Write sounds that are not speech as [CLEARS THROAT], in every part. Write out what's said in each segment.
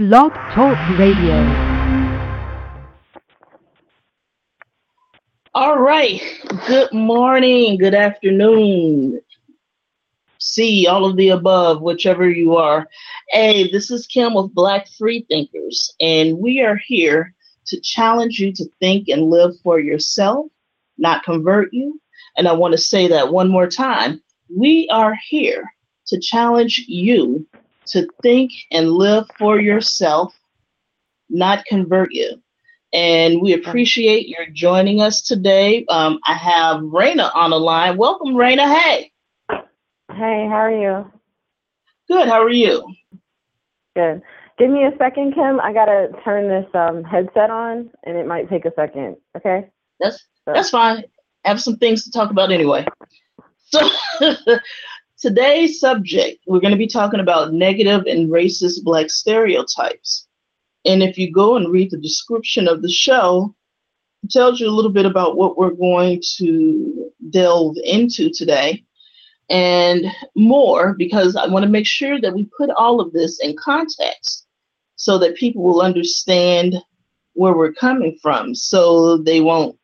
Blog Talk Radio. All right. Good morning. Good afternoon. See all of the above, whichever you are. Hey, this is Kim with Black Free Thinkers, and we are here to challenge you to think and live for yourself, not convert you. And I want to say that one more time. We are here to challenge you to think and live for yourself, not convert you. And we appreciate your joining us today. Um, I have Raina on the line. Welcome, Raina. Hey. Hey, how are you? Good. How are you? Good. Give me a second, Kim. I gotta turn this um, headset on, and it might take a second. Okay. That's so. that's fine. I have some things to talk about anyway. So [LAUGHS] Today's subject, we're going to be talking about negative and racist Black stereotypes. And if you go and read the description of the show, it tells you a little bit about what we're going to delve into today and more because I want to make sure that we put all of this in context so that people will understand where we're coming from so they won't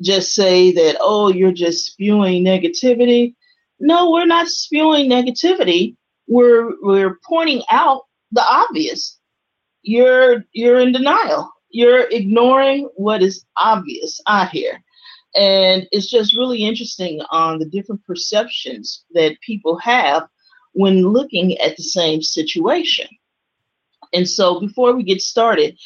just say that, oh, you're just spewing negativity no, we're not spewing negativity. We're we're pointing out the obvious. You're you're in denial. You're ignoring what is obvious out here. And it's just really interesting on the different perceptions that people have when looking at the same situation. And so before we get started,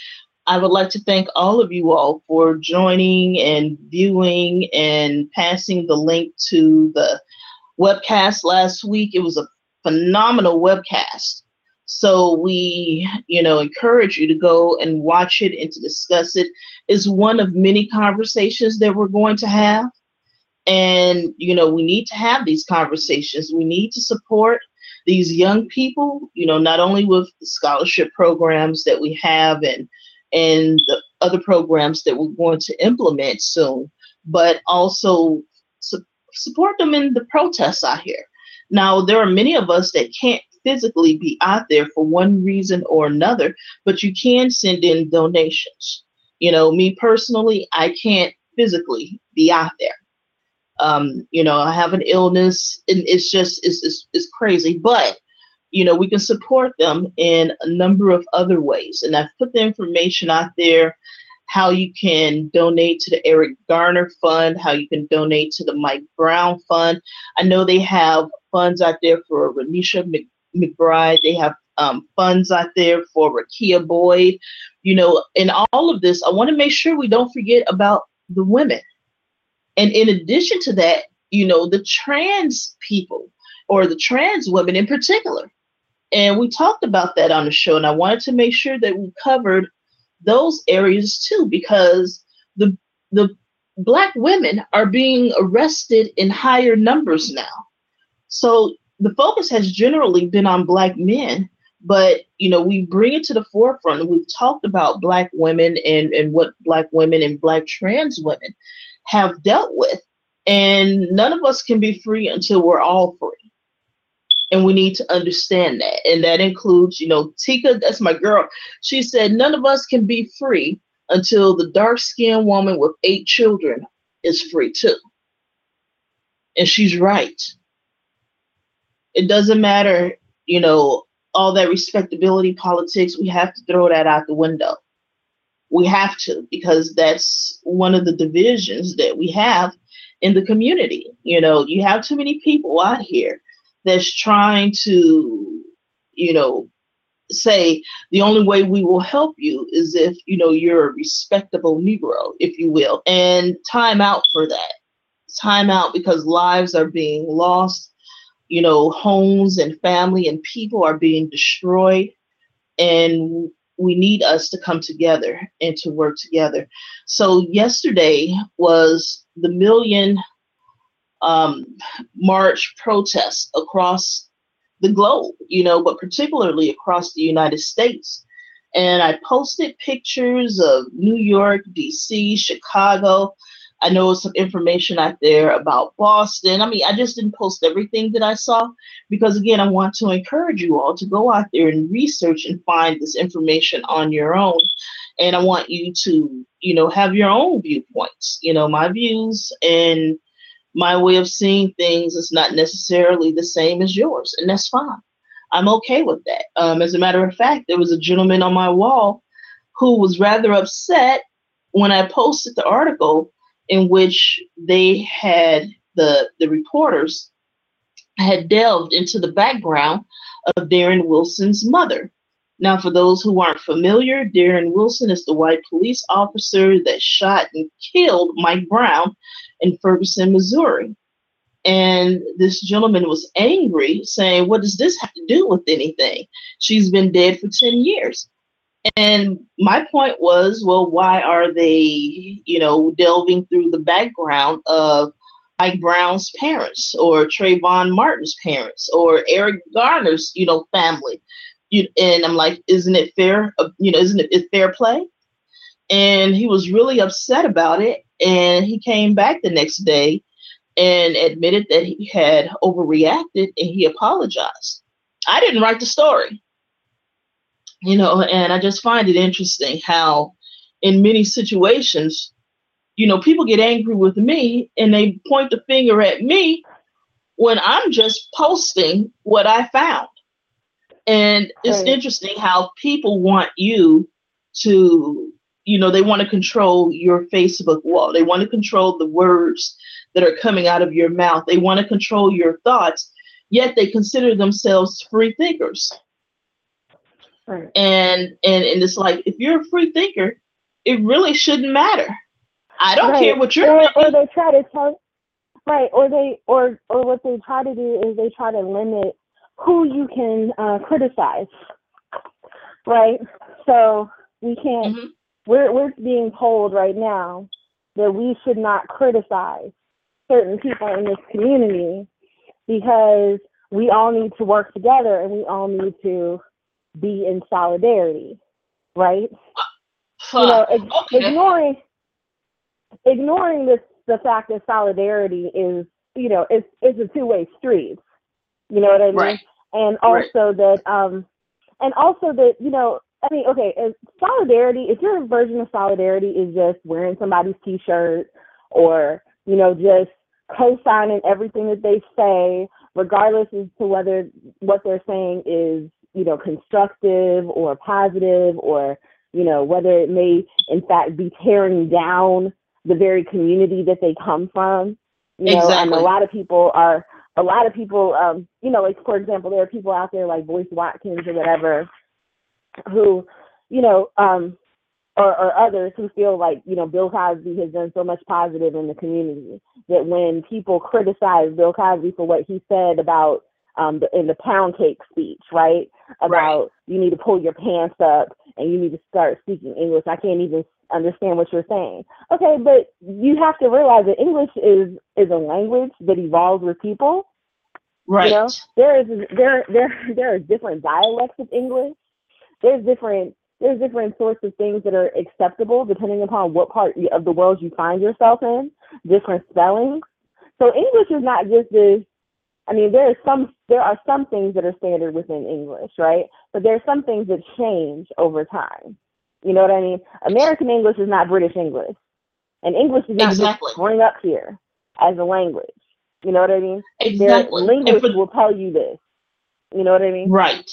I would like to thank all of you all for joining and viewing and passing the link to the webcast last week. It was a phenomenal webcast. So we, you know, encourage you to go and watch it and to discuss it. Is one of many conversations that we're going to have. And, you know, we need to have these conversations. We need to support these young people, you know, not only with the scholarship programs that we have and and the other programs that we're going to implement soon, but also support them in the protests out here. Now, there are many of us that can't physically be out there for one reason or another, but you can send in donations. You know, me personally, I can't physically be out there. Um, you know, I have an illness and it's just it's, it's, it's crazy, but you know, we can support them in a number of other ways. And I've put the information out there how you can donate to the Eric Garner Fund, how you can donate to the Mike Brown Fund. I know they have funds out there for Renisha McBride. They have um, funds out there for Rekia Boyd. You know, in all of this, I want to make sure we don't forget about the women. And in addition to that, you know, the trans people or the trans women in particular. And we talked about that on the show, and I wanted to make sure that we covered those areas too because the the black women are being arrested in higher numbers now. So the focus has generally been on black men, but you know, we bring it to the forefront. We've talked about black women and, and what black women and black trans women have dealt with. And none of us can be free until we're all free and we need to understand that. And that includes, you know, Tika, that's my girl. She said, none of us can be free until the dark skinned woman with eight children is free too. And she's right. It doesn't matter, you know, all that respectability politics, we have to throw that out the window. We have to, because that's one of the divisions that we have in the community. You know, you have too many people out here that's trying to, you know, say the only way we will help you is if, you know, you're a respectable Negro, if you will, and time out for that. Time out because lives are being lost, you know, homes and family and people are being destroyed. And we need us to come together and to work together. So yesterday was the million um, march protests across the globe, you know, but particularly across the United States. And I posted pictures of New York, DC, Chicago. I know some information out there about Boston. I mean, I just didn't post everything that I saw because, again, I want to encourage you all to go out there and research and find this information on your own. And I want you to, you know, have your own viewpoints. You know, my views and my way of seeing things is not necessarily the same as yours, and that's fine. I'm okay with that. Um, as a matter of fact, there was a gentleman on my wall who was rather upset when I posted the article in which they had the the reporters had delved into the background of Darren Wilson's mother. Now, for those who aren't familiar, Darren Wilson is the white police officer that shot and killed Mike Brown in Ferguson, Missouri. And this gentleman was angry, saying, What does this have to do with anything? She's been dead for 10 years. And my point was, well, why are they, you know, delving through the background of Mike Brown's parents or Trayvon Martin's parents or Eric Garner's, you know, family? You, and I'm like, isn't it fair? Uh, you know, isn't it fair play? And he was really upset about it. And he came back the next day and admitted that he had overreacted and he apologized. I didn't write the story, you know, and I just find it interesting how, in many situations, you know, people get angry with me and they point the finger at me when I'm just posting what I found. And it's right. interesting how people want you to, you know, they want to control your Facebook wall. They want to control the words that are coming out of your mouth. They want to control your thoughts, yet they consider themselves free thinkers. Right. And and and it's like if you're a free thinker, it really shouldn't matter. I don't right. care what you're or, or they try to tell right, or they or or what they try to do is they try to limit who you can uh, criticize. Right? So we can't mm-hmm. We're we're being told right now that we should not criticize certain people in this community because we all need to work together and we all need to be in solidarity, right? you know, okay. ignoring ignoring this the fact that solidarity is, you know, it's it's a two way street. You know what I mean? Right. And also right. that um and also that, you know, I mean, okay, if solidarity, if your version of solidarity is just wearing somebody's t shirt or, you know, just co-signing everything that they say, regardless as to whether what they're saying is, you know, constructive or positive or, you know, whether it may in fact be tearing down the very community that they come from. You know, exactly. and a lot of people are a lot of people um, you know, like for example, there are people out there like Boyce Watkins or whatever who, you know, um, or, or others who feel like you know Bill Cosby has done so much positive in the community that when people criticize Bill Cosby for what he said about um, the, in the pound cake speech, right? About right. you need to pull your pants up and you need to start speaking English. I can't even understand what you're saying. Okay, but you have to realize that English is is a language that evolves with people. Right. You know, there is there there there are different dialects of English. There's different there's different sorts of things that are acceptable depending upon what part of the world you find yourself in, different spellings. So English is not just this I mean, there are some there are some things that are standard within English, right? But there are some things that change over time. You know what I mean? American English is not British English. And English is not exactly. just spring up here as a language. You know what I mean? Exactly. linguists for, will tell you this. You know what I mean? Right.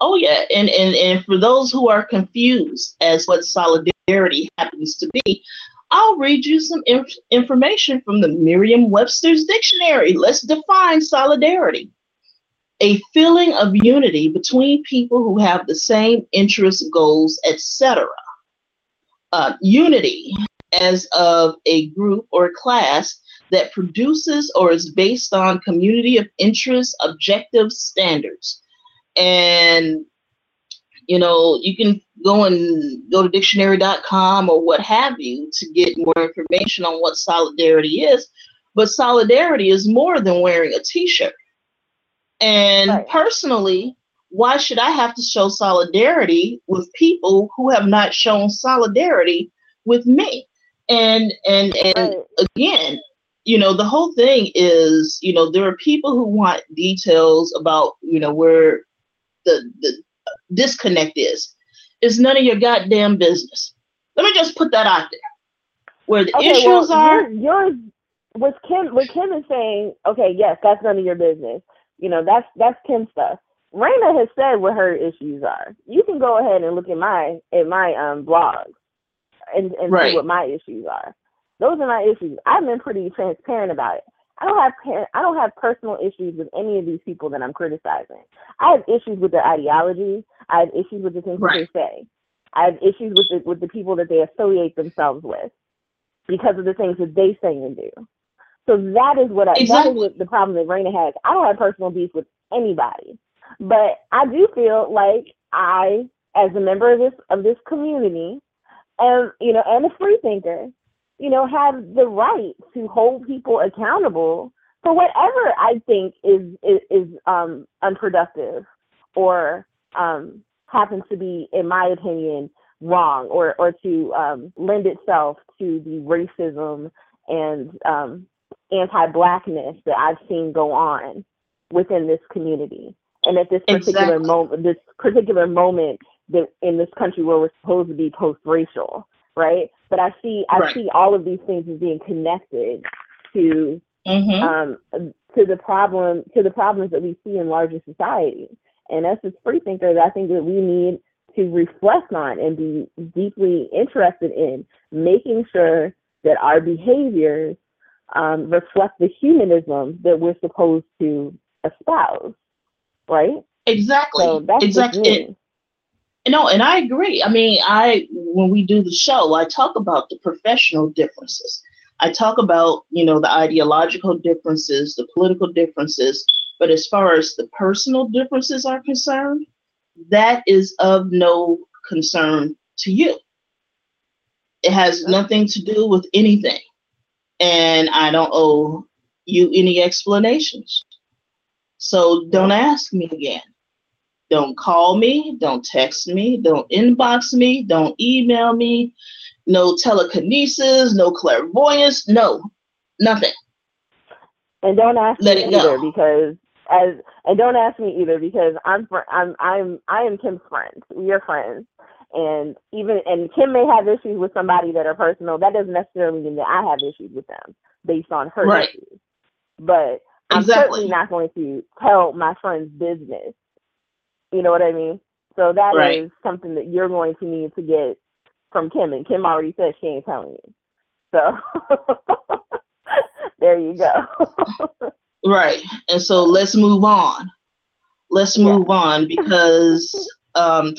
Oh yeah, and, and and for those who are confused as what solidarity happens to be, I'll read you some inf- information from the Merriam-Webster's dictionary. Let's define solidarity. A feeling of unity between people who have the same interests, goals, etc. Uh, unity as of a group or class that produces or is based on community of interests, objective standards and You know, you can go and go to dictionary.com or what have you to get more information on what solidarity is. But solidarity is more than wearing a t shirt. And right. personally, why should I have to show solidarity with people who have not shown solidarity with me? And and and right. again, you know, the whole thing is, you know, there are people who want details about, you know, where the the disconnect is. It's none of your goddamn business. Let me just put that out there. Where the okay, issues well, are yours with Kim what Kim is saying, okay, yes, that's none of your business. You know, that's that's Kim stuff. Raina has said what her issues are. You can go ahead and look at my at my um blog and, and right. see what my issues are. Those are my issues. I've been pretty transparent about it. I don't have I don't have personal issues with any of these people that I'm criticizing. I have issues with their ideology. I have issues with the things right. that they say. I have issues with the with the people that they affiliate themselves with because of the things that they say and do. So that is what I exactly. that is what the problem that Raina has. I don't have personal beef with anybody. But I do feel like I, as a member of this of this community, am you know, and a free thinker, you know, have the right to hold people accountable for whatever I think is is, is um, unproductive or um, happens to be, in my opinion, wrong or or to um, lend itself to the racism and um, anti-blackness that I've seen go on within this community. And at this particular exactly. moment, this particular moment that in this country where we're supposed to be post-racial, right? But I see I right. see all of these things as being connected to mm-hmm. um, to the problem to the problems that we see in larger society. And as a free thinkers, I think that we need to reflect on and be deeply interested in making sure that our behaviors um, reflect the humanism that we're supposed to espouse, right? Exactly. So exactly. No, and I agree. I mean, I when we do the show, I talk about the professional differences. I talk about, you know, the ideological differences, the political differences, but as far as the personal differences are concerned, that is of no concern to you. It has nothing to do with anything. And I don't owe you any explanations. So don't ask me again. Don't call me, don't text me, don't inbox me, don't email me, no telekinesis, no clairvoyance, no, nothing. And don't ask Let me either go. because as and don't ask me either because I'm fr- I'm I'm I am Kim's friend. We're friends. And even and Kim may have issues with somebody that are personal. That doesn't necessarily mean that I have issues with them based on her right. issues. But I'm exactly. certainly not going to tell my friend's business you know what I mean? So that right. is something that you're going to need to get from Kim, and Kim already said she ain't telling you. So [LAUGHS] there you go. [LAUGHS] right, and so let's move on. Let's move yeah. on because [LAUGHS] um,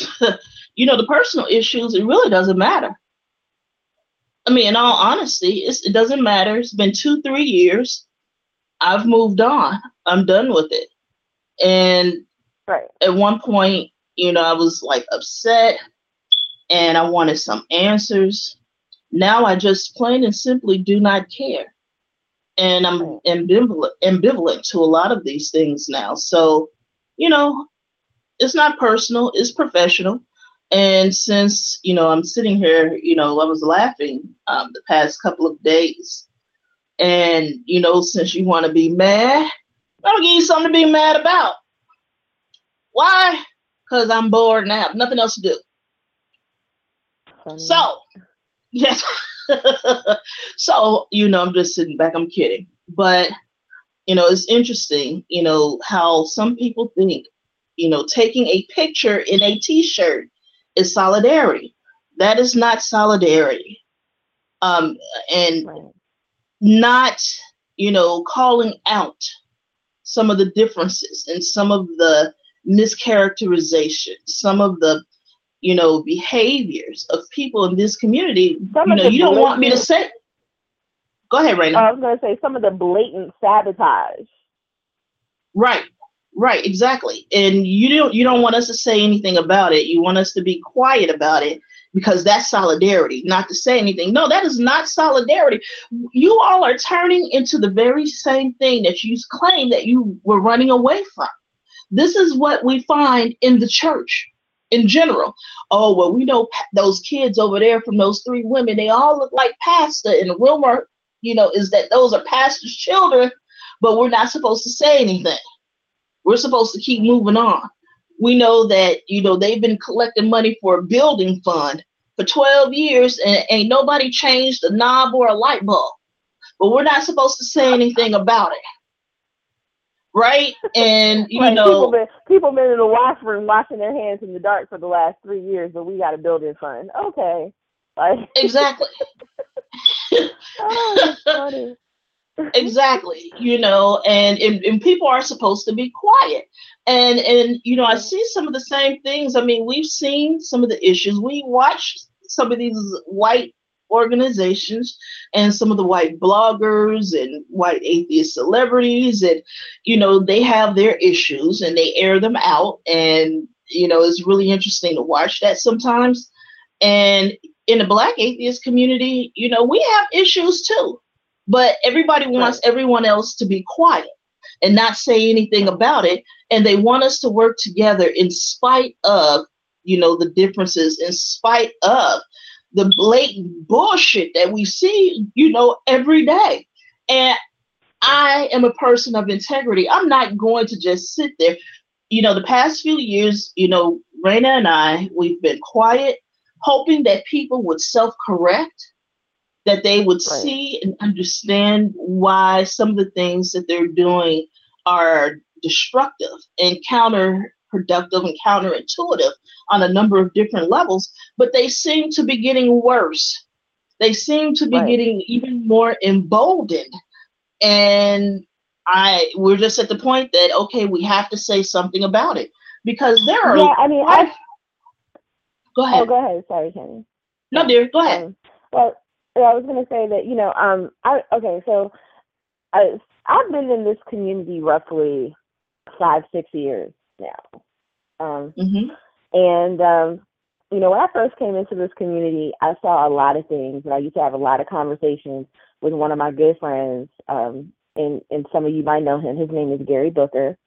you know the personal issues. It really doesn't matter. I mean, in all honesty, it doesn't matter. It's been two, three years. I've moved on. I'm done with it. And Right. At one point, you know, I was like upset and I wanted some answers. Now I just plain and simply do not care. And I'm ambivalent, ambivalent to a lot of these things now. So, you know, it's not personal, it's professional. And since, you know, I'm sitting here, you know, I was laughing um, the past couple of days. And, you know, since you want to be mad, to give you something to be mad about. Why? Because I'm bored and I have nothing else to do. Funny. So, yes. [LAUGHS] so, you know, I'm just sitting back, I'm kidding. But, you know, it's interesting, you know, how some people think, you know, taking a picture in a t shirt is solidarity. That is not solidarity. Um, and right. not, you know, calling out some of the differences and some of the mischaracterization, some of the you know behaviors of people in this community. Some you know, you don't want me to say. Go ahead, Raina. I was going to say some of the blatant sabotage. Right. Right, exactly. And you don't you don't want us to say anything about it. You want us to be quiet about it because that's solidarity, not to say anything. No, that is not solidarity. You all are turning into the very same thing that you claim that you were running away from. This is what we find in the church in general. Oh, well, we know those kids over there from those three women, they all look like pastor. And the rumor, you know, is that those are pastor's children, but we're not supposed to say anything. We're supposed to keep moving on. We know that, you know, they've been collecting money for a building fund for 12 years and ain't nobody changed a knob or a light bulb. But we're not supposed to say anything about it right? And you right. know, people been, people been in the washroom washing their hands in the dark for the last three years, but we got a building fund. Okay, like exactly. [LAUGHS] oh, exactly you know and, and and people are supposed to be quiet and and you know i see some of the same things i mean we've seen some of the issues we watch some of these white organizations and some of the white bloggers and white atheist celebrities and you know they have their issues and they air them out. And you know it's really interesting to watch that sometimes. And in the black atheist community you know we have issues too. But everybody wants everyone else to be quiet and not say anything about it. And they want us to work together in spite of you know the differences in spite of the blatant bullshit that we see, you know, every day. And I am a person of integrity. I'm not going to just sit there. You know, the past few years, you know, Raina and I, we've been quiet, hoping that people would self correct, that they would right. see and understand why some of the things that they're doing are destructive and counter productive and counterintuitive on a number of different levels, but they seem to be getting worse. They seem to be right. getting even more emboldened. And I we're just at the point that okay, we have to say something about it because there are Yeah, I mean I Go ahead. Oh, go ahead. Sorry, Kenny. No, dear, go ahead. Um, well, I was going to say that, you know, um I okay, so I I've been in this community roughly 5 6 years now. Um, mm-hmm. And, um, you know, when I first came into this community, I saw a lot of things, and I used to have a lot of conversations with one of my good friends. Um, and, and some of you might know him. His name is Gary Booker.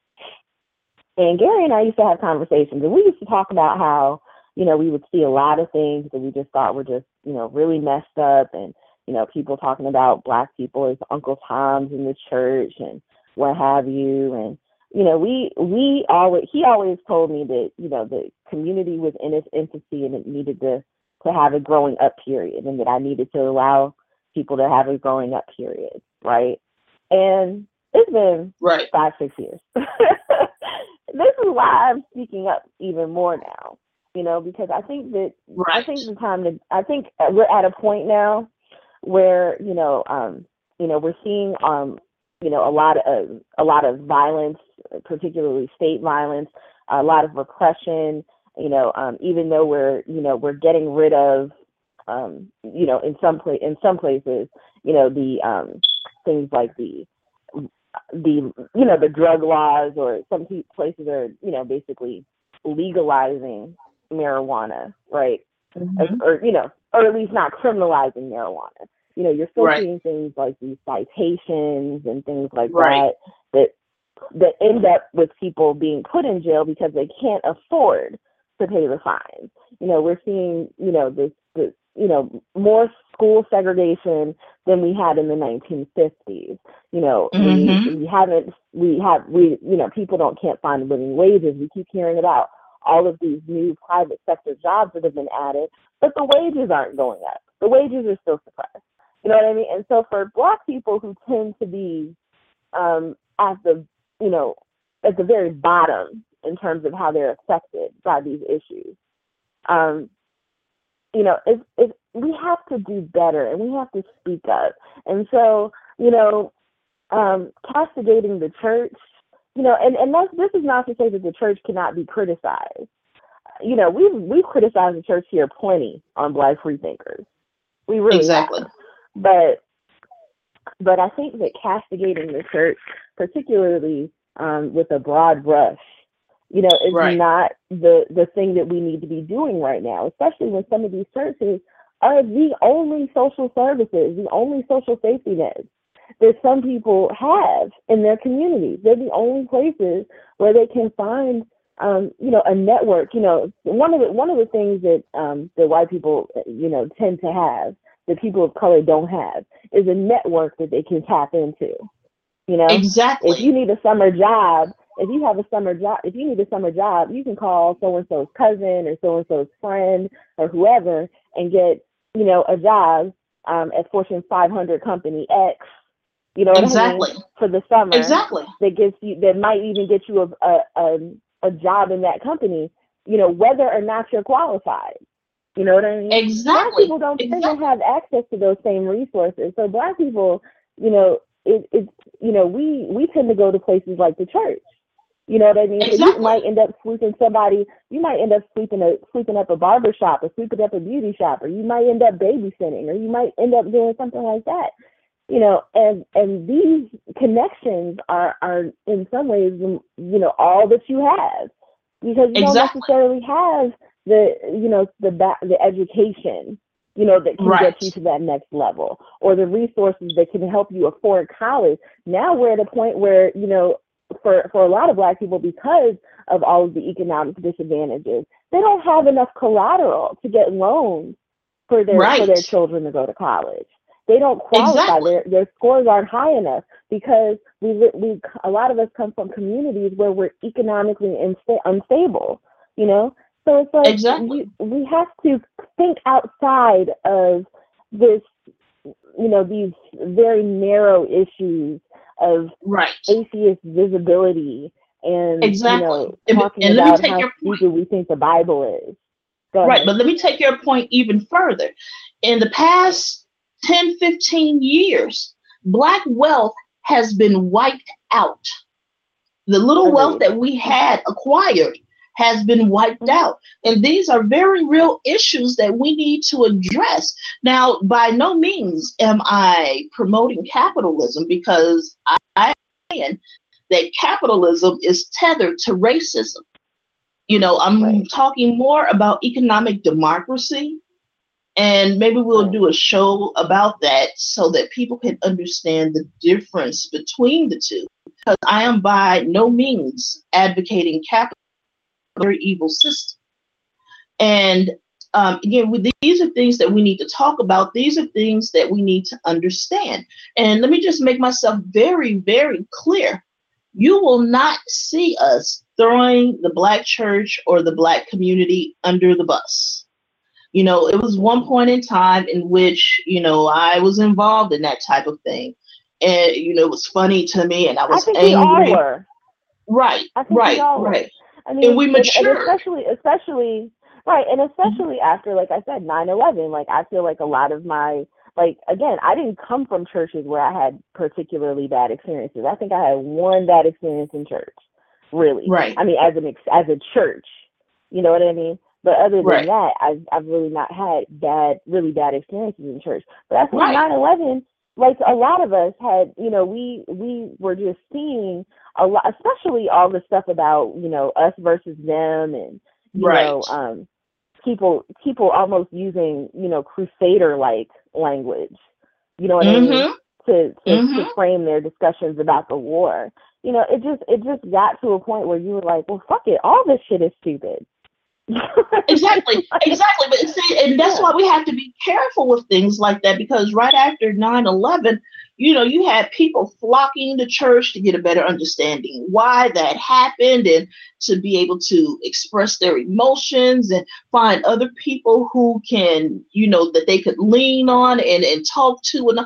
And Gary and I used to have conversations, and we used to talk about how, you know, we would see a lot of things that we just thought were just, you know, really messed up, and you know, people talking about black people as Uncle Toms in the church and what have you, and you know, we we always he always told me that you know the community was in its infancy and it needed to to have a growing up period, and that I needed to allow people to have a growing up period, right? And it's been right five six years. [LAUGHS] this is why I'm speaking up even more now, you know, because I think that right. I think the time to I think we're at a point now where you know um you know we're seeing um you know a lot of a lot of violence particularly state violence, a lot of repression. You know, um, even though we're you know we're getting rid of um, you know in some place in some places you know the um, things like the the you know the drug laws or some places are you know basically legalizing marijuana right mm-hmm. or, or you know or at least not criminalizing marijuana you know you're still right. seeing things like these citations and things like right. that that that end up with people being put in jail because they can't afford to pay the fines. You know, we're seeing, you know, this, this you know, more school segregation than we had in the 1950s. You know, mm-hmm. we, we haven't, we have, we, you know, people don't can't find living wages. We keep hearing about all of these new private sector jobs that have been added, but the wages aren't going up. The wages are still suppressed. You know what I mean? And so for Black people who tend to be um, at the you know, at the very bottom in terms of how they're affected by these issues. Um, you know, if, if we have to do better and we have to speak up. And so, you know, um, castigating the church, you know, and, and that's, this is not to say that the church cannot be criticized. You know, we've, we've criticized the church here plenty on Black Freethinkers. We really exactly. Have. But but I think that castigating the church, particularly um, with a broad brush. You know, it's Right. not the the thing that we need to be doing right now, especially when some of these churches are the only social services, the only social safety nets that some people have in their communities. They're the only places where they can find, um, you know, a network. You know, one of the one of the things that um, that white people, you know, tend to have that people of color don't have is a network that they can tap into. You know, Exactly. if you need a summer job, if you have a summer job, if you need a summer job, you can call so and so's cousin or so and so's friend or whoever and get, you know, a job um, at Fortune 500 company X. You know what I exactly. mean? For the summer, Exactly. that gets you, that might even get you a a, a a job in that company. You know, whether or not you're qualified. You know what I mean? Exactly. Black people don't tend Exactly. to have access to those same resources. So black people, you know, it, it's you know, we we tend to go to places like the church. You know what I mean? So you might end up sweeping somebody. You might end up sweeping a sweeping up a barber shop, or sweeping up a beauty shop, or you might end up babysitting, or you might end up doing something like that. You know, and and these connections are are in some ways, you know, all that you have because you don't necessarily have the you know the the education you know that can Right. get you to that next level or the resources that can help you afford college. Now we're at a point where you know for for a lot of black people because of all of the economic disadvantages they don't have enough collateral to get loans for their for their children to go to college. They don't qualify. Exactly. their their scores aren't high enough because we we a lot of us come from communities where we're economically insta- unstable you know so it's like Exactly. we, we have to think outside of this you know these very narrow issues of Right. atheist visibility and Exactly. you know And- talking and let about how your stupid we think the bible is Right, but let me take your point even further. In the past 10, 15 years, Black wealth has been wiped out. The little wealth that we had acquired has been wiped out. And these are very real issues that we need to address. Now, by no means am I promoting capitalism because I am saying that capitalism is tethered to racism. You know, I'm Right. talking more about economic democracy, and maybe we'll do a show about that so that people can understand the difference between the two. Because I am by no means advocating capital, very evil system. And um, again, with these are things that we need to talk about. These are things that we need to understand. And let me just make myself very, very clear. You will not see us throwing the black church or the black community under the bus. You know, it was one point in time in which, you know, I was involved in that type of thing. And, you know, it was funny to me and I i was all angry. were Right, I right, right. I mean, we and- and especially, especially, right, and especially after, like I said, 9/11. Like I feel like a lot of my, like again, I didn't come from churches where I had particularly bad experiences. I think I had one bad experience in church, really. Right. I mean, as an ex- as a church, you know what I mean. But other than Right. that, I've I've really not had bad, really bad experiences in church. But after Right. 9/11, like a lot of us had, you know, we we were just seeing a lot, especially all the stuff about you know us versus them, and you Right. know, um, people people almost using you know crusader like language. You know what I mean? Mhm. To to, to Mhm. frame their discussions about the war. You know, it just it just got to a point where you were like, well, fuck it, all this shit is stupid. exactly [LAUGHS] exactly but see and that's why we have to be careful with things like that because right after 9-11 you know you had people flocking to church to get a better understanding why that happened and to be able to express their emotions and find other people who can you know that they could lean on and, and talk to and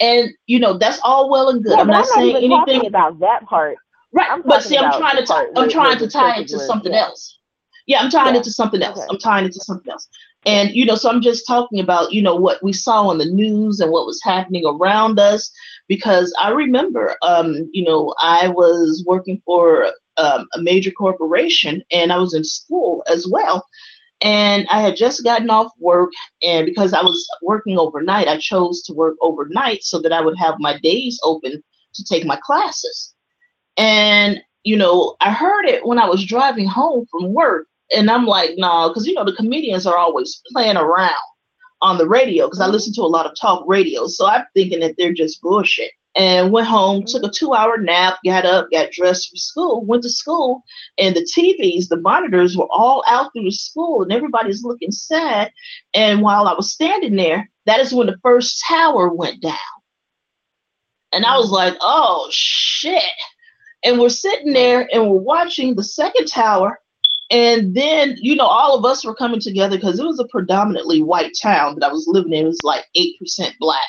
and you know that's all well and good Yeah, i'm not saying even anything about that part. Right, I'm but see, I'm trying to tie I'm trying to tie it to something yeah. else. Yeah, I'm tying Yeah. it to something else. Okay. I'm tying it to something else. And you know, so I'm just talking about, you know, what we saw on the news and what was happening around us because I remember um, you know, I was working for um, a major corporation and I was in school as well. And I had just gotten off work, and because I was working overnight, I chose to work overnight so that I would have my days open to take my classes. And you know, I heard it when I was driving home from work, and I'm like, no, nah, because you know the comedians are always playing around on the radio because I mm-hmm. listen to a lot of talk radio, so I'm thinking that they're just bullshit. And went home, took a two-hour nap, got up, got dressed for school, went to school, and the TVs, the monitors were all out through the school, and everybody's looking sad. And while I was standing there, that is when the first tower went down. And I was mm-hmm. like, oh shit. And we're sitting there and we're watching the second tower. And then, you know, all of us were coming together because it was a predominantly white town that I was living in. It was like 8% black.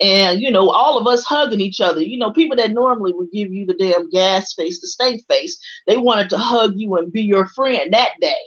And, you know, all of us hugging each other. You know, people that normally would give you the damn gas face, the stink face, they wanted to hug you and be your friend that day.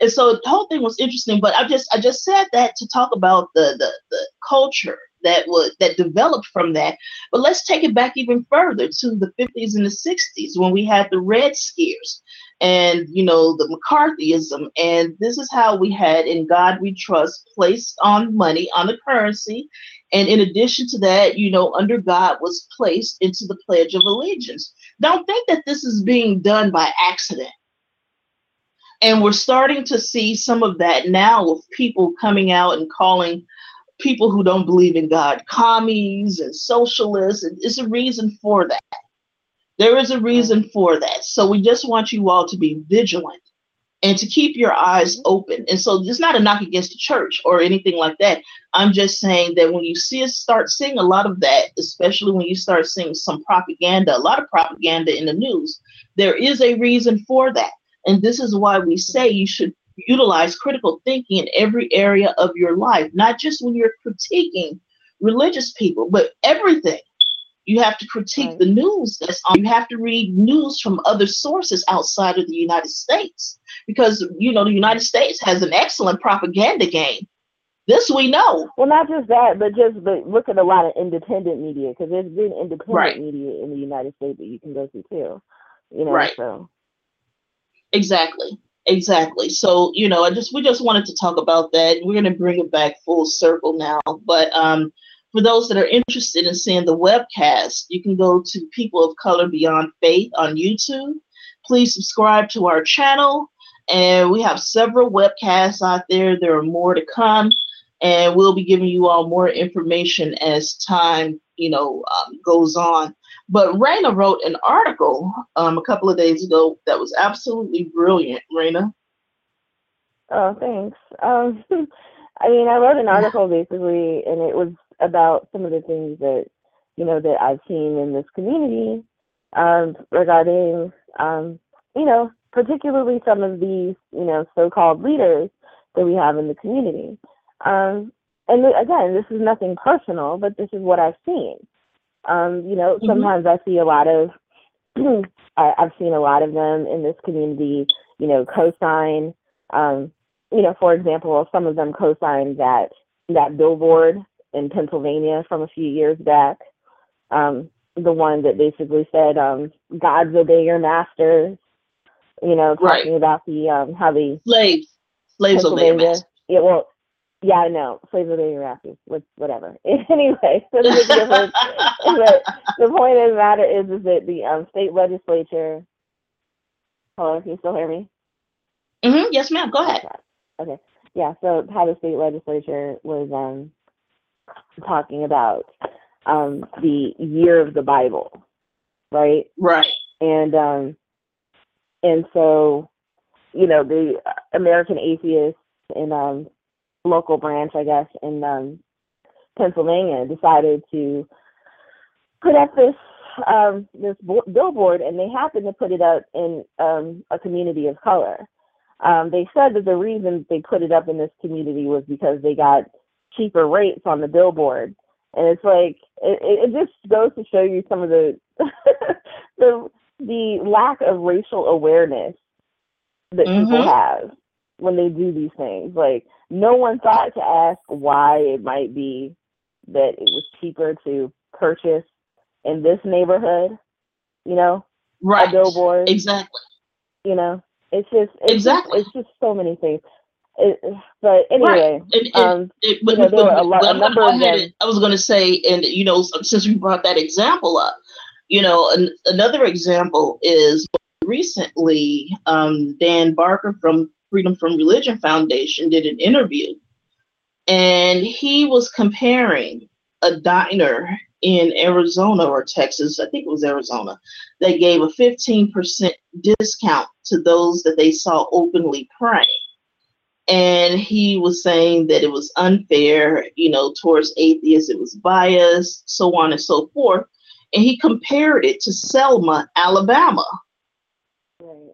And so the whole thing was interesting. But I just I just said that to talk about the the, the culture that would that developed from that. But let's take it back even further to the 50s and the 60s when we had the Red Scares and you know the McCarthyism. And this is how we had in God we trust placed on money on the currency. And in addition to that, you know, under God was placed into the Pledge of Allegiance. Don't think that this is being done by accident. And we're starting to see some of that now with people coming out and calling people who don't believe in God, commies and socialists. And it's a reason for that. There is a reason mm-hmm. for that. So we just want you all to be vigilant and to keep your eyes mm-hmm. open. And so it's not a knock against the church or anything like that. I'm just saying that when you see us start seeing a lot of that, especially when you start seeing some propaganda, a lot of propaganda in the news, there is a reason for that. And this is why we say you should utilize critical thinking in every area of your life, not just when you're critiquing religious people, but everything. You have to critique right. the news that's on. You have to read news from other sources outside of the United States because you know the United States has an excellent propaganda game. This we know. Well, not just that, but just but look at a lot of independent media because there's been independent right. media in the United States that you can go to too. You know, right. so exactly. Exactly. So, you know, I just we just wanted to talk about that. We're going to bring it back full circle now. But um, for those that are interested in seeing the webcast, you can go to People of Color Beyond Faith on YouTube. Please subscribe to our channel. And we have several webcasts out there. There are more to come. And we'll be giving you all more information as time, you know, um, goes on. But Raina wrote an article um, a couple of days ago that was absolutely brilliant. Raina. Oh, thanks. Um, [LAUGHS] I mean, I wrote an article basically, and it was about some of the things that you know that I've seen in this community um, regarding, um, you know, particularly some of these, you know, so-called leaders that we have in the community. Um, and again, this is nothing personal, but this is what I've seen. Um, you know, mm-hmm. sometimes I see a lot of, [CLEARS THROAT] I, have seen a lot of them in this community, you know, co-sign, um, you know, for example, some of them co-signed that, that billboard in Pennsylvania from a few years back. Um, the one that basically said, um, God's obey your masters, you know, talking right. about the, um, how the slaves, slaves obey your masters. Yeah, well, yeah, I know. Slaves obey your masters. Whatever. [LAUGHS] anyway, so the difference. [LAUGHS] but the point of the matter is, is that the um, state legislature. Hello, can you still hear me? Mm-hmm. Yes, ma'am. Go ahead. Okay. Yeah. So how the state legislature was um talking about um the year of the Bible, right? Right. And um and so you know the American atheists and um local branch, I guess, in um, Pennsylvania decided to put up this um, this bo- billboard, and they happened to put it up in um, a community of color. Um, they said that the reason they put it up in this community was because they got cheaper rates on the billboard, and it's like it, it just goes to show you some of the [LAUGHS] the the lack of racial awareness that mm-hmm. people have when they do these things. Like no one thought to ask why it might be that it was cheaper to purchase in this neighborhood, you know, right. a billboard. Exactly. You know, it's just it's exactly just, it's just so many things. It, but anyway, right. and, um, it, but, you know, there were a, lot, a number of. I was going to say, and you know, since we brought that example up, you know, an, another example is recently, um, Dan Barker from Freedom from Religion Foundation did an interview, and he was comparing a diner in Arizona or Texas, I think it was Arizona, they gave a 15% discount to those that they saw openly praying. And he was saying that it was unfair, you know, towards atheists, it was biased, so on and so forth. And he compared it to Selma, Alabama. Right.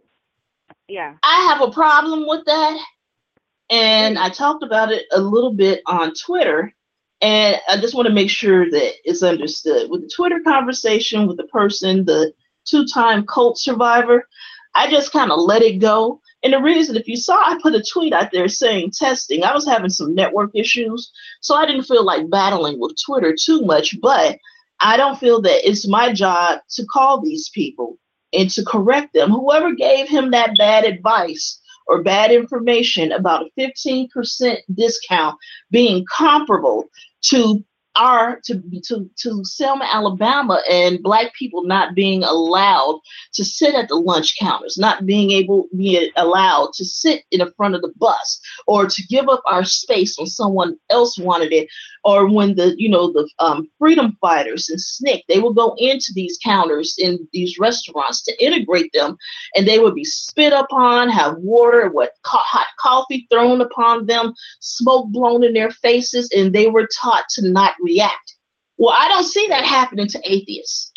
Yeah. I have a problem with that. And I talked about it a little bit on Twitter. And I just want to make sure that it's understood. With the Twitter conversation with the person, the two time cult survivor, I just kind of let it go. And the reason, if you saw, I put a tweet out there saying testing. I was having some network issues, so I didn't feel like battling with Twitter too much. But I don't feel that it's my job to call these people and to correct them. Whoever gave him that bad advice or bad information about a 15% discount being comparable to our to to to Selma, Alabama, and black people not being allowed to sit at the lunch counters, not being able be allowed to sit in the front of the bus, or to give up our space when someone else wanted it, or when the you know the um, freedom fighters and SNCC, they will go into these counters in these restaurants to integrate them, and they would be spit upon, have water, what hot coffee thrown upon them, smoke blown in their faces, and they were taught to not react. Well, I don't see that happening to atheists.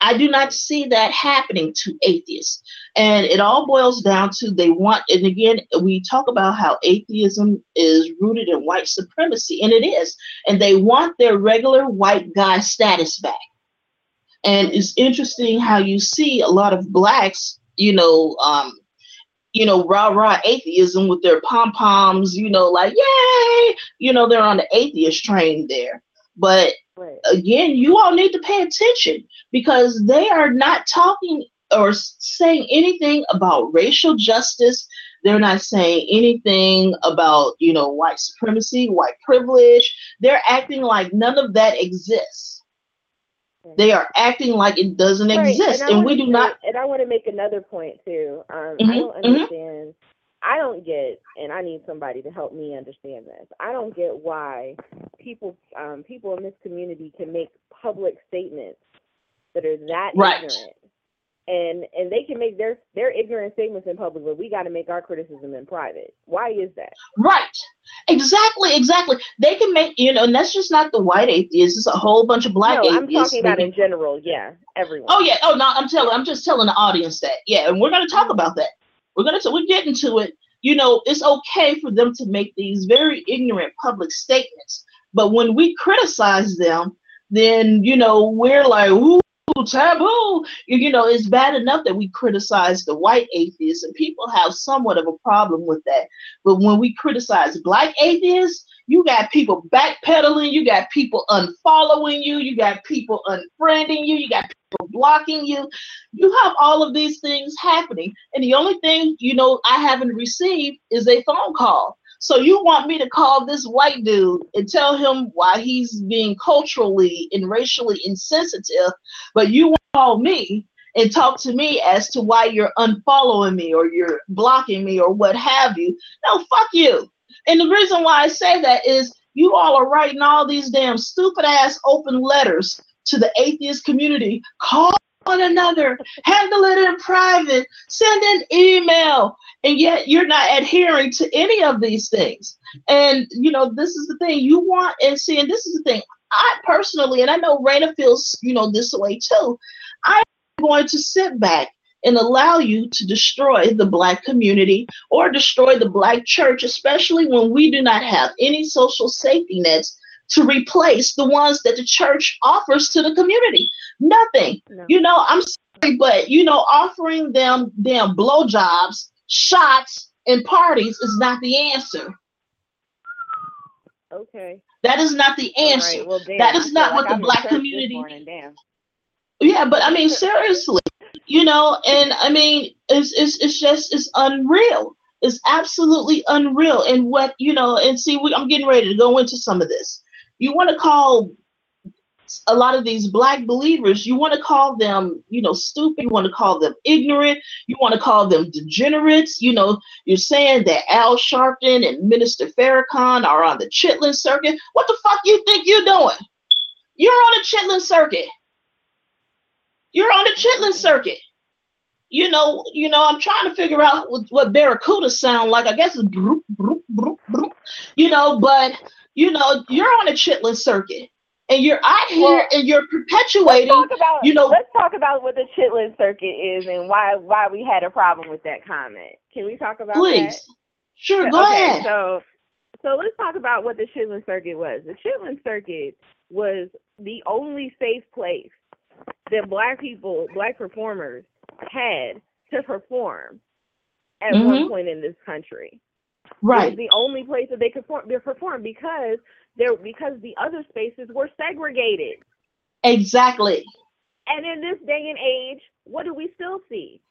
I do not see that happening to atheists. And it all boils down to they want, and again, we talk about how atheism is rooted in white supremacy, and it is. And they want their regular white guy status back. And it's interesting how you see a lot of blacks, you know, um, you know, rah rah atheism with their pom poms, you know, like, yay, you know, they're on the atheist train there. But again, you all need to pay attention because they are not talking or saying anything about racial justice. They're not saying anything about, you know, white supremacy, white privilege. They're acting like none of that exists. They are acting like it doesn't right. exist, and, and we do make, not. And I want to make another point too. Um, mm-hmm. I don't mm-hmm. understand. Mm-hmm I don't get, and I need somebody to help me understand this. I don't get why people, um, people in this community can make public statements that are that right. ignorant, and and they can make their their ignorant statements in public, but we got to make our criticism in private. Why is that? Right. Exactly. Exactly. They can make you know, and that's just not the white atheists. It's a whole bunch of black no, atheists. I'm talking about in general. Yeah, everyone. Oh yeah. Oh no, I'm telling. I'm just telling the audience that. Yeah, and we're going to talk about that. We're gonna we're getting to it. You know, it's okay for them to make these very ignorant public statements, but when we criticize them, then you know we're like, ooh, taboo. You know, it's bad enough that we criticize the white atheists, and people have somewhat of a problem with that. But when we criticize black atheists, you got people backpedaling, you got people unfollowing you, you got people unfriending you, you got people blocking you. You have all of these things happening. And the only thing, you know, I haven't received is a phone call. So you want me to call this white dude and tell him why he's being culturally and racially insensitive, but you want to call me and talk to me as to why you're unfollowing me or you're blocking me or what have you. No, fuck you. And the reason why I say that is you all are writing all these damn stupid ass open letters to the atheist community. Call one another, handle it in private, send an email, and yet you're not adhering to any of these things. And you know, this is the thing you want and see, and this is the thing. I personally, and I know Raina feels, you know, this way too. I'm going to sit back and allow you to destroy the black community or destroy the black church, especially when we do not have any social safety nets to replace the ones that the church offers to the community. Nothing. No. You know, I'm sorry, but you know, offering them them blowjobs, shots, and parties is not the answer. Okay. That is not the answer. Right. Well, damn, that is not what like the I'm black community. Morning, yeah, but I mean, seriously, [LAUGHS] you know, and I mean, it's it's it's just it's unreal. It's absolutely unreal. And what you know, and see, we, I'm getting ready to go into some of this. You want to call a lot of these black believers, you want to call them, you know, stupid, you want to call them ignorant, you want to call them degenerates. You know, you're saying that Al Sharpton and Minister Farrakhan are on the Chitlin circuit. What the fuck you think you're doing? You're on a Chitlin circuit. You're on the Chitlin circuit. You know, you know, I'm trying to figure out what, what Barracuda sound like. I guess it's broop, broop, broop, broop. you know, but you know, you're on a Chitlin circuit and you're out here and you're perpetuating. Talk about, you know, let's talk about what the chitlin circuit is and why why we had a problem with that comment. Can we talk about please? That? Sure, go okay, ahead. So, so let's talk about what the chitlin circuit was. The chitlin circuit was the only safe place that black people, black performers, had to perform at mm-hmm. one point in this country. Right. It was the only place that they could perform because there because the other spaces were segregated. Exactly. And in this day and age, what do we still see?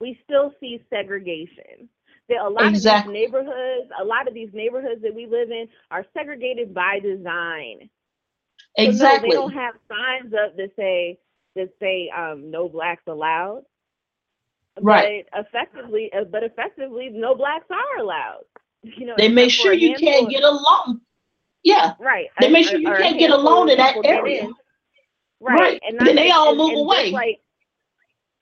We still see segregation. There, a lot exactly. of these neighborhoods, a lot of these neighborhoods that we live in are segregated by design. Exactly. So no, they don't have signs up that say that say um, no blacks allowed. Right. But effectively, uh, but effectively, no blacks are allowed. [LAUGHS] You know, they make sure you can't get along. Yeah. Right. They make sure you can't get alone in that area. Right. right. And then they all move and away. Like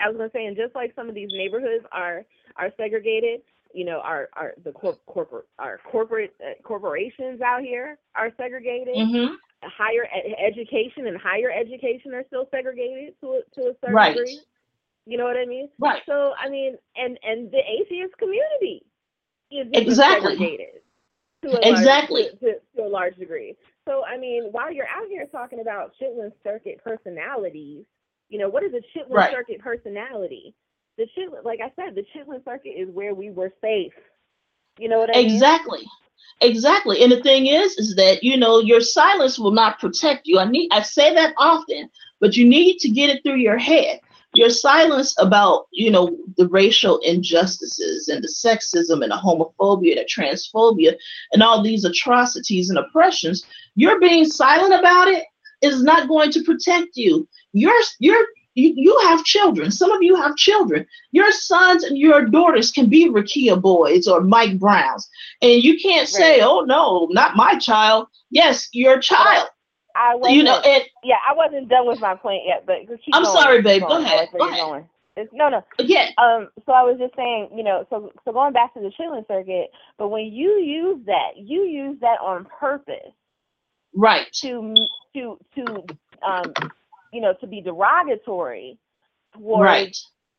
I was gonna say, and just like some of these neighborhoods are are segregated, you know, our our the cor- corporate our corporate uh, corporations out here are segregated. Mm-hmm. Higher ed- education and higher education are still segregated to a, to a certain right. degree. You know what I mean? Right. So I mean, and and the atheist community is exactly segregated to a exactly large, to, to, to, a large degree. So I mean, while you're out here talking about Chitlin circuit personalities, you know, what is a Chitlin right. circuit personality? The Chitlin, like I said, the Chitlin circuit is where we were safe. You know what I mean? Exactly. Exactly. And the thing is, is that you know your silence will not protect you. I need I say that often, but you need to get it through your head your silence about you know the racial injustices and the sexism and the homophobia the transphobia and all these atrocities and oppressions you're being silent about it is not going to protect you you're you're you, you have children some of you have children your sons and your daughters can be Rekia Boyds or mike browns and you can't say oh no not my child yes your child I wasn't, you know, and yeah, I wasn't done with my point yet, but I'm going, sorry, babe. Go ahead. Go ahead. It's, no, no. Yeah. Um. So I was just saying, you know, so so going back to the Chitlin circuit, but when you use that, you use that on purpose, right? To to to um, you know, to be derogatory towards right.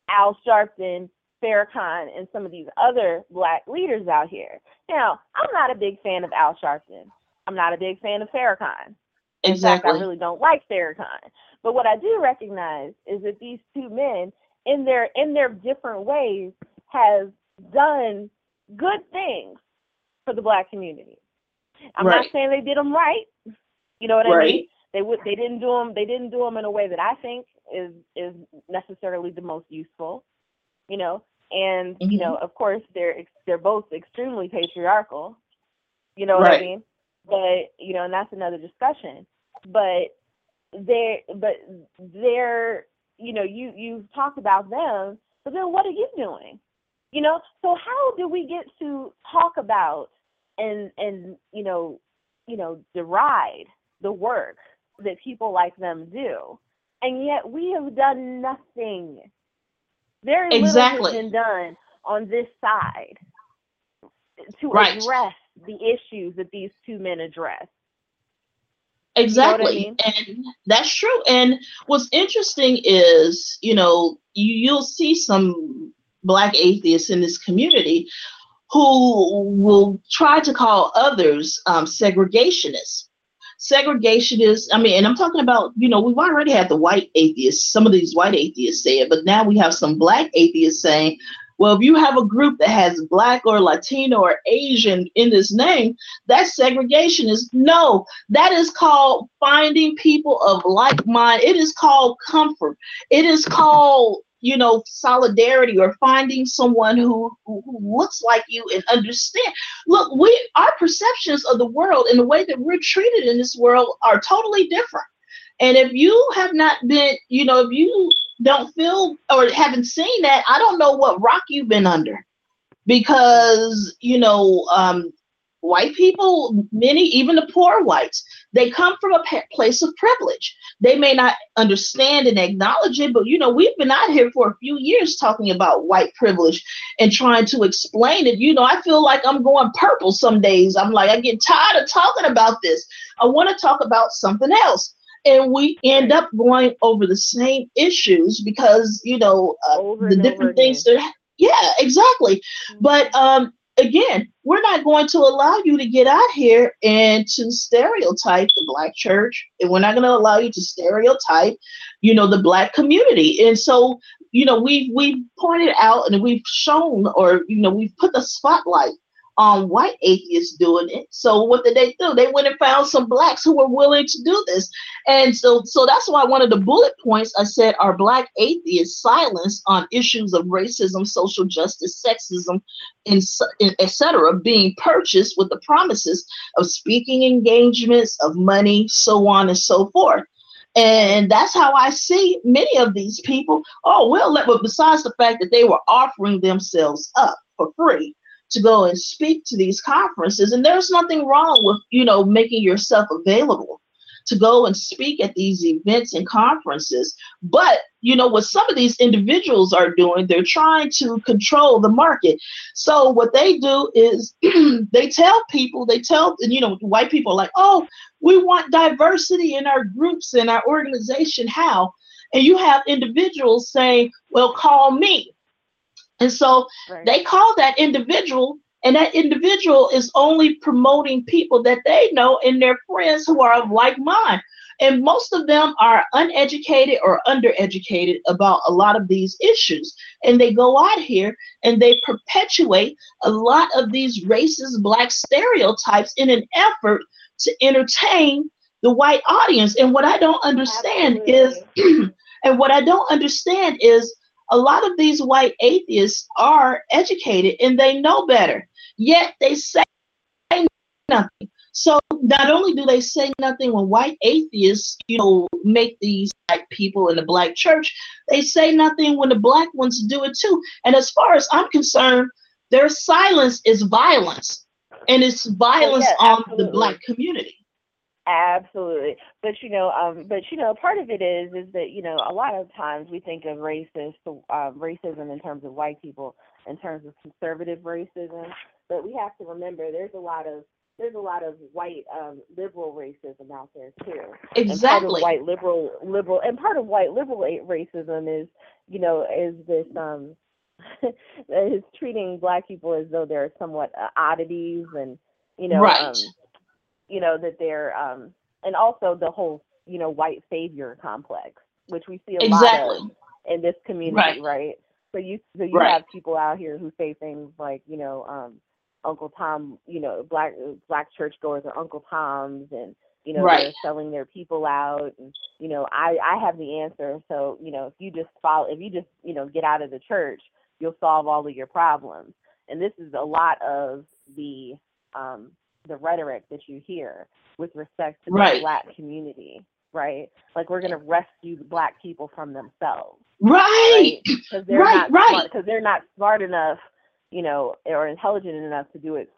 Al Sharpton, Farrakhan, and some of these other black leaders out here. Now, I'm not a big fan of Al Sharpton. I'm not a big fan of Farrakhan. In exactly. fact, I really don't like Farrakhan. But what I do recognize is that these two men, in their in their different ways, have done good things for the black community. I'm right. not saying they did them right. You know what right. I mean? They would they didn't do them they didn't do them in a way that I think is is necessarily the most useful. You know, and mm-hmm. you know, of course, they're they're both extremely patriarchal. You know what right. I mean? But you know, and that's another discussion. But they're but they're you know you you talked about them, but then what are you doing? You know, so how do we get to talk about and and you know you know deride the work that people like them do, and yet we have done nothing. Very exactly. little has been done on this side to right. address the issues that these two men address. Exactly. You know I mean? And that's true. And what's interesting is, you know, you, you'll see some black atheists in this community who will try to call others um, segregationists. Segregationists, I mean, and I'm talking about, you know, we've already had the white atheists, some of these white atheists say it, but now we have some black atheists saying, well, if you have a group that has black or Latino or Asian in this name, that's segregationist. No, that is called finding people of like mind. It is called comfort. It is called you know solidarity or finding someone who, who, looks like you and understand look we our perceptions of the world and the way that we're treated in this world are totally different And if you have not been, you know, if you don't feel or haven't seen that, I don't know what rock you've been under. Because, you know, um, white people, many, even the poor whites, they come from a place of privilege. They may not understand and acknowledge it, but you know, we've been out here for a few years talking about white privilege and trying to explain it. You know, I feel like I'm going purple some days. I'm like, I get tired of talking about this. I want to talk about something else. And we end up going over the same issues because, you know, uh, the different things that, yeah, exactly. Mm-hmm. But um, again, we're not going to allow you to get out here and to stereotype the black church, and we're not going to allow you to stereotype, you know, the black community. And so, you know, we've we've pointed out and we've shown, or you know, we've put the spotlight on white atheists doing it. So what did they do? They went and found some blacks who were willing to do this. And so so that's why one of the bullet points I said are black atheists silence on issues of racism, social justice, sexism, and, and etc. being purchased with the promises of speaking engagements, of money, so on and so forth. And that's how I see many of these people. Oh, well, but besides the fact that they were offering themselves up for free, to go and speak to these conferences. And there's nothing wrong with, you know, making yourself available to go and speak at these events and conferences. But, you know, what some of these individuals are doing, they're trying to control the market. So what they do is [CLEARS THROAT] they tell people, they tell, you know, white people like, oh, we want diversity in our groups and our organization. How? And you have individuals saying, well, call me. And so right. they call that individual, and that individual is only promoting people that they know and their friends who are of like mind. And most of them are uneducated or undereducated about a lot of these issues. And they go out here and they perpetuate a lot of these racist black stereotypes in an effort to entertain the white audience. And what I don't understand Absolutely. is, [CLEARS THROAT] and what I don't understand is a lot of these white atheists are educated and they know better, yet they say nothing. So not only do they say nothing when white atheists, you know, make these black people in the black church, they say nothing when the black ones do it too. And as far as I'm concerned, their silence is violence, and it's violence oh, yeah, on the black community. Absolutely. But you know, um, but you know, part of it is is that, you know, a lot of times we think of racist um, racism in terms of white people, in terms of conservative racism. But we have to remember there's a lot of there's a lot of white um, liberal racism out there too. Exactly. white liberal liberal and part of white liberal racism is, you know, is this um [LAUGHS] is treating black people as though they're somewhat uh, oddities and you know right. um, you know that they're um and also the whole you know white savior complex which we see a exactly. lot of in this community right, right? so you so you right. have people out here who say things like you know um uncle tom you know black black churchgoers are uncle toms and you know right. they're selling their people out and you know i i have the answer so you know if you just follow if you just you know get out of the church you'll solve all of your problems and this is a lot of the um the rhetoric that you hear with respect to right. the black community, right? Like we're going to rescue the black people from themselves, right? Because right? they're right, not right. because they're not smart enough, you know, or intelligent enough to do it,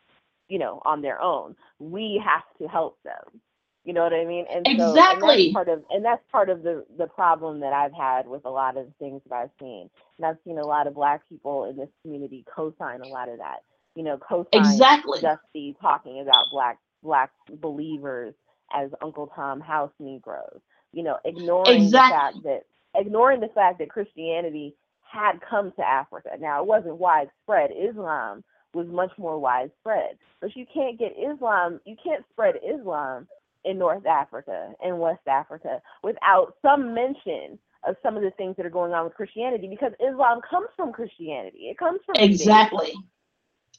you know, on their own. We have to help them. You know what I mean? And exactly. So, and that's part of and that's part of the the problem that I've had with a lot of things that I've seen. And I've seen a lot of black people in this community co-sign a lot of that you know, co exactly Dusty talking about black black believers as Uncle Tom house Negroes. You know, ignoring exactly. the fact that ignoring the fact that Christianity had come to Africa. Now it wasn't widespread. Islam was much more widespread. But you can't get Islam, you can't spread Islam in North Africa and West Africa without some mention of some of the things that are going on with Christianity because Islam comes from Christianity. It comes from exactly.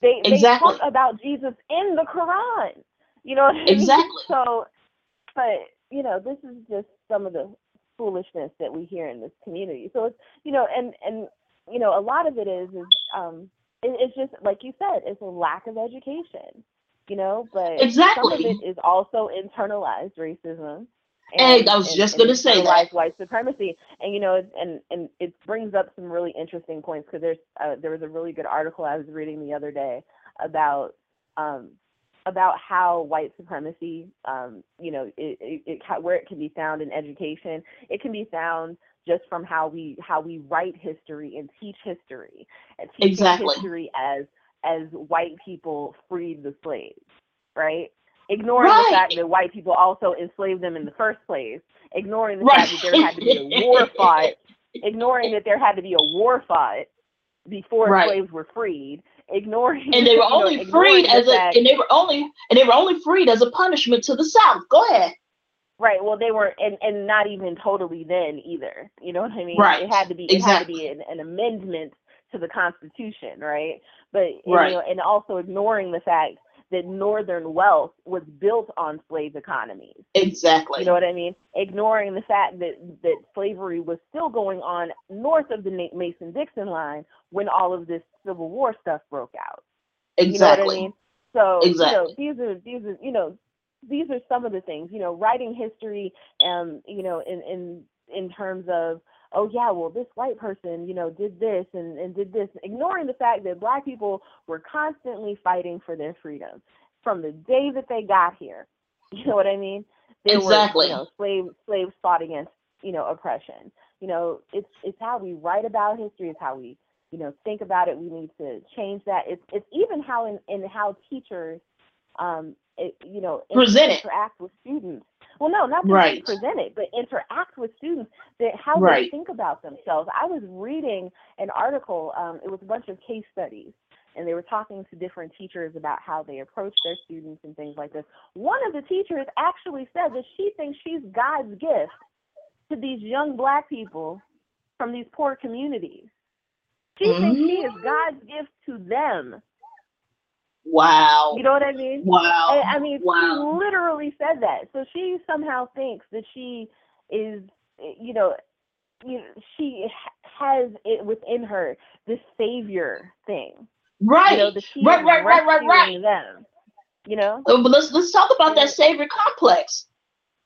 They exactly. they talk about Jesus in the Quran. You know exactly. I mean? [LAUGHS] So, but you know, this is just some of the foolishness that we hear in this community. So it's you know, and and you know, a lot of it is is um, it, it's just like you said, it's a lack of education. You know, but exactly. some of it is also internalized racism. And, I was just going to say that white supremacy, and you know, and and it brings up some really interesting points because there's uh, there was a really good article I was reading the other day about um, about how white supremacy, um, you know, it, it, it, where it can be found in education. It can be found just from how we how we write history and teach history and teach exactly. history as as white people freed the slaves, right? Ignoring right. the fact that white people also enslaved them in the first place, ignoring the right. fact that there had to be a war [LAUGHS] fought, ignoring that there had to be a war fought before right. slaves were freed, ignoring and they were [LAUGHS] only know, freed as a and they were only and they were only freed as a punishment to the South. Go ahead. Right. Well, they were, and and not even totally then either. You know what I mean? Right. It had to be. It exactly. had to be an, an amendment to the Constitution, right? But right. You know, and also ignoring the fact that Northern wealth was built on slave economies. Exactly. You know what I mean? Ignoring the fact that that slavery was still going on north of the Mason-Dixon line when all of this Civil War stuff broke out. Exactly. You know what I mean? So exactly. you know, these are these are you know these are some of the things you know writing history um you know in in in terms of oh yeah well this white person you know did this and and did this ignoring the fact that black people were constantly fighting for their freedom. From the day that they got here [LAUGHS] you know what i mean? There exactly were you know slaves slaves fought against you know oppression. You know it's it's how we write about history. It's how we you know think about it. We need to change that. It's it's even how in in how teachers um it, you know present interact with students well no not just right. present it but interact with students that how right. they think about themselves i was reading an article um, it was a bunch of case studies and they were talking to different teachers about how they approach their students and things like this one of the teachers actually said that she thinks she's god's gift to these young black people from these poor communities she mm-hmm. thinks she is god's gift to them Wow. You know what I mean? Wow. I, I mean, wow. she literally said that. So she somehow thinks that she is, you know, you know, she has it within her the savior thing. Right. You know, right, right, right, right, right. Them. You know. Uh, but let's let's talk about that savior complex.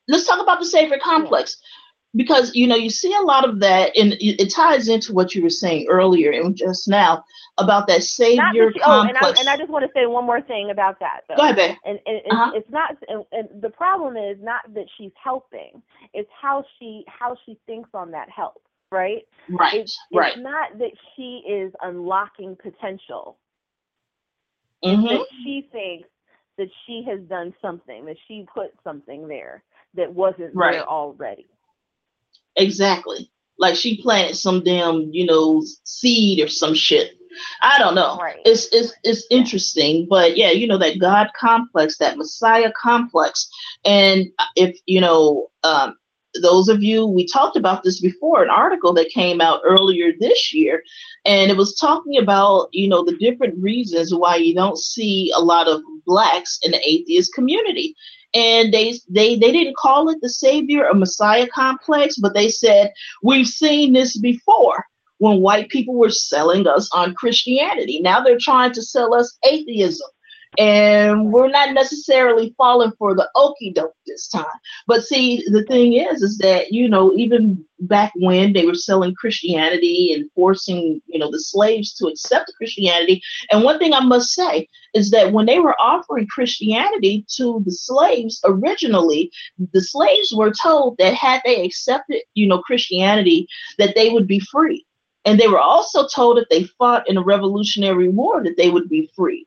Let's talk about the savior complex because you know you see a lot of that and it ties into what you were saying earlier and just now about that savior complex. Oh, and I, and I just want to say one more thing about that. Though. Go ahead, babe. And, and uh-huh. it's, it's not. And, and the problem is not that she's helping; it's how she how she thinks on that help. Right. Right. It's, right. It's not that she is unlocking potential. Mm-hmm. It's that she thinks that she has done something, that she put something there that wasn't right. there already. Exactly. Like she planted some damn, you know, seed or some shit. I don't know. Right. It's it's it's interesting, but yeah, you know that God complex, that Messiah complex, and if you know, um, those of you we talked about this before, an article that came out earlier this year, and it was talking about you know the different reasons why you don't see a lot of blacks in the atheist community and they they they didn't call it the savior or messiah complex but they said we've seen this before when white people were selling us on christianity. Now they're trying to sell us atheism and we're not necessarily falling for the okey doke this time. But see, the thing is, is that you know, even back when they were selling Christianity and forcing you know the slaves to accept Christianity, and one thing I must say is that when they were offering Christianity to the slaves originally, the slaves were told that had they accepted you know Christianity, that they would be free. And they were also told if they fought in a revolutionary war that they would be free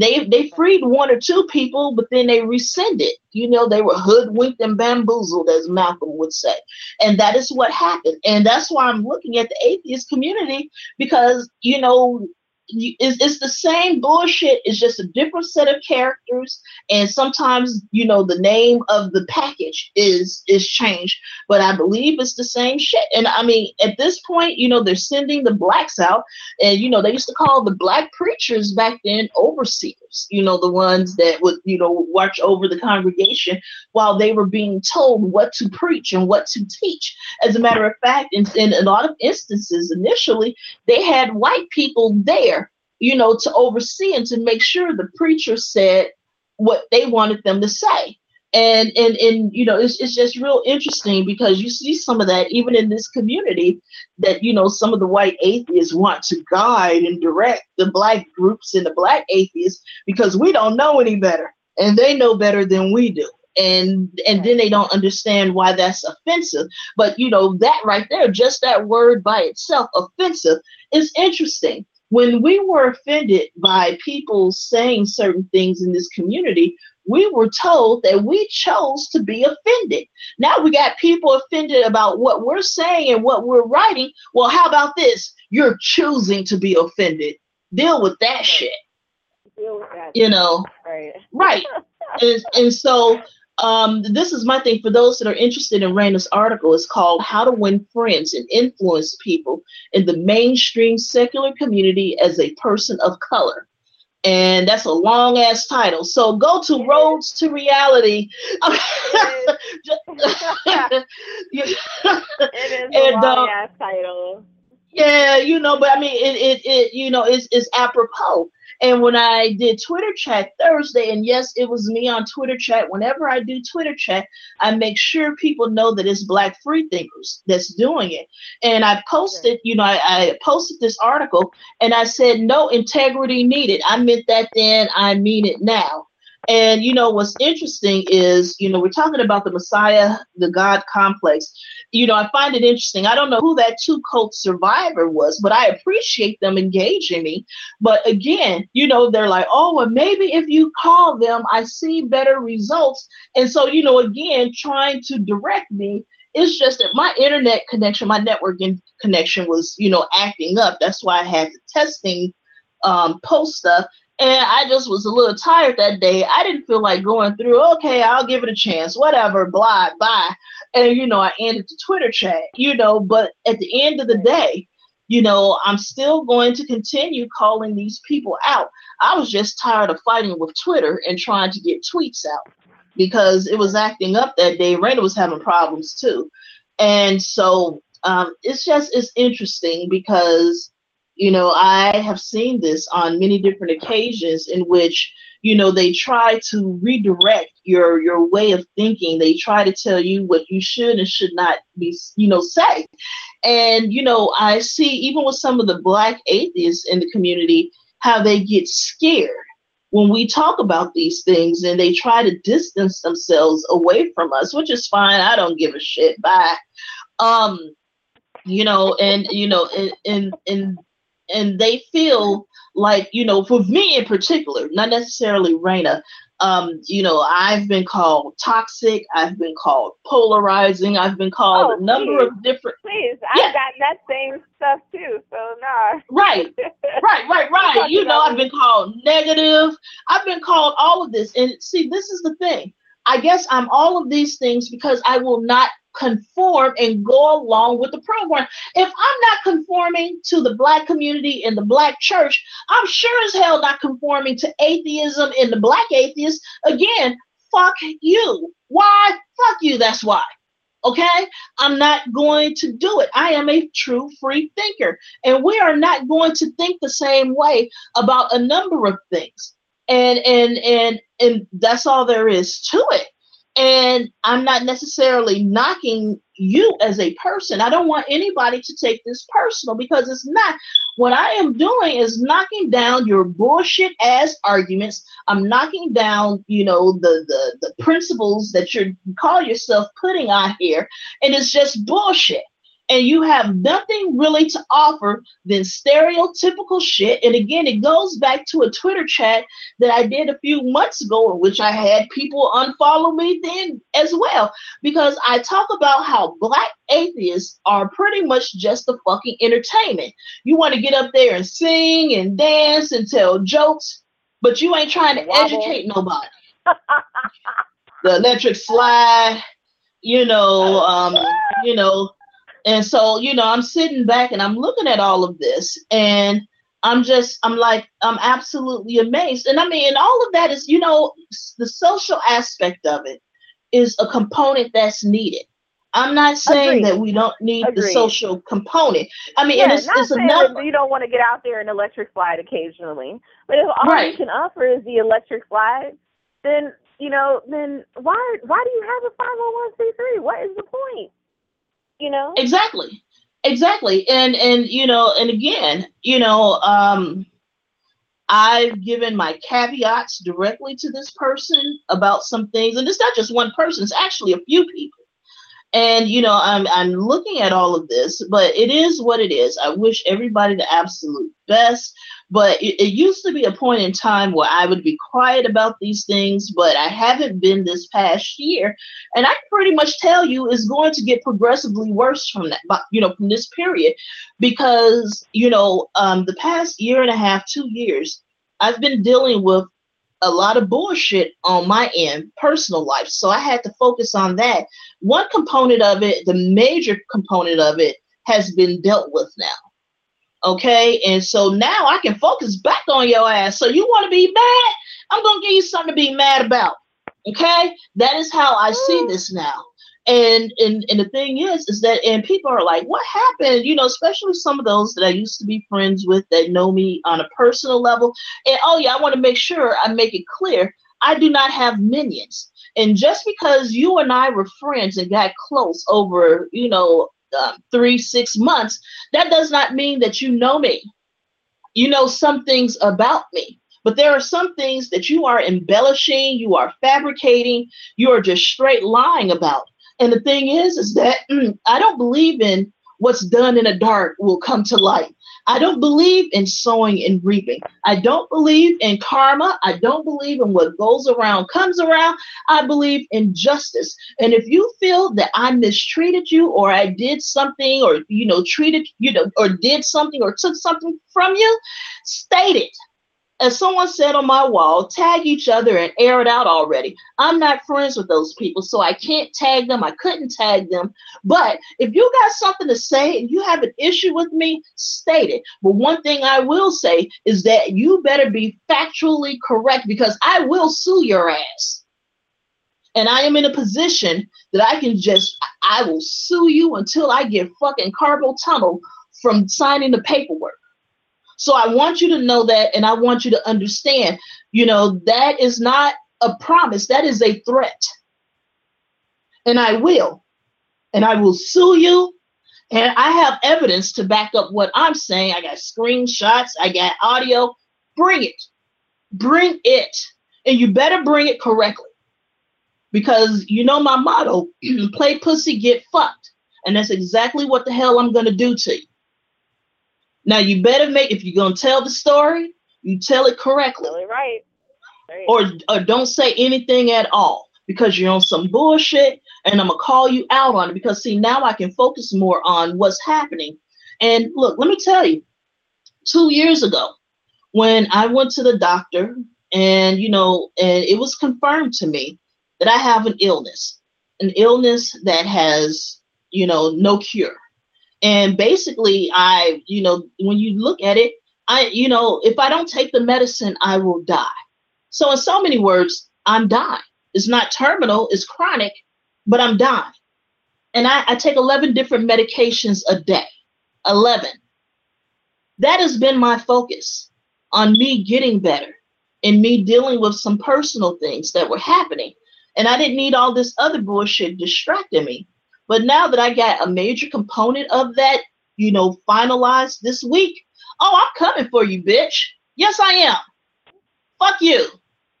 they they freed one or two people, but then they rescinded. You know, they were hoodwinked and bamboozled, as Malcolm would say. And that is what happened. And that's why I'm looking at the atheist community because, you know, it's, it's the same bullshit. It's just a different set of characters, and sometimes you know the name of the package is is changed, but I believe it's the same shit. And I mean, at this point, you know, they're sending the blacks out, and you know they used to call the black preachers back then overseers. You know, the ones that would you know watch over the congregation while they were being told what to preach and what to teach. As a matter of fact, in, in a lot of instances, initially they had white people there you know, to oversee and to make sure the preacher said what they wanted them to say. and and and you know it's, it's just real interesting because you see some of that even in this community that you know some of the white atheists want to guide and direct the black groups and the black atheists because we don't know any better and they know better than we do. And and then they don't understand why that's offensive. But you know that right there just that word by itself offensive is interesting when we were offended by people saying certain things in this community we were told that we chose to be offended. Now we got people offended about what we're saying and what we're writing. Well, how about this? You're choosing to be offended. Deal with that shit. Deal with that. You know, Right. right. [LAUGHS] and, and so um, this is my thing for those that are interested in Raina's article. It's called How to Win Friends and Influence People in the Mainstream Secular Community as a Person of Color and that's a long ass title. So go to Roads to Reality. It is [LAUGHS] [LAUGHS] a uh, long ass title. Yeah, you know, but I mean, it, it, it you know, it's, it's apropos. And when I did Twitter chat Thursday, and yes, it was me on Twitter chat. Whenever I do Twitter chat, I make sure people know that it's Black free thinkers that's doing it. And I posted, you know, I, I posted this article and I said, no integrity needed. I meant that then, I mean it now. And you know what's interesting is, you know, we're talking about the Messiah, the God complex. You know, I find it interesting. I don't know who that two cult survivor was, but I appreciate them engaging me. But again, you know, they're like, oh, well, maybe if you call them, I see better results. And so, you know, again, trying to direct me. It's just that my internet connection, my networking connection was, you know, acting up. That's why I had the testing um, post stuff. And I just was a little tired that day. I didn't feel like going through, okay, I'll give it a chance, whatever, blah, bye. And, you know, I ended the Twitter chat, you know, but at the end of the day, you know, I'm still going to continue calling these people out. I was just tired of fighting with Twitter and trying to get tweets out because it was acting up that day. Raina was having problems too. And so um, it's just, it's interesting because you know, I have seen this on many different occasions in which, you know, they try to redirect your your way of thinking. They try to tell you what you should and should not be, you know, say. And you know, I see even with some of the black atheists in the community how they get scared when we talk about these things and they try to distance themselves away from us, which is fine. I don't give a shit. Bye. Um, you know, and you know, and and and and they feel like you know for me in particular not necessarily Raina um you know I've been called toxic I've been called polarizing I've been called Oh, a number please. of different Please. I've got that same stuff too. So nah. right right right [LAUGHS] right you know I've been called negative I've been called all of this and see this is the thing I guess I'm all of these things because I will not conform and go along with the program. If I'm not conforming to the black community and the black church, I'm sure as hell not conforming to atheism and the black atheists. Again, fuck you. Why? Fuck you. That's why. Okay? I'm not going to do it. I am a true free thinker. And we are not going to think the same way about a number of things. And and and and that's all there is to it and I'm not necessarily knocking you as a person. I don't want anybody to take this personal because it's not. What I am doing is knocking down your bullshit ass arguments. I'm knocking down, you know, the the the principles that you call yourself putting out here, and it's just bullshit. And you have nothing really to offer than stereotypical shit. And again, it goes back to a Twitter chat that I did a few months ago, in which I had people unfollow me then as well, because I talk about how black atheists are pretty much just a fucking entertainment. You want to get up there and sing and dance and tell jokes, but you ain't trying to Wobble. educate nobody. the electric slide, you know, um, you know, and so, you know, I'm sitting back and I'm looking at all of this and I'm just, I'm like, I'm absolutely amazed. And I mean, and all of that is, you know, the social aspect of it is a component that's needed. I'm not saying Agreed. that we don't need the social component. I mean, yeah, and it's, not it's saying enough. that you don't want to get out there and electric slide occasionally, but if all Right. you can offer is the electric slide, then you know, then why why do you have a five hundred one c three? What is the point? You know? Exactly. Exactly. And and you know, and again, you know, um I've given my caveats directly to this person about some things, and it's not just one person; it's actually a few people. And you know, I'm I'm looking at all of this, but it is what it is. I wish everybody the absolute best. But it, it, used to be a point in time where I would be quiet about these things, but I haven't been this past year. And I can pretty much tell you it's going to get progressively worse from that, you know, from this period, because you know, um, the past year and a half, two years, I've been dealing with a lot of bullshit on my end, personal life. So I had to focus on that. One component of it, the major component of it, has been dealt with now. Okay. And so now I can focus back on your ass. So you want to be mad? I'm going to give you something to be mad about. Okay. That is how I see mm. this now. And, and and the thing is, is that and people are like, what happened? You know, especially some of those that I used to be friends with that know me on a personal level. And oh yeah, I want to make sure I make it clear I do not have minions. And just because you and I were friends and got close over, you know, uh, three, six months, that does not mean that you know me. You know some things about me, but there are some things that you are embellishing, you are fabricating, you are just straight lying about. And the thing is, is that mm, I don't believe in what's done in the dark will come to light. I don't believe in sowing and reaping. I don't believe in karma. I don't believe in what goes around comes around. I believe in justice. And if you feel that I mistreated you or I did something or you know treated you know or did something or took something from you, state it as someone said on my wall, tag each other and air it out already. I'm not friends with those people, so I can't tag them. I couldn't tag them. But if you got something to say and you have an issue with me, state it. But one thing I will say is that you better be factually correct because I will sue your ass. And I am in a position that I can just, I will sue you until I get fucking carpal tunnel from signing the paperwork. So I want you to know that, and I want you to understand, you know, that is not a promise, that is a threat. And I will. And I will sue you. And I have evidence to back up what I'm saying. I got screenshots, I got audio. Bring it. Bring it. And you better bring it correctly. Because you know my motto [CLEARS THROAT] play pussy, get fucked. And that's exactly what the hell I'm going to do to you. Now you better make if you're gonna tell the story, you tell it correctly. Really right. right. Or or don't say anything at all because you're on some bullshit and I'm gonna call you out on it because see now I can focus more on what's happening. And look, let me tell you, two years ago, when I went to the doctor and you know, and it was confirmed to me that I have an illness, an illness that has, you know, no cure. And basically, I, you know, when you look at it, I, you know, if I don't take the medicine, I will die. So, in so many words, I'm dying. It's not terminal, it's chronic, but I'm dying. And I, I take 11 different medications a day. 11. That has been my focus on me getting better and me dealing with some personal things that were happening. And I didn't need all this other bullshit distracting me. But now that I got a major component of that, you know, finalized this week, oh, I'm coming for you, bitch. Yes, I am. Fuck you.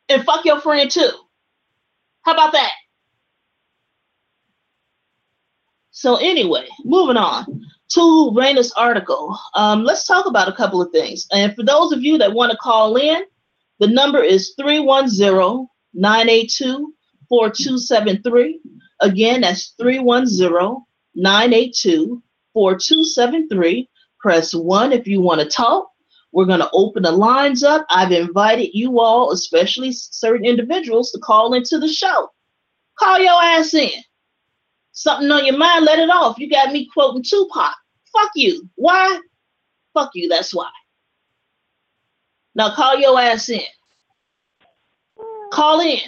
And fuck your friend too. How about that? So anyway, moving on to Raina's article. Um, let's talk about a couple of things. And for those of you that want to call in, the number is 310 982 4273. Again, that's 310 982 4273. Press 1 if you want to talk. We're going to open the lines up. I've invited you all, especially certain individuals, to call into the show. Call your ass in. Something on your mind, let it off. You got me quoting Tupac. Fuck you. Why? Fuck you. That's why. Now call your ass in. Call in.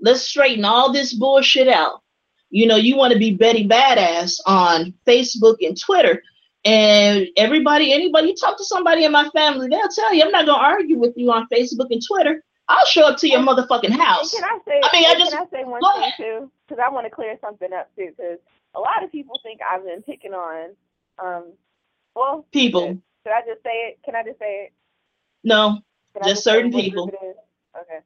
Let's straighten all this bullshit out. You know, you want to be Betty Badass on Facebook and Twitter. And everybody, anybody, you talk to somebody in my family, they'll tell you, I'm not going to argue with you on Facebook and Twitter. I'll show up to your motherfucking house. Can I say? I mean, I just- can I say one thing ahead. too? Because I want to clear something up too. Because a lot of people think I've been picking on. Um, well, People, Should I just say it? Can I just say it? no, Can I Just certain people. group it is? Okay.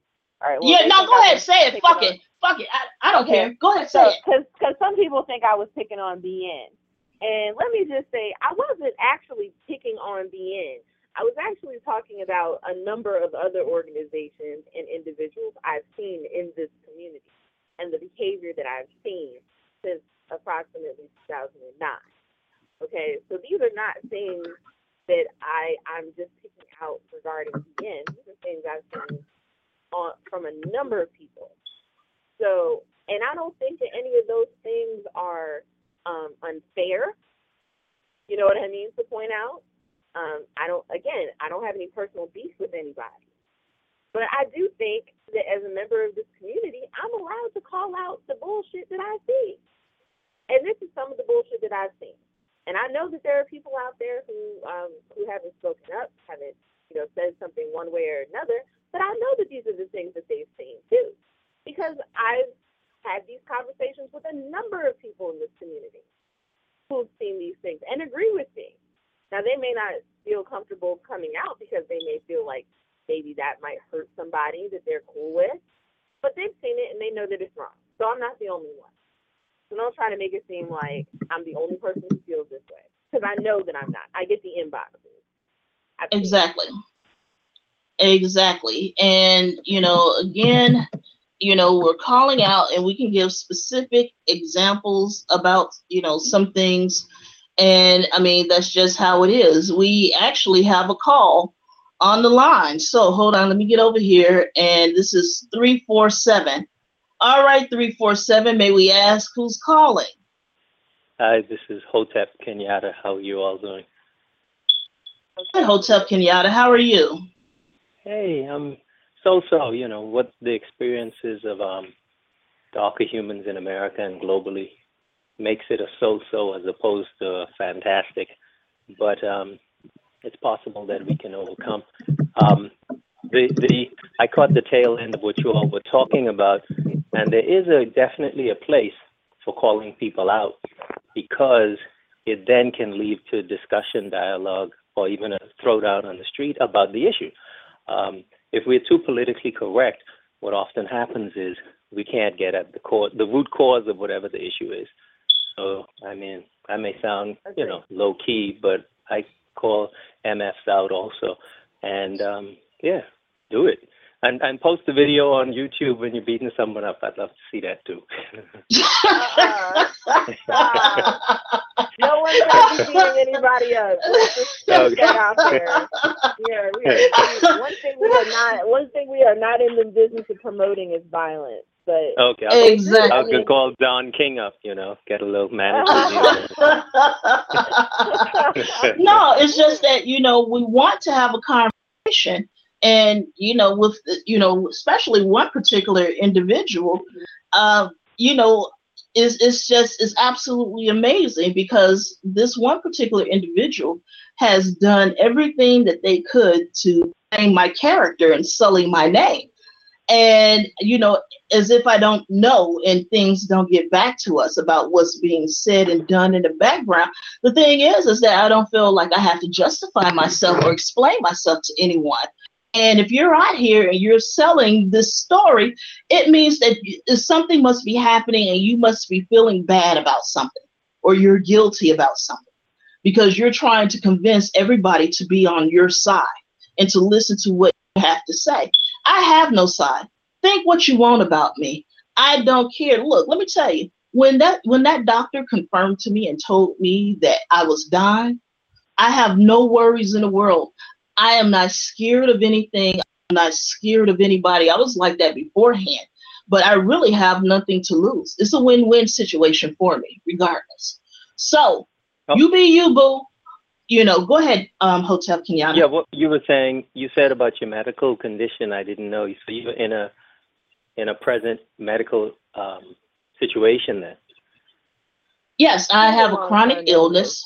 All right. well, yeah, no, go ahead, say it. Fuck on- it, fuck it. I, I don't Okay. care. Go ahead, and say it. because because some people think I was picking on BN, and let me just say I wasn't actually picking on BN. I was actually talking about a number of other organizations and individuals I've seen in this community and the behavior that I've seen since approximately 2009. Okay, so these are not things that I I'm just picking out regarding BN. These are things I've seen on from a number of people. So, and I don't think that any of those things are um, unfair. You know what I mean to point out. Um, I don't. Again, I don't have any personal beef with anybody, but I do think that as a member of this community, I'm allowed to call out the bullshit that I see. And this is some of the bullshit that I've seen. And I know that there are people out there who um, who haven't spoken up, haven't you know said something one way or another. But I know that these are the things that they've seen too, because I've had these conversations with a number of people in this community who've seen these things and agree with me. Now they may not feel comfortable coming out because they may feel like maybe that might hurt somebody that they're cool with, but they've seen it and they know that it's wrong. So I'm not the only one. So don't try to make it seem like I'm the only person who feels this way because I know that I'm not. I get the inboxes. I've seen. Exactly. And, you know, again, you know, we're calling out and we can give specific examples about, you know, some things. And I mean, that's just how it is. We actually have a call on the line. So hold on, let me get over here. And this is 347. All right, 347. May we ask who's calling? Hi, this is Hotep Kenyatta. How are you all doing? Hi, Hotep Kenyatta. How are you? Hey, um, so-so, you know, what the experiences of um, darker humans in America and globally makes it a so-so as opposed to a fantastic. But um, it's possible that we can overcome. Um, the the I caught the tail end of what you all were talking about, and there is a definitely a place for calling people out because it then can lead to discussion, dialogue, or even a throwdown on the street about the issue. Um, if we're too politically correct, what often happens is we can't get at the core, the root cause of whatever the issue is. So, I mean, I may sound, you know, low key, but I call MFs out also. And um, yeah, do it. And, and post the video on YouTube when you're beating someone up. I'd love to see that too. Uh-uh. No one's gonna be beating anybody up. Let's just put [LAUGHS] Okay. that out there. Yeah, we are, [LAUGHS] one thing we are not one thing we are not in the business of promoting is violence. But okay, I'll, I could call Don King up, you know, get a little manager. [LAUGHS] no, it's just that you know we want to have a conversation, and you know with you know especially one particular individual, uh, you know, is it's just is absolutely amazing because this one particular individual has done everything that they could to name my character and sully my name. And you know, as if I don't know, and things don't get back to us about what's being said and done in the background the thing is is that i don't feel like i have to justify myself or explain myself to anyone and if you're out here and you're selling this story it means that something must be happening and you must be feeling bad about something or you're guilty about something because you're trying to convince everybody to be on your side and to listen to what you have to say. I have no side. Think what you want about me. I don't care. Look let me tell you when that when that doctor confirmed to me and told me that I was dying, I have no worries in the world. I am not scared of anything. I'm not scared of anybody. I was like that beforehand, but I really have nothing to lose. It's a win-win situation for me, regardless. So Oh. you be you, boo. You know, go ahead, um, Hotep Kenyatta. Yeah, what you were saying, you said about your medical condition. I didn't know. So you're in a in a present medical um, situation then. Yes, I have a chronic illness.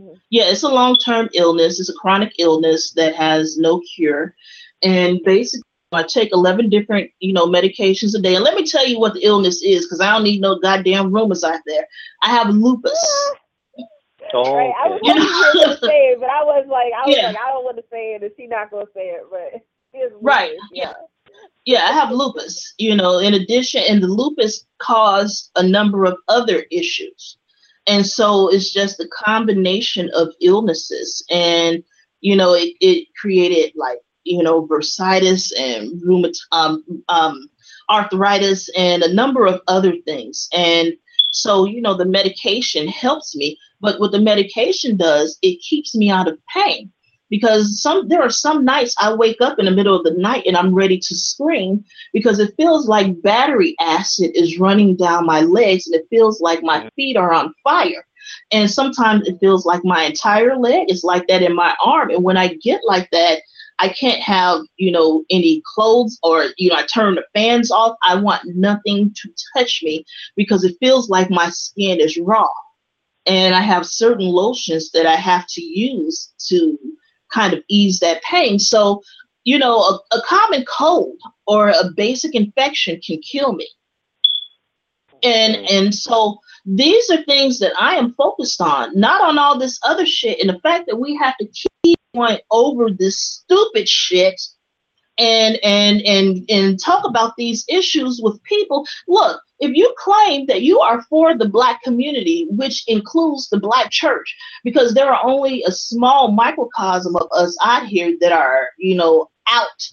Illness. Yeah, it's a long term illness. It's a chronic illness that has no cure. And basically, I take 11 different, you know, medications a day. And let me tell you what the illness is, because I don't need no goddamn rumors out there. I have lupus. [LAUGHS] Oh, Right. I was okay. You hoping you were know? gonna say it, but I was like, I was Yeah. like, I don't want to say it, and she's not gonna say it, but it's Right, lupus, Yeah. yeah, I have lupus, you know, in addition, and the lupus caused a number of other issues. And so it's just a combination of illnesses. And, you know, it, it created like, you know, bursitis and rheumat- um, um, arthritis and a number of other things. And so, you know, the medication helps me. But what the medication does, it keeps me out of pain because some there are some nights I wake up in the middle of the night and I'm ready to scream because it feels like battery acid is running down my legs and it feels like my feet are on fire. And sometimes it feels like my entire leg is like that in my arm. And when I get like that, I can't have, you know, any clothes or, you know, I turn the fans off. I want nothing to touch me because it feels like my skin is raw. And I have certain lotions that I have to use to kind of ease that pain. So, you know, a, a common cold or a basic infection can kill me. And and so these are things that I am focused on, not on all this other shit. And the fact that we have to keep going over this stupid shit and and and and talk about these issues with people. Look, if you claim that you are for the black community, which includes the black church, because there are only a small microcosm of us out here that are, you know, out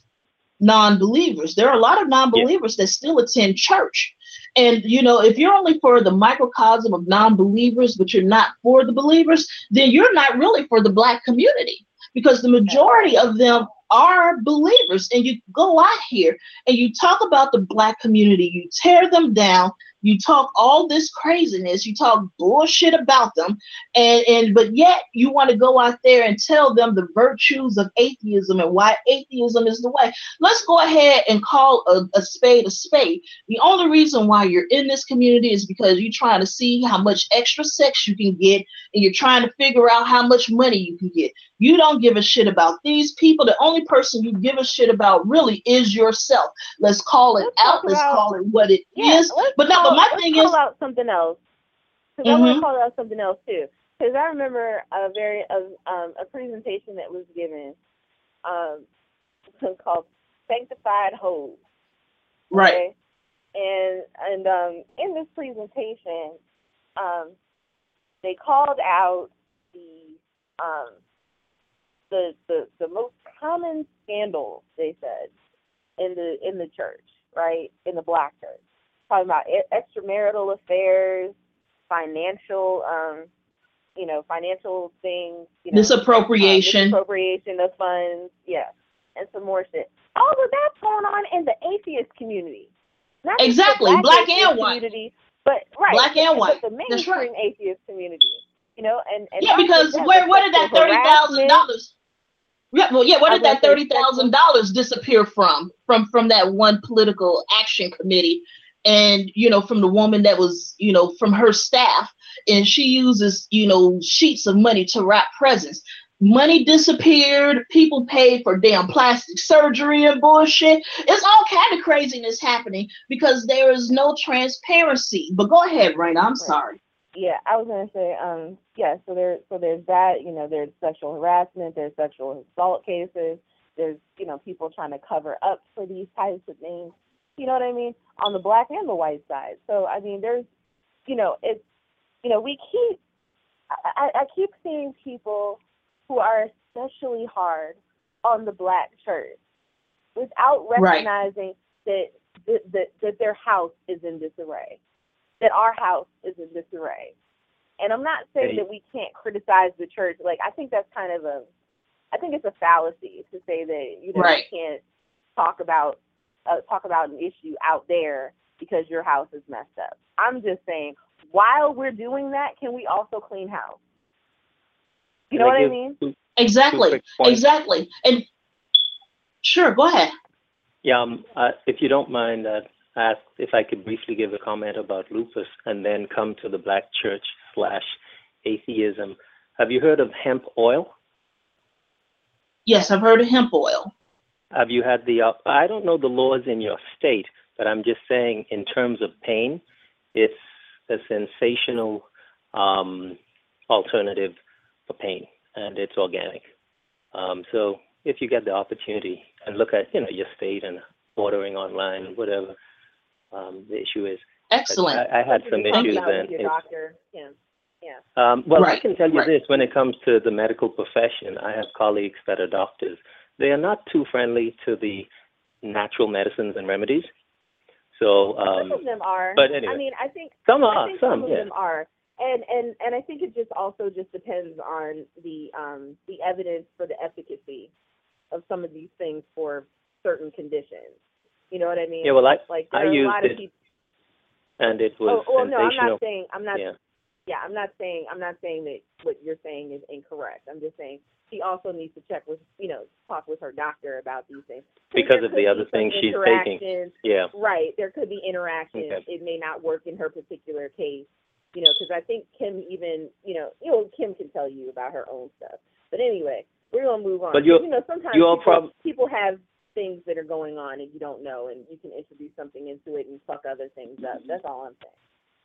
non-believers. There are a lot of non-believers that still attend church. And you know, if you're only for the microcosm of non-believers, but you're not for the believers, then you're not really for the black community because the majority of them are believers. And you go out here and you talk about the black community, you tear them down, you talk all this craziness, you talk bullshit about them, and, and but yet you want to go out there and tell them the virtues of atheism and why atheism is the way. Let's go ahead and call a, a spade a spade. The only reason why you're in this community is because you're trying to see how much extra sex you can get, and you're trying to figure out how much money you can get. You don't give a shit about these people. The only person you give a shit about really is yourself. Let's call it Let's out. Let's about- call it what it is. Yeah, let's But no, but my let's thing call is, out something else. Because I want to call out something else too. Because I remember a very a, um, a presentation that was given, um, called "Sanctified Hope." right? And and um, in this presentation, um, they called out the um, the the the most common scandals they said in the in the church, right? In the black church, talking about extramarital affairs, financial, um, you know, financial things, you know, Misappropriation. uh, misappropriation of funds, yeah, and some more shit. All of that's going on in the atheist community. Not Exactly, black atheist and white. community, but right, Black and but white. the mainstream right. atheist community. You know, and, and yeah, because where where did that thirty thousand dollars? Yeah, well, yeah, where did that thirty thousand dollars disappear from? From from that one political action committee, and you know, from the woman that was, you know, from her staff, and she uses, you know, sheets of money to wrap presents. Money disappeared. People paid for damn plastic surgery and bullshit. It's all kind of craziness happening because there is no transparency. But go ahead, Raina. I'm sorry. Yeah, I was gonna say, um, yeah. So there, so there's that. You know, there's sexual harassment. There's sexual assault cases. There's, you know, people trying to cover up for these types of things. You know what I mean? On the black and the white side. So I mean, there's, you know, it's, you know, we keep, I, I keep seeing people who are especially hard on the black church without Right. recognizing that, that that that their house is in disarray that our house is in disarray. And I'm not saying Hey. that we can't criticize the church. Like I think that's kind of a, I think it's a fallacy to say that you know Right. you can't talk about uh, talk about an issue out there because your house is messed up. I'm just saying while we're doing that, can we also clean house? You Can know what I mean? two- two Exactly. quick points? Exactly. And sure, go ahead. Yeah, um, uh, if you don't mind, uh, ask if I could briefly give a comment about lupus and then come to the black church slash atheism. Have you heard of hemp oil? Yes, I've heard of hemp oil. have you had the? op- I don't know the laws in your state, but I'm just saying in terms of pain, it's a sensational um, alternative for pain, and it's organic. Um, so if you get the opportunity and look at you know your state and ordering online, whatever um, the issue is. Excellent. I, I had some Talk issues about with and your doctor. Yeah. Yeah. um, well, I Right, can tell you right. this: when it comes to the medical profession, I have colleagues that are doctors. They are not too friendly to the natural medicines and remedies. So, some um, of them are. but anyway. I mean, I think some I are, think some, of yeah. them are, and and and I think it just also just depends on the um the evidence for the efficacy of some of these things for certain conditions. You know what I mean? Yeah, well, I like I there are a used lot of it, people. and it oh, was Oh, well, no, I'm not saying I'm not. yeah. yeah, I'm not saying I'm not saying that what you're saying is incorrect. I'm just saying she also needs to check with you know talk with her doctor about these things Because of the other things she's taking. Yeah. Right. There could be interactions. Okay. It may not work in her particular case, you know, because I think Kim even, you know, you know, Kim can tell you about her own stuff. But anyway, we're gonna move on. But you- you know, sometimes you all people, prob- people have things that are going on and you don't know, and you can introduce something into it and fuck other things up. That's all I'm saying.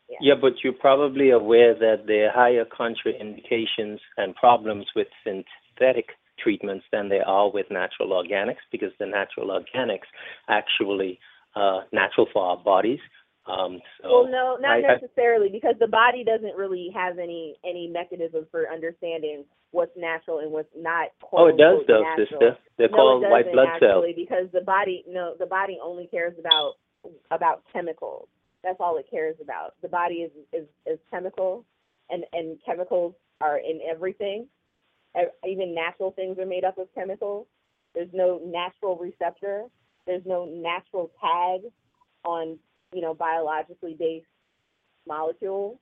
Yeah. Yeah, but you're probably aware that there are higher contraindications and problems with synthetic treatments than there are with natural organics because the natural organics actually uh, natural for our bodies. Um, so Well, no, not I- necessarily, because the body doesn't really have any any mechanism for understanding what's natural and what's not. oh, it does though, natural. sister. They're no, called white blood cells. because the body no, the body only cares about about chemicals. That's all it cares about. The body is is, is chemical, and and chemicals are in everything. Even natural things are made up of chemicals. There's no natural receptor. There's no natural tag on you know biologically based molecules.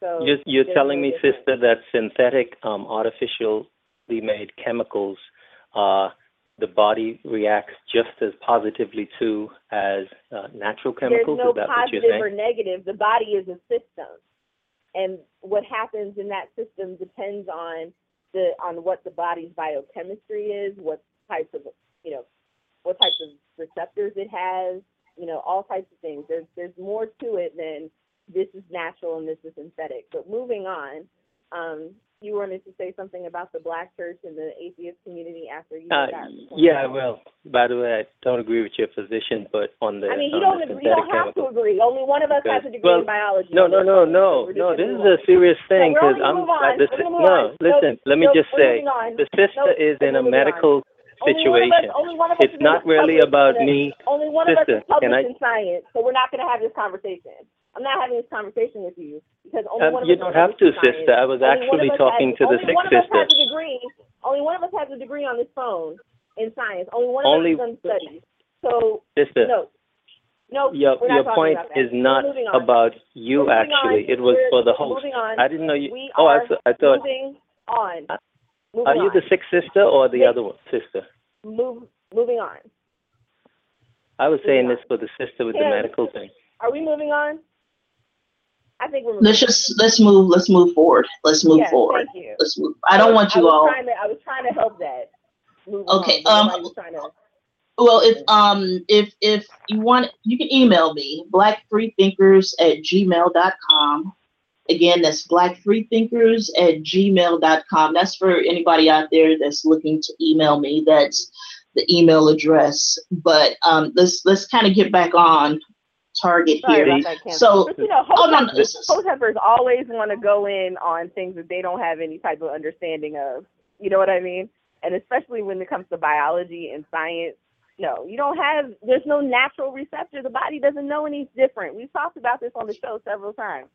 So You're, you're telling me, difference. sister, that synthetic, um, artificially made chemicals, uh, the body reacts just as positively to as uh, natural chemicals. There's no Is that what you're positive or negative. The body is a system, and what happens in that system depends on the on what the body's biochemistry is, what types of you know, what types of receptors it has, you know, all types of things. There's there's more to it than this is natural and this is synthetic. But moving on, um, you wanted to say something about the black church and the atheist community after you Uh, got yeah, well, by the way, I don't agree with your position, but on the I mean, you don't agree. You don't have to agree. Only one of us has a degree well, in biology. No, no, no, no, no. This is a serious thing because I'm like move no. Listen, Nope, let me nope, just say the sister is in a moving on. medical Only one of us, situation. only one of us It's not really about me. Only one of Sister, us is published can I- in science, so we're not going to have this conversation. I'm not having this conversation with you because only Um, one of you us don't have to, science. sister. I was Only actually talking has, to the only one of us sister. has a degree. Only one of us has a degree on this phone in science. Only one of Only- us has done studies. So Sister, no, no, your your point is not about you actually. on. It was We're for the host. I didn't know you. Oh, I, I thought. moving on. Moving Are you on. the sick sister or the Wait. other one, sister? Move, moving on. I was saying this for the sister with Kim. the medical thing. Are we moving on? I think we're moving. Let's just let's move. Let's move forward. Let's move yes, forward. Thank you. Let's move. I don't was- want you I was all. Trying to, I was trying to help that. Move Okay, on, but um, nobody was trying to. Well, if um if if you want, you can email me blackfreethinkers at gmail.com. Again, that's blackfreethinkers at gmail.com. That's for anybody out there that's looking to email me. That's the email address. But um, let's let's kind of get back on target Sorry here. that, So, but you know, oh no, no, this is, host heifers always want to go in on things that they don't have any type of understanding of. You know what I mean? And especially when it comes to biology and science. No, you don't have. There's no natural receptor. The body doesn't know any different. We've talked about this on the show several times.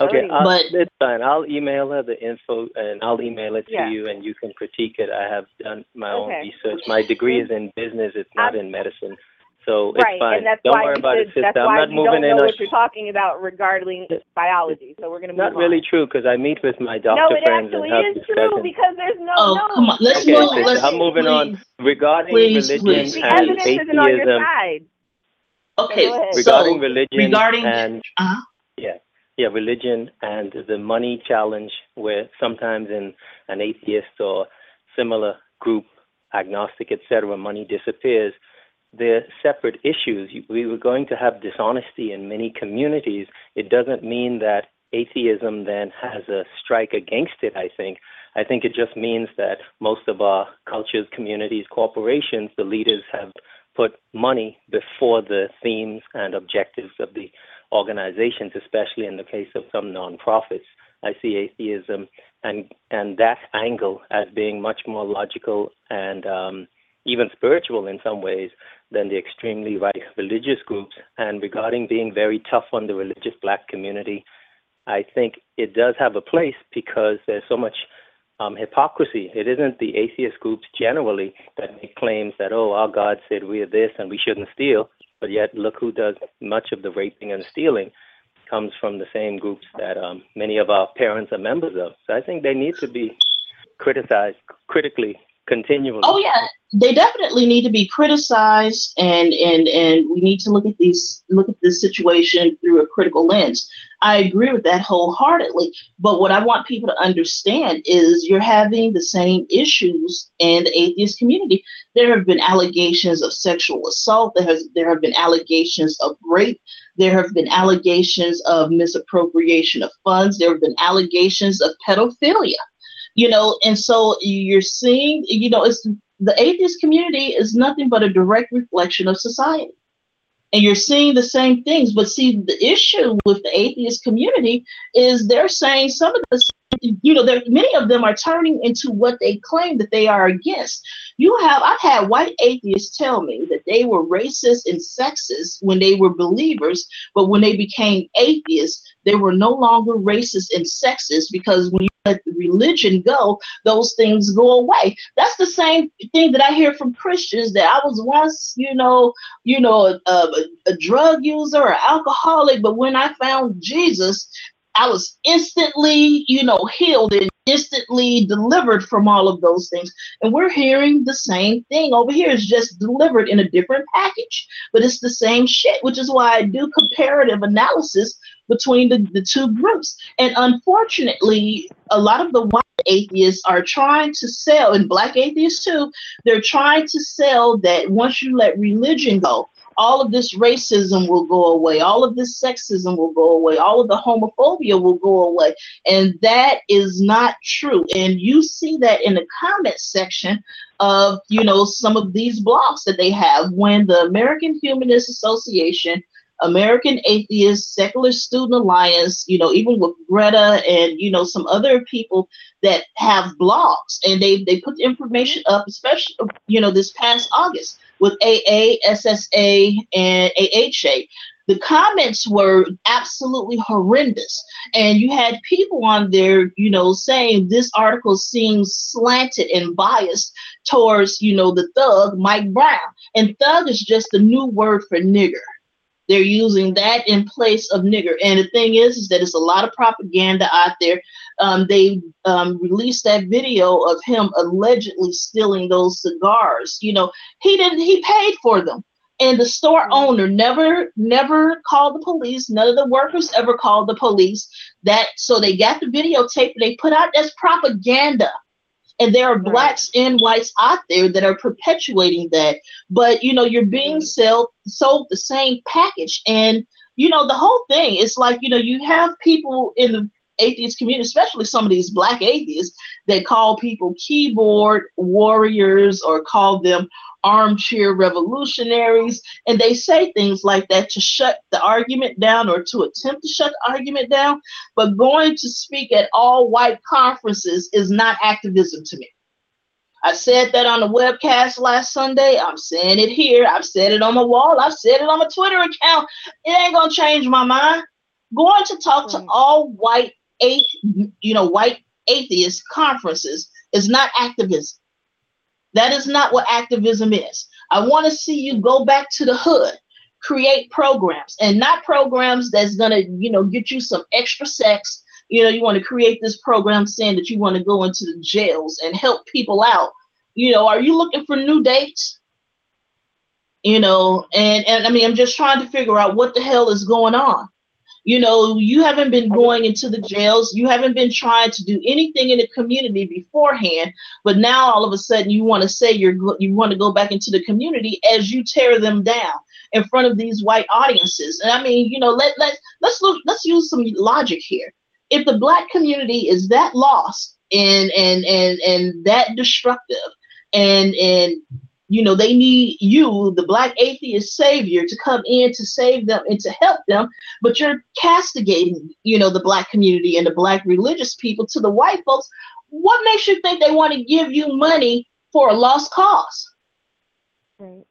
Okay, I'll, But- it's fine. I'll email her the info and I'll email it to Yeah. you and you can critique it. I have done my own Okay. research. My degree is in business. It's not I'm- in medicine. So it's right, fine. and that's don't why worry you about should, it, sister. that's I'm not you moving don't know in. what on- you're talking about regarding biology. So we're gonna move not on. really true because I meet with my doctor no, it friends actually and have is true discussions. because there's no oh no. come on, let's Okay, move. sister, Let's I'm moving on. please. Regarding Please, religion please, The and evidence isn't on your atheism, side. Okay, Go ahead. regarding so religion regarding and uh, yeah, religion and the money challenge, where sometimes in an atheist or similar group agnostic, etc., money disappears. They're separate issues. We were going to have dishonesty in many communities. It doesn't mean that atheism then has a strike against it, I think. I think it just means that most of our cultures, communities, corporations, the leaders have put money before the themes and objectives of the organizations, especially in the case of some nonprofits. I see atheism and and that angle as being much more logical and um, even spiritual in some ways than the extremely right religious groups. And regarding being very tough on the religious black community, I think it does have a place because there's so much um, hypocrisy. It isn't the atheist groups generally that make claims that, oh, our God said we are this and we shouldn't steal, but yet look who does much of the raping and stealing comes from the same groups that um, many of our parents are members of. So I think they need to be criticized critically continually. Oh yeah, they definitely need to be criticized, and and and we need to look at these look at this situation through a critical lens. I agree with that wholeheartedly. But what I want people to understand is you're having the same issues in the atheist community. There have been allegations of sexual assault. There has there have been allegations of rape. There have been allegations of misappropriation of funds. There have been allegations of pedophilia you know and so you're seeing you know it's the atheist community is nothing but a direct reflection of society. And you're seeing the same things but see the issue with the atheist community is they're saying some of the you know there many of them are turning into what they claim that they are against you have i've had white atheists tell me that they were racist and sexist when they were believers but when they became atheists they were no longer racist and sexist because when you let religion go, those things go away. That's the same thing that I hear from Christians that I was once, you know, you know, a, a, a drug user or alcoholic, but when I found Jesus, I was instantly, you know, healed and instantly delivered from all of those things. And we're hearing the same thing over here. It's just delivered in a different package, but it's the same shit, which is why I do comparative analysis between the, the two groups. And unfortunately, a lot of the white atheists are trying to sell, and black atheists too, they're trying to sell that once you let religion go, all of this racism will go away, all of this sexism will go away, all of the homophobia will go away. And that is not true. And you see that in the comment section of, you know, some of these blogs that they have when the American Humanist Association American Atheist Secular Student Alliance, you know, even with Greta and you know some other people that have blogs, and they they put the information up, especially you know this past August with AA, SSA, and AHA. The comments were absolutely horrendous, and you had people on there, you know, saying this article seems slanted and biased towards, you know, the thug Mike Brown, and thug is just a new word for nigger they're using that in place of nigger. And the thing is, is that it's a lot of propaganda out there. Um, they um, released that video of him allegedly stealing those cigars. You know, he didn't. He paid for them. And the store mm-hmm. owner never, never called the police. None of the workers ever called the police. That so they got the videotape. They put out as propaganda and there are blacks and whites out there that are perpetuating that. But you know you're being mm. sold sold the same package. And you know the whole thing is like you know you have people in the atheist community especially some of these black atheists that call people keyboard warriors or call them armchair revolutionaries, and they say things like that to shut the argument down or to attempt to shut the argument down. But going to speak at all white conferences is not activism to me. I said that on the webcast last Sunday. I'm saying it here. I've said it on my wall. I've said it on my Twitter account. It ain't gonna change my mind. Going to talk to all white eight, you know, white atheist conferences is not activism. That is not what activism is. I want to see you go back to the hood, create programs, and not programs that's gonna, you know, get you some extra sex. You know, you want to create this program saying that you want to go into the jails and help people out. You know, are you looking for new dates? You know, and and I mean, I'm just trying to figure out what the hell is going on. You know, you haven't been going into the jails. You haven't been trying to do anything in the community beforehand. But now all of a sudden you want to say you're you want to go back into the community as you tear them down in front of these white audiences. And I mean, you know, let let let's look let's use some logic here. If the black community is that lost and and and and that destructive and and you know they need you the black atheist savior to come in to save them and to help them but you're castigating you know the black community and the black religious people to the white folks. What makes you think they want to give you money for a lost cause? Right.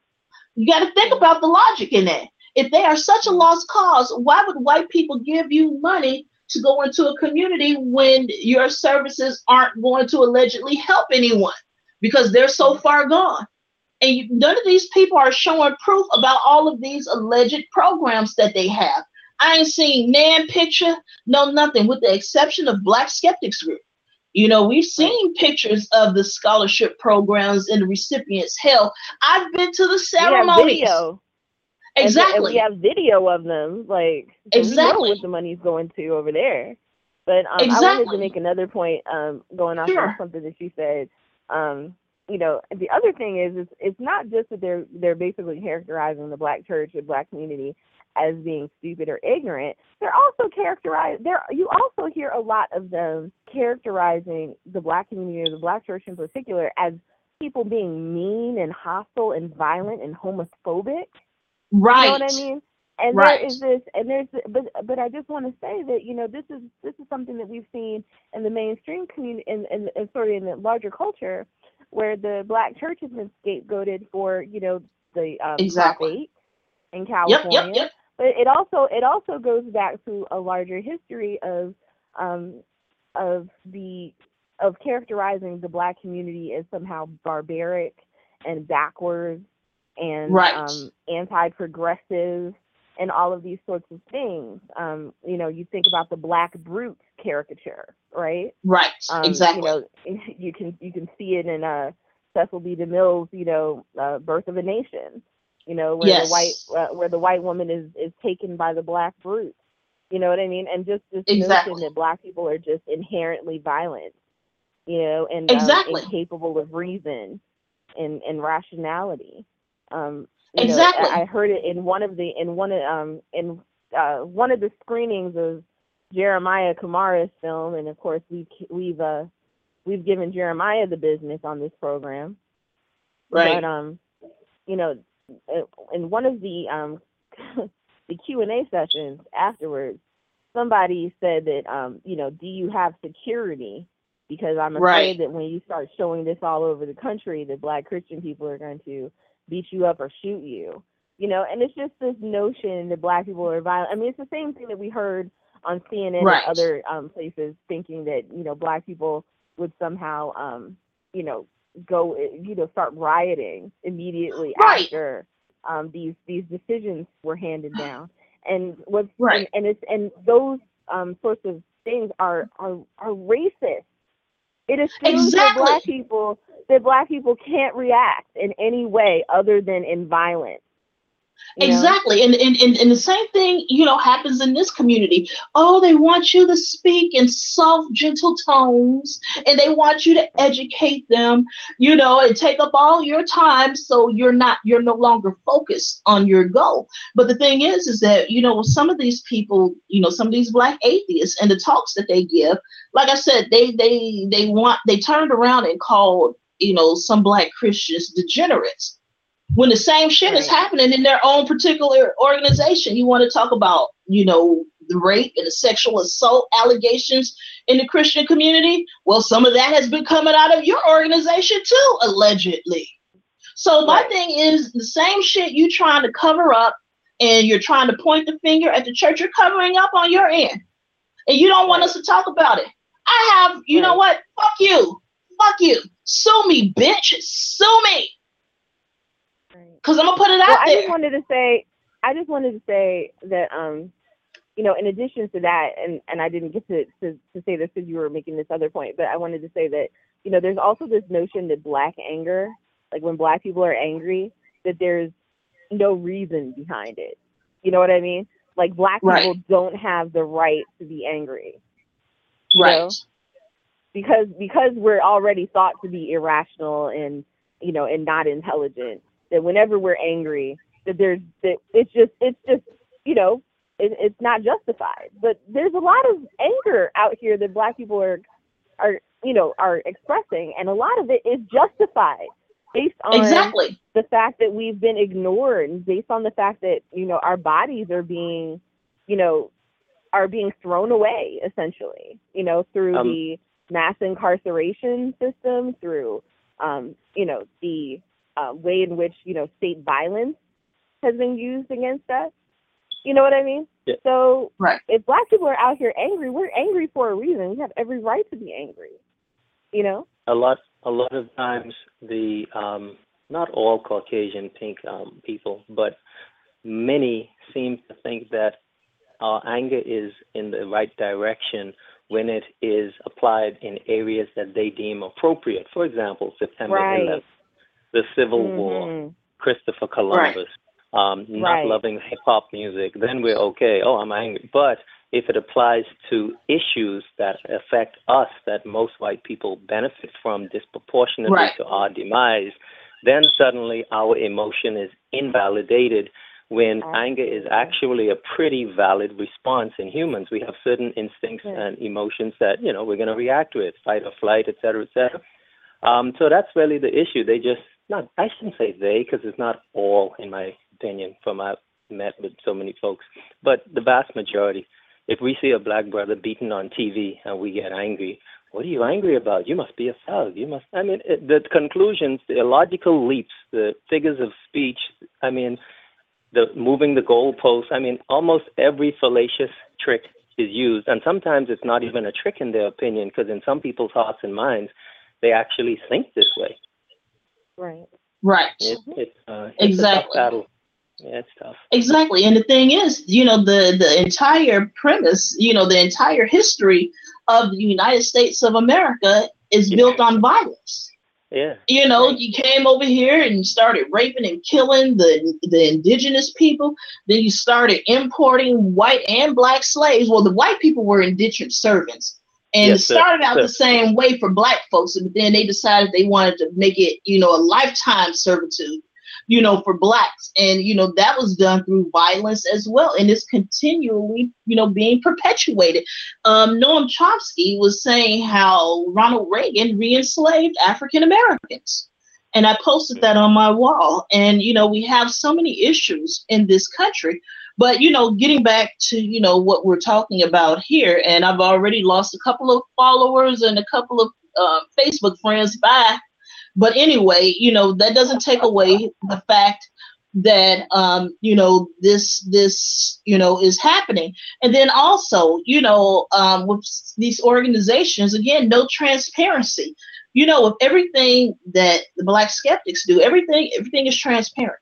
you got to think about the logic in that. If they are such a lost cause why would white people give you money to go into a community when your services aren't going to allegedly help anyone because they're so far gone and you, none of these people are showing proof about all of these alleged programs that they have. I ain't seen nan picture, no nothing, with the exception of Black Skeptics Group. You know, we've seen pictures of the scholarship programs and the recipients. Hell, I've been to the ceremonies. video. Exactly. And, we have video of them. Like so exactly. we know what the money's going to over there. But um, exactly. I wanted to make another point, um, going off sure. of something that you said. Um, you know, the other thing is, is it's not just that they're they're basically characterizing the black church or black community as being stupid or ignorant. They're also characterized. There, you also hear a lot of them characterizing the black community or the black church in particular as people being mean and hostile and violent and homophobic. Right. You know what I mean? And right. there is this, and there's, but but I just want to say that you know this is this is something that we've seen in the mainstream community, and and sorry, in the larger culture, where the black church has been scapegoated for you know the um, exactly. in California. Yep, yep, yep. But it also it also goes back to a larger history of um, of the of characterizing the black community as somehow barbaric and backwards and right. um, anti-progressive and all of these sorts of things. Um, you know, you think about the black brute caricature, right? Right. Um, exactly. You know, [LAUGHS] you can you can see it in uh, Cecil B. DeMille's, you know, uh, Birth of a Nation. You know, where yes. the white uh, where the white woman is is taken by the black brute. You know what I mean? And just this exactly. notion that black people are just inherently violent. You know, and exactly. um, incapable of reason and and rationality. Um, exactly. Know, I heard it in one of the in one of um in uh one of the screenings of Jeremiah Camara's film, and of course we've we've uh we've given Jeremiah the business on this program. Right. But um, you know, in one of the um [LAUGHS] the Q and A sessions afterwards, somebody said that um, you know, do you have security? Because I'm afraid right. that when you start showing this all over the country, that Black Christian people are going to beat you up or shoot you. You know, and it's just this notion that Black people are violent. I mean, it's the same thing that we heard on CNN right. and other um, places, thinking that you know Black people would somehow, um, you know, go, you know, start rioting immediately right. after um, these these decisions were handed [SIGHS] down. And what's right. and, and it's and those um, sorts of things are are are racist. It assumes exactly. that black people that black people can't react in any way other than in violence. Exactly. And, and, and, and the same thing, you know, happens in this community. Oh, they want you to speak in soft, gentle tones, and they want you to educate them, you know, and take up all your time so you're not, you're no longer focused on your goal. But the thing is, is that, you know, some of these people, you know, some of these black atheists and the talks that they give, like I said, they they they want they turned around and called, you know, some black Christians degenerates when the same shit right. is happening in their own particular organization. You want to talk about, you know, the rape and the sexual assault allegations in the Christian community? Well, some of that has been coming out of your organization too, allegedly. So my right. thing is the same shit you trying to cover up and you're trying to point the finger at the church, you're covering up on your end. And you don't want right. us to talk about it. I have, you know what? Fuck you. Fuck you. Sue me, bitch. Sue me. Because I'm gonna put it out well, there. I just wanted to say, I just wanted to say that, um, you know, in addition to that, and and I didn't get to to, to say this because you were making this other point, but I wanted to say that, you know, there's also this notion that black anger, like when black people are angry, that there's no reason behind it. You know what I mean? Like black people don't have the right to be angry. Right. know? because because we're already thought to be irrational and you know and not intelligent that whenever we're angry that there's that it's just it's just you know it, it's not justified but there's a lot of anger out here that black people are are you know are expressing and a lot of it is justified based on Exactly. the fact that we've been ignored and based on the fact that you know our bodies are being you know are being thrown away essentially you know through Um, the mass incarceration system through um, you know the uh, way in which you know state violence has been used against us you know what i mean Yeah. so Right. if black people are out here angry we're angry for a reason we have every right to be angry you know a lot a lot of times the um not all caucasian pink um people but many seem to think that our anger is in the right direction when it is applied in areas that they deem appropriate for example september Right. 11th the civil war Mhm. Christopher Columbus, um, not Right. loving hip hop music, then we're okay. Oh, I'm angry. But if it applies to issues that affect us, that most white people benefit from disproportionately Right. to our demise, then suddenly our emotion is invalidated when anger is actually a pretty valid response in humans. We have certain instincts Yeah. and emotions that, you know, we're going to react with, fight or flight, et cetera, et cetera. Um, so that's really the issue. They just not. I shouldn't say they because it's not all, in my opinion, from I've met with so many folks, but the vast majority. If we see a black brother beaten on TV and we get angry, what are you angry about? You must be a thug. You must. I mean, it, the conclusions, the illogical leaps, the figures of speech. I mean, the moving the goalposts. I mean, almost every fallacious trick is used, and sometimes it's not even a trick in their opinion, because in some people's hearts and minds, they actually think this way. Right Right. It, it's uh, it's a tough Exactly. battle. Yeah, it's tough. Exactly. And the thing is, you know, the the entire premise, you know, the entire history of the United States of America is built on violence. Yeah, You know, Right. you came over here and started raping and killing the the indigenous people. Then you started importing white and black slaves. Well, the white people were indentured servants. And Yes, started out the same way for black folks, but then they decided they wanted to make it, you know, a lifetime servitude, you know, for blacks. And, you know, that was done through violence as well. And it's continually, you know, being perpetuated. Um, Noam Chomsky was saying how Ronald Reagan re enslaved African Americans. And I posted that on my wall. And, you know, we have so many issues in this country. But, you know, getting back to, you know, what we're talking about here, and I've already lost a couple of followers and a couple of uh, Facebook friends back. But anyway, you know, that doesn't take away the fact that um, you know this this you know is happening. And then also you know um, with these organizations again no transparency. You know with everything that the black skeptics do everything everything is transparent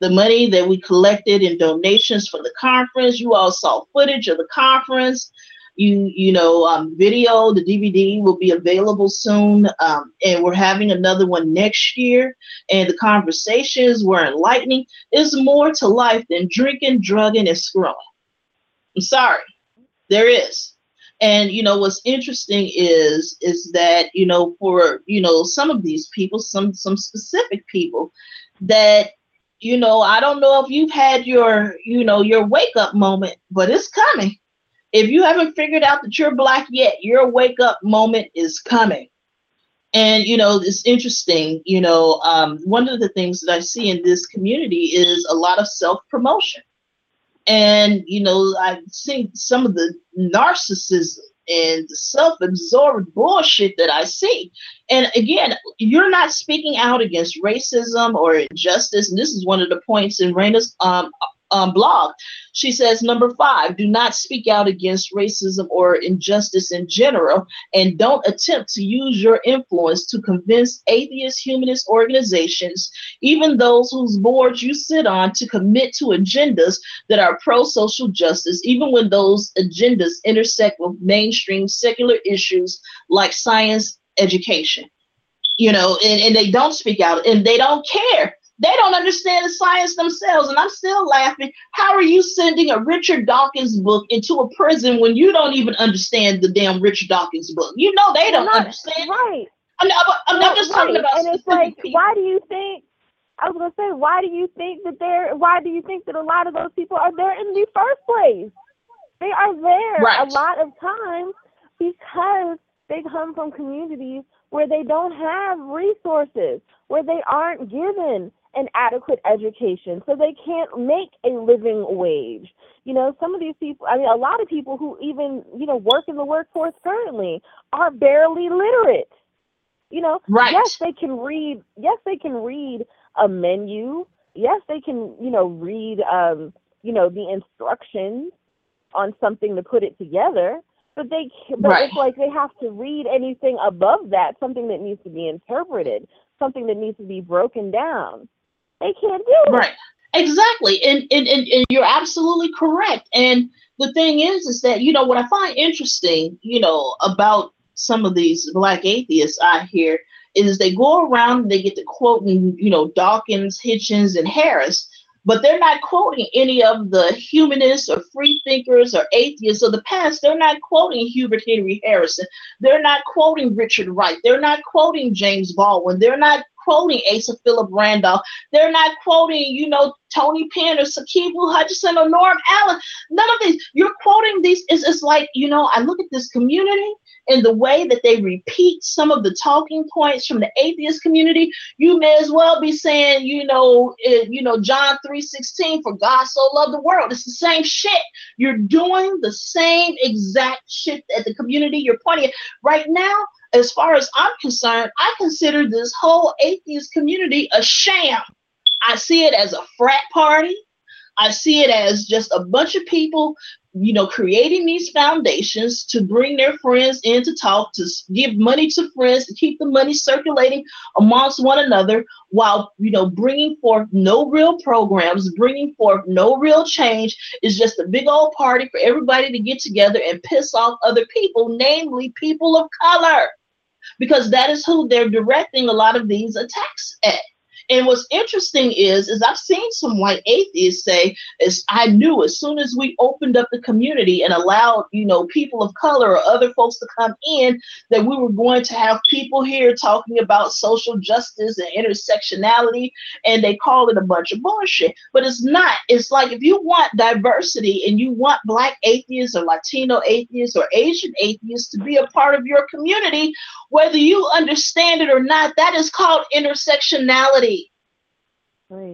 the money that we collected in donations for the conference. You all saw footage of the conference. You you know um, video the dvd will be available soon um, and we're having another one next year. And the conversations were enlightening. There's more to life than drinking drugging and screwing. I'm sorry. There is. And you know what's interesting is is that you know for you know some of these people some some specific people that you know i don't know if you've had your you know your wake up moment but it's coming. If you haven't figured out that you're black yet your wake up moment is coming. And you know it's interesting you know um, one of the things that i see in this community is a lot of self promotion and you know i've seen some of the narcissism and the self-absorbed bullshit that i see. And again you're not speaking out against racism or injustice. And this is one of the points in Raina's um, um, blog she says number five do not speak out against racism or injustice in general and don't attempt to use your influence to convince atheist humanist organizations even those whose boards you sit on to commit to agendas that are pro social justice, even when those agendas intersect with mainstream secular issues like science education. You know, and, and they don't speak out and they don't care They don't understand the science themselves. And I'm still laughing. How are you sending a Richard Dawkins book into a prison when you don't even understand the damn Richard Dawkins book? You know they don't not, understand. Right. I'm, not, I'm not just talking right. about and it's like, people. why do you think? I was gonna say, why do you think that they're? Why do you think that a lot of those people are there in the first place? They are there Right. a lot of times because they come from communities where they don't have resources, where they aren't given an adequate education, so they can't make a living wage. You know, some of these people, I mean, a lot of people who even, you know, work in the workforce currently are barely literate. You know, Right. yes, they can read, yes, they can read a menu. Yes, they can, you know, read, um, you know, the instructions on something to put it together. But they, but Right. it's like they have to read anything above that, something that needs to be interpreted, something that needs to be broken down. They can't do it. Right. Exactly. And, and, and, and you're absolutely correct. And the thing is, is that, you know, what I find interesting, you know, about some of these black atheists I hear is they go around and they get to quoting, you know, Dawkins, Hitchens, and Harris, but they're not quoting any of the humanists or free thinkers or atheists of the past. They're not quoting Hubert Henry Harrison. They're not quoting Richard Wright. They're not quoting James Baldwin. They're not quoting Asa Philip Randolph. They're not quoting, you know, Tony Pinn or Sikivu Hutchinson or Norm Allen. None of these. You're quoting these. It's, it's like, you know, I look at this community and the way that they repeat some of the talking points from the atheist community. You may as well be saying, you know, eh, you know, John 3:16, for God so loved the world. It's the same shit. You're doing the same exact shit at the community you're pointing at. Right now, as far as I'm concerned, I consider this whole atheist community a sham. I see it as a frat party. I see it as just a bunch of people, you know, creating these foundations to bring their friends in to talk, to give money to friends, to keep the money circulating amongst one another, while you know bringing forth no real programs, bringing forth no real change. It's just a big old party for everybody to get together and piss off other people, namely people of color because that is who they're directing a lot of these attacks at. And what's interesting is, is I've seen some white atheists say, as I knew as soon as we opened up the community and allowed, you know, people of color or other folks to come in, that we were going to have people here talking about social justice and intersectionality, and they call it a bunch of bullshit. But it's not. It's like if you want diversity and you want black atheists or Latino atheists or Asian atheists to be a part of your community, whether you understand it or not, that is called intersectionality.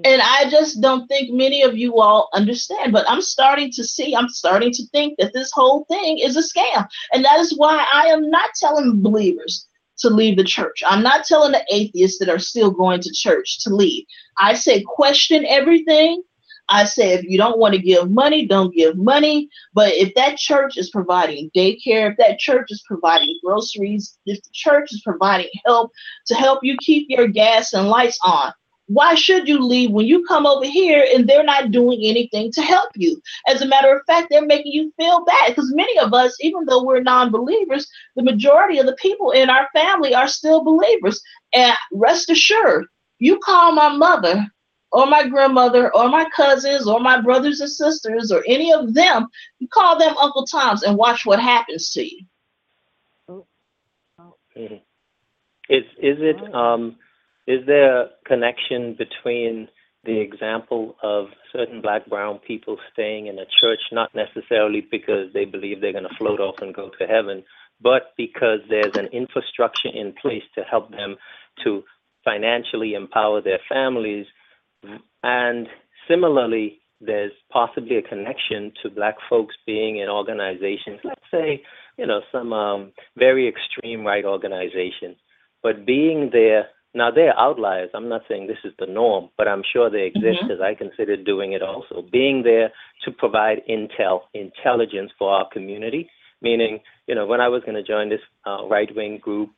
And I just don't think many of you all understand. But I'm starting to see, I'm starting to think that this whole thing is a scam. And that is why I am not telling believers to leave the church. I'm not telling the atheists that are still going to church to leave. I say question everything. I say if you don't want to give money, don't give money. But if that church is providing daycare, if that church is providing groceries, if the church is providing help to help you keep your gas and lights on, why should you leave when you come over here and they're not doing anything to help you? As a matter of fact, they're making you feel bad because many of us, even though we're non believers, the majority of the people in our family are still believers. And rest assured, you call my mother or my grandmother or my cousins or my brothers and sisters or any of them, you call them Uncle Toms and watch what happens to you. Mhm. Is is it um is there a connection between the example of certain black brown people staying in a church not necessarily because they believe they're going to float off and go to heaven but because there's an infrastructure in place to help them to financially empower their families? And similarly there's possibly a connection to black folks being in organizations let's say you know some um, very extreme right organization but being there now they're outliers i'm not saying this is the norm but i'm sure they exist Mhm. because i consider doing it also being there to provide intel intelligence for our community meaning you know when i was going to join this uh, right wing group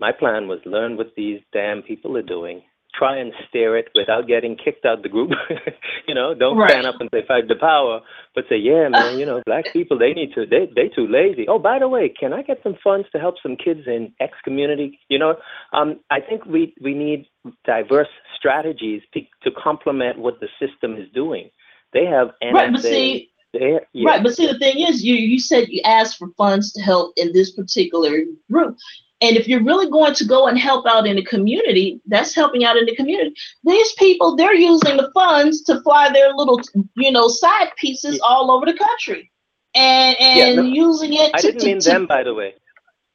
my plan was learn what these damn people are doing try and steer it without getting kicked out the group [LAUGHS] you know don't Right. stand up and say fight the power but say yeah man you know black people they need to they they too lazy oh by the way can i get some funds to help some kids in x community you know um i think we we need diverse strategies to, to complement what the system is doing. They have NSA. Right, but see, yeah. Right, but see, the thing is, you you said you asked for funds to help in this particular group, and if you're really going to go and help out in the community, that's helping out in the community. These people, they're using the funds to fly their little, you know, side pieces all over the country, and Yeah, and no, using it. I to, didn't to- mean to- them, by the way.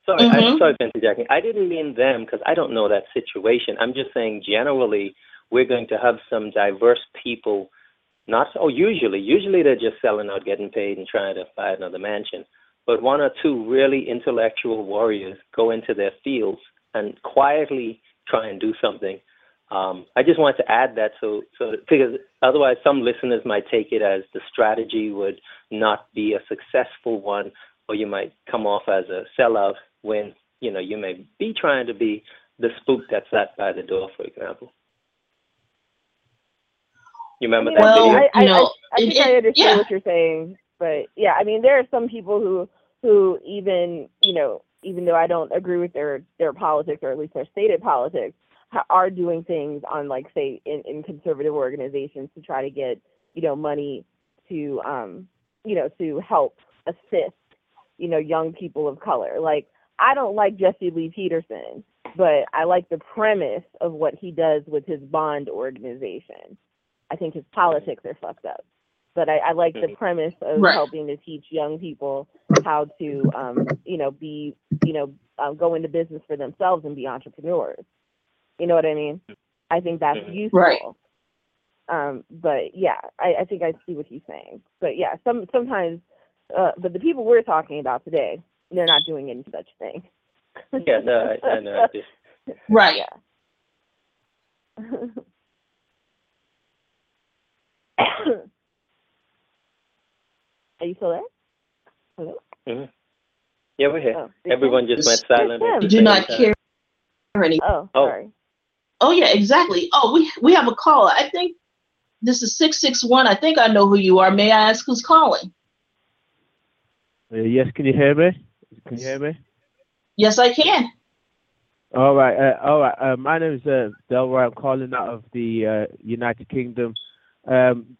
Sorry, Mhm. I'm sorry for interjecting. I didn't mean them because I don't know that situation. I'm just saying generally we're going to have some diverse people. Not oh, usually, usually they're just selling out, getting paid, and trying to buy another mansion. But one or two really intellectual warriors go into their fields and quietly try and do something. Um, I just wanted to add that so so that, because otherwise some listeners might take it as the strategy would not be a successful one, or you might come off as a sellout when you know you may be trying to be the spook that sat by the door, for example. You remember I that Well, video? I, I, you know, I, I think it- I understand yeah. what you're saying, but yeah, I mean, there are some people who who even you know, even though I don't agree with their their politics or at least their stated politics, are doing things on like say in, in conservative organizations to try to get you know money to um you know to help assist you know young people of color. Like I don't like Jesse Lee Peterson, but I like the premise of what he does with his bond organization. I think his politics are fucked up. But I, I like the premise of Right. helping to teach young people how to, um, you know, be, you know, um, go into business for themselves and be entrepreneurs. You know what I mean? I think that's Mhm. useful. Right. Um, but yeah, I, I think I see what he's saying. But yeah, some sometimes, uh, but the people we're talking about today, they're not doing any such thing. yeah, no, I, I know. I just- [LAUGHS] right. Yeah. [COUGHS] [COUGHS] Are you still there? Hello? mhm. Yeah, we're here. Oh, Everyone you? just went silent. at the Do not time. care any. Oh, Oh. sorry. Oh yeah, exactly. Oh, we we have a caller. I think this is six six one. I think I know who you are. May I ask who's calling? Uh, yes, can you hear me? Can you hear me? Yes, I can. All right, uh, all right. Uh, my name is uh, Delroy. I'm calling out of the uh, United Kingdom. Um,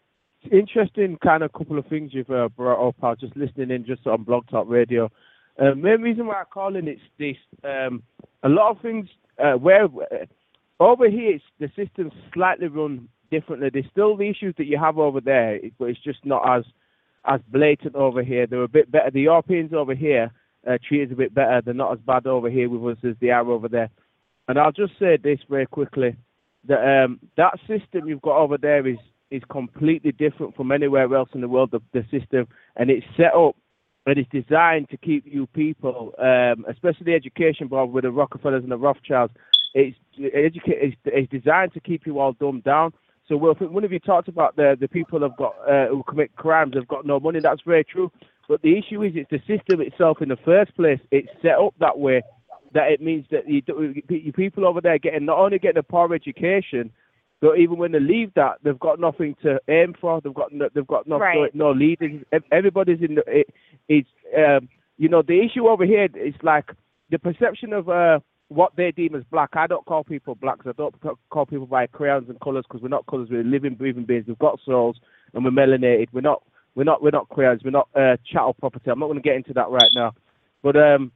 interesting kind of couple of things you've uh, brought up. I was just listening in just on Blog Talk Radio. Uh, main reason why I'm calling it's this. Um, a lot of things uh, where uh, over here it's, the system's slightly run differently. There's still the issues that you have over there, but it's just not as as blatant over here. They're a bit better. The Europeans over here uh, treat us a bit better. They're not as bad over here with us as they are over there. And I'll just say this very quickly: that um, that system you've got over there is is completely different from anywhere else in the world. The, the system, and it's set up and it's designed to keep you people, um, especially the education board with the Rockefellers and the Rothschilds. It's educa- it's, it's designed to keep you all dumbed down. So well, one of you talked about the the people have got uh, who commit crimes have got no money. That's very true. But the issue is, it's the system itself in the first place. It's set up that way that it means that you, you people over there getting not only getting a poor education, but even when they leave that, they've got nothing to aim for. They've got no, they've got no Right. no leaders. Ev- Everybody's in the it, it's um, you know the issue over here is like the perception of uh, what they deem as black. I don't call people blacks. I don't call people by crayons and colours because we're not colours. We're living, breathing beings. We've got souls and we're melanated. We're not we're not we're not crayons. We're not uh, chattel property. I'm not going to get into that right now. But um,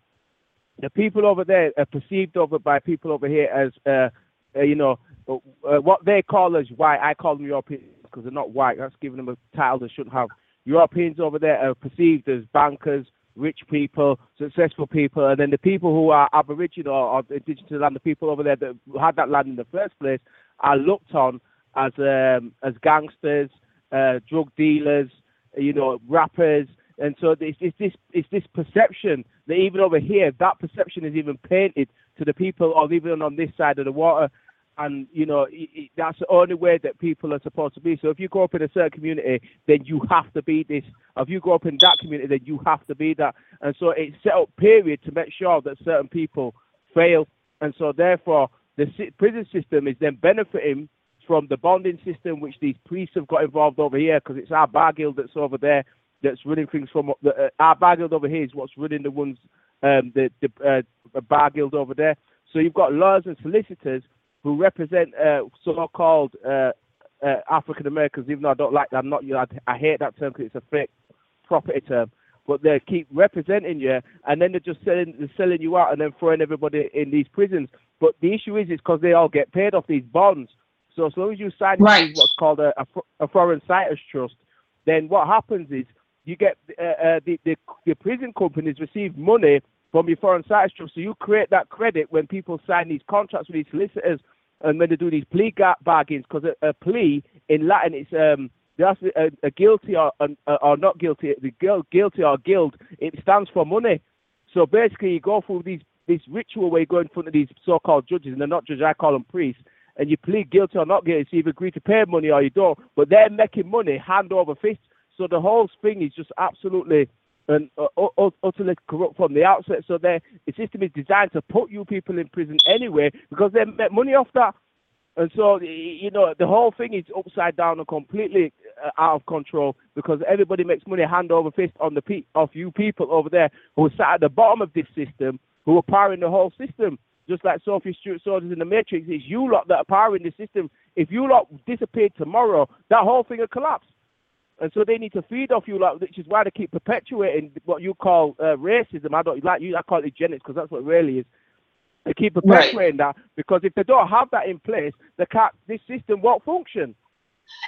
the people over there are perceived over by people over here as uh, uh, you know uh, uh, what they call us white. I call them Europeans because they're not white. That's giving them a title they shouldn't have. Europeans over there are perceived as bankers, rich people, successful people, and then the people who are Aboriginal or indigenous land, the people over there that had that land in the first place, are looked on as um, as gangsters, uh, drug dealers, you know, rappers, and so it's, it's this it's this perception that even over here, that perception is even painted to the people, or even on this side of the water. And you know i i that's the only way that people are supposed to be. So if you grow up in a certain community, then you have to be this. If you grow up in that community, then you have to be that. And so it's set up period to make sure that certain people fail. And so therefore, the prison system is then benefiting from the bonding system, which these priests have got involved over here, because it's our bar guild that's over there that's running things from uh, our bar guild over here is what's running the ones um, the the uh, bar guild over there. So you've got lawyers and solicitors who represent uh, so-called uh, uh, African Americans, even though I don't like, that, I'm not, you know, I, I hate that term because it's a fake property term. But they keep representing you, and then they're just selling, they're selling you out, and then throwing everybody in these prisons. But the issue is, is because they all get paid off these bonds. So as long as you sign Right. what's called a, a, a foreign situs trust, then what happens is you get uh, uh, the, the the prison companies receive money from your foreign situs trust. So you create that credit when people sign these contracts with these solicitors and when they do these plea ga- bargains. Because a, a plea in Latin it's um a, a guilty or uh, or not guilty. The guil- guilty or guild it stands for money. So basically, you go through these this ritual where you go in front of these so-called judges, and they're not judges. I call them priests. And you plead guilty or not guilty. So you either agree to pay money or you don't. But they're making money hand over fist. So the whole thing is just absolutely and uh, ut- ut- utterly corrupt from the outset. So they, the system is designed to put you people in prison anyway because they make money off that. And so, you know, the whole thing is upside down and completely uh, out of control because everybody makes money hand over fist on the pe- of you people over there who are sat at the bottom of this system who are powering the whole system. Just like Sophie Stewart Soldiers in the Matrix, it's you lot that are powering the system. If you lot disappeared tomorrow, that whole thing would collapse. And so they need to feed off you, like, which is why they keep perpetuating what you call uh, racism. I don't like you. I call it eugenics because that's what it really is. They keep Right. perpetuating that because if they don't have that in place, the can't, this system won't function.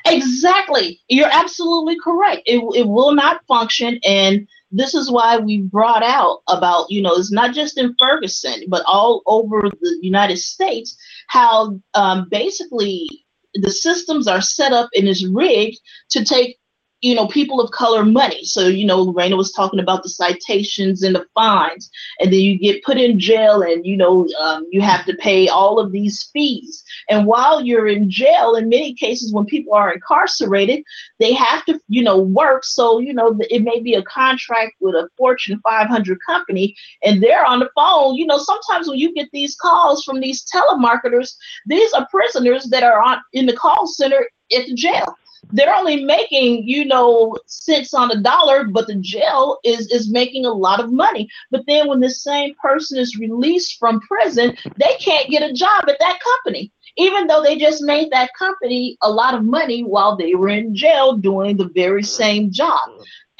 Exactly. You're absolutely correct. It, it will not function. And this is why we brought out about, you know, it's not just in Ferguson, but all over the United States, how um, basically the systems are set up and is rigged to take you know people of color money. So you know Lorena was talking about the citations and the fines and then you get put in jail and you know um, you have to pay all of these fees. And while you're in jail in many cases when people are incarcerated they have to you know work. So you know it may be a contract with a fortune 500 company and they're on the phone. You know sometimes when you get these calls from these telemarketers these are prisoners that are on in the call center at the jail they're only making you know cents on a dollar but the jail is is making a lot of money. But then when the same person is released from prison they can't get a job at that company. Even though they just made that company a lot of money while they were in jail doing the very same job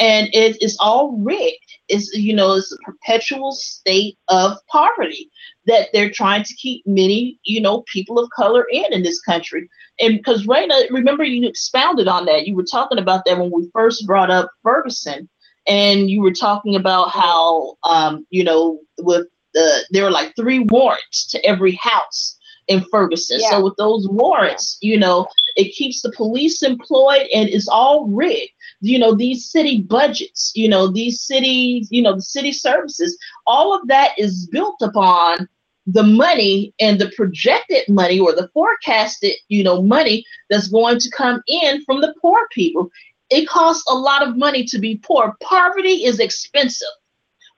and it is all rigged. It's you know it's a perpetual state of poverty that they're trying to keep many you know people of color in in this country. And because Raina, remember you expounded on that. You were talking about that when we first brought up Ferguson, and you were talking about how um, you know with the there were like three warrants to every house in Ferguson. Yeah. So with those warrants, you know, it keeps the police employed and it's all rigged. You know, these city budgets, you know, these city, you know, the city services, all of that is built upon the money and the projected money or the forecasted, you know, money that's going to come in from the poor people. It costs a lot of money to be poor. Poverty is expensive.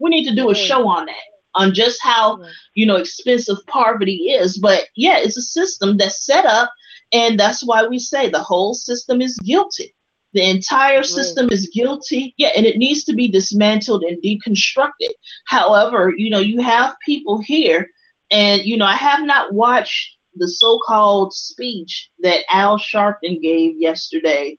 We need to do a show on that, on just how, Mm. you know, expensive poverty is. But yeah, it's a system that's set up, and that's why we say the whole system is guilty. The entire system is guilty. Yeah, and it needs to be dismantled and deconstructed. However, you know, you have people here, and you know, I have not watched the so-called speech that Al Sharpton gave yesterday,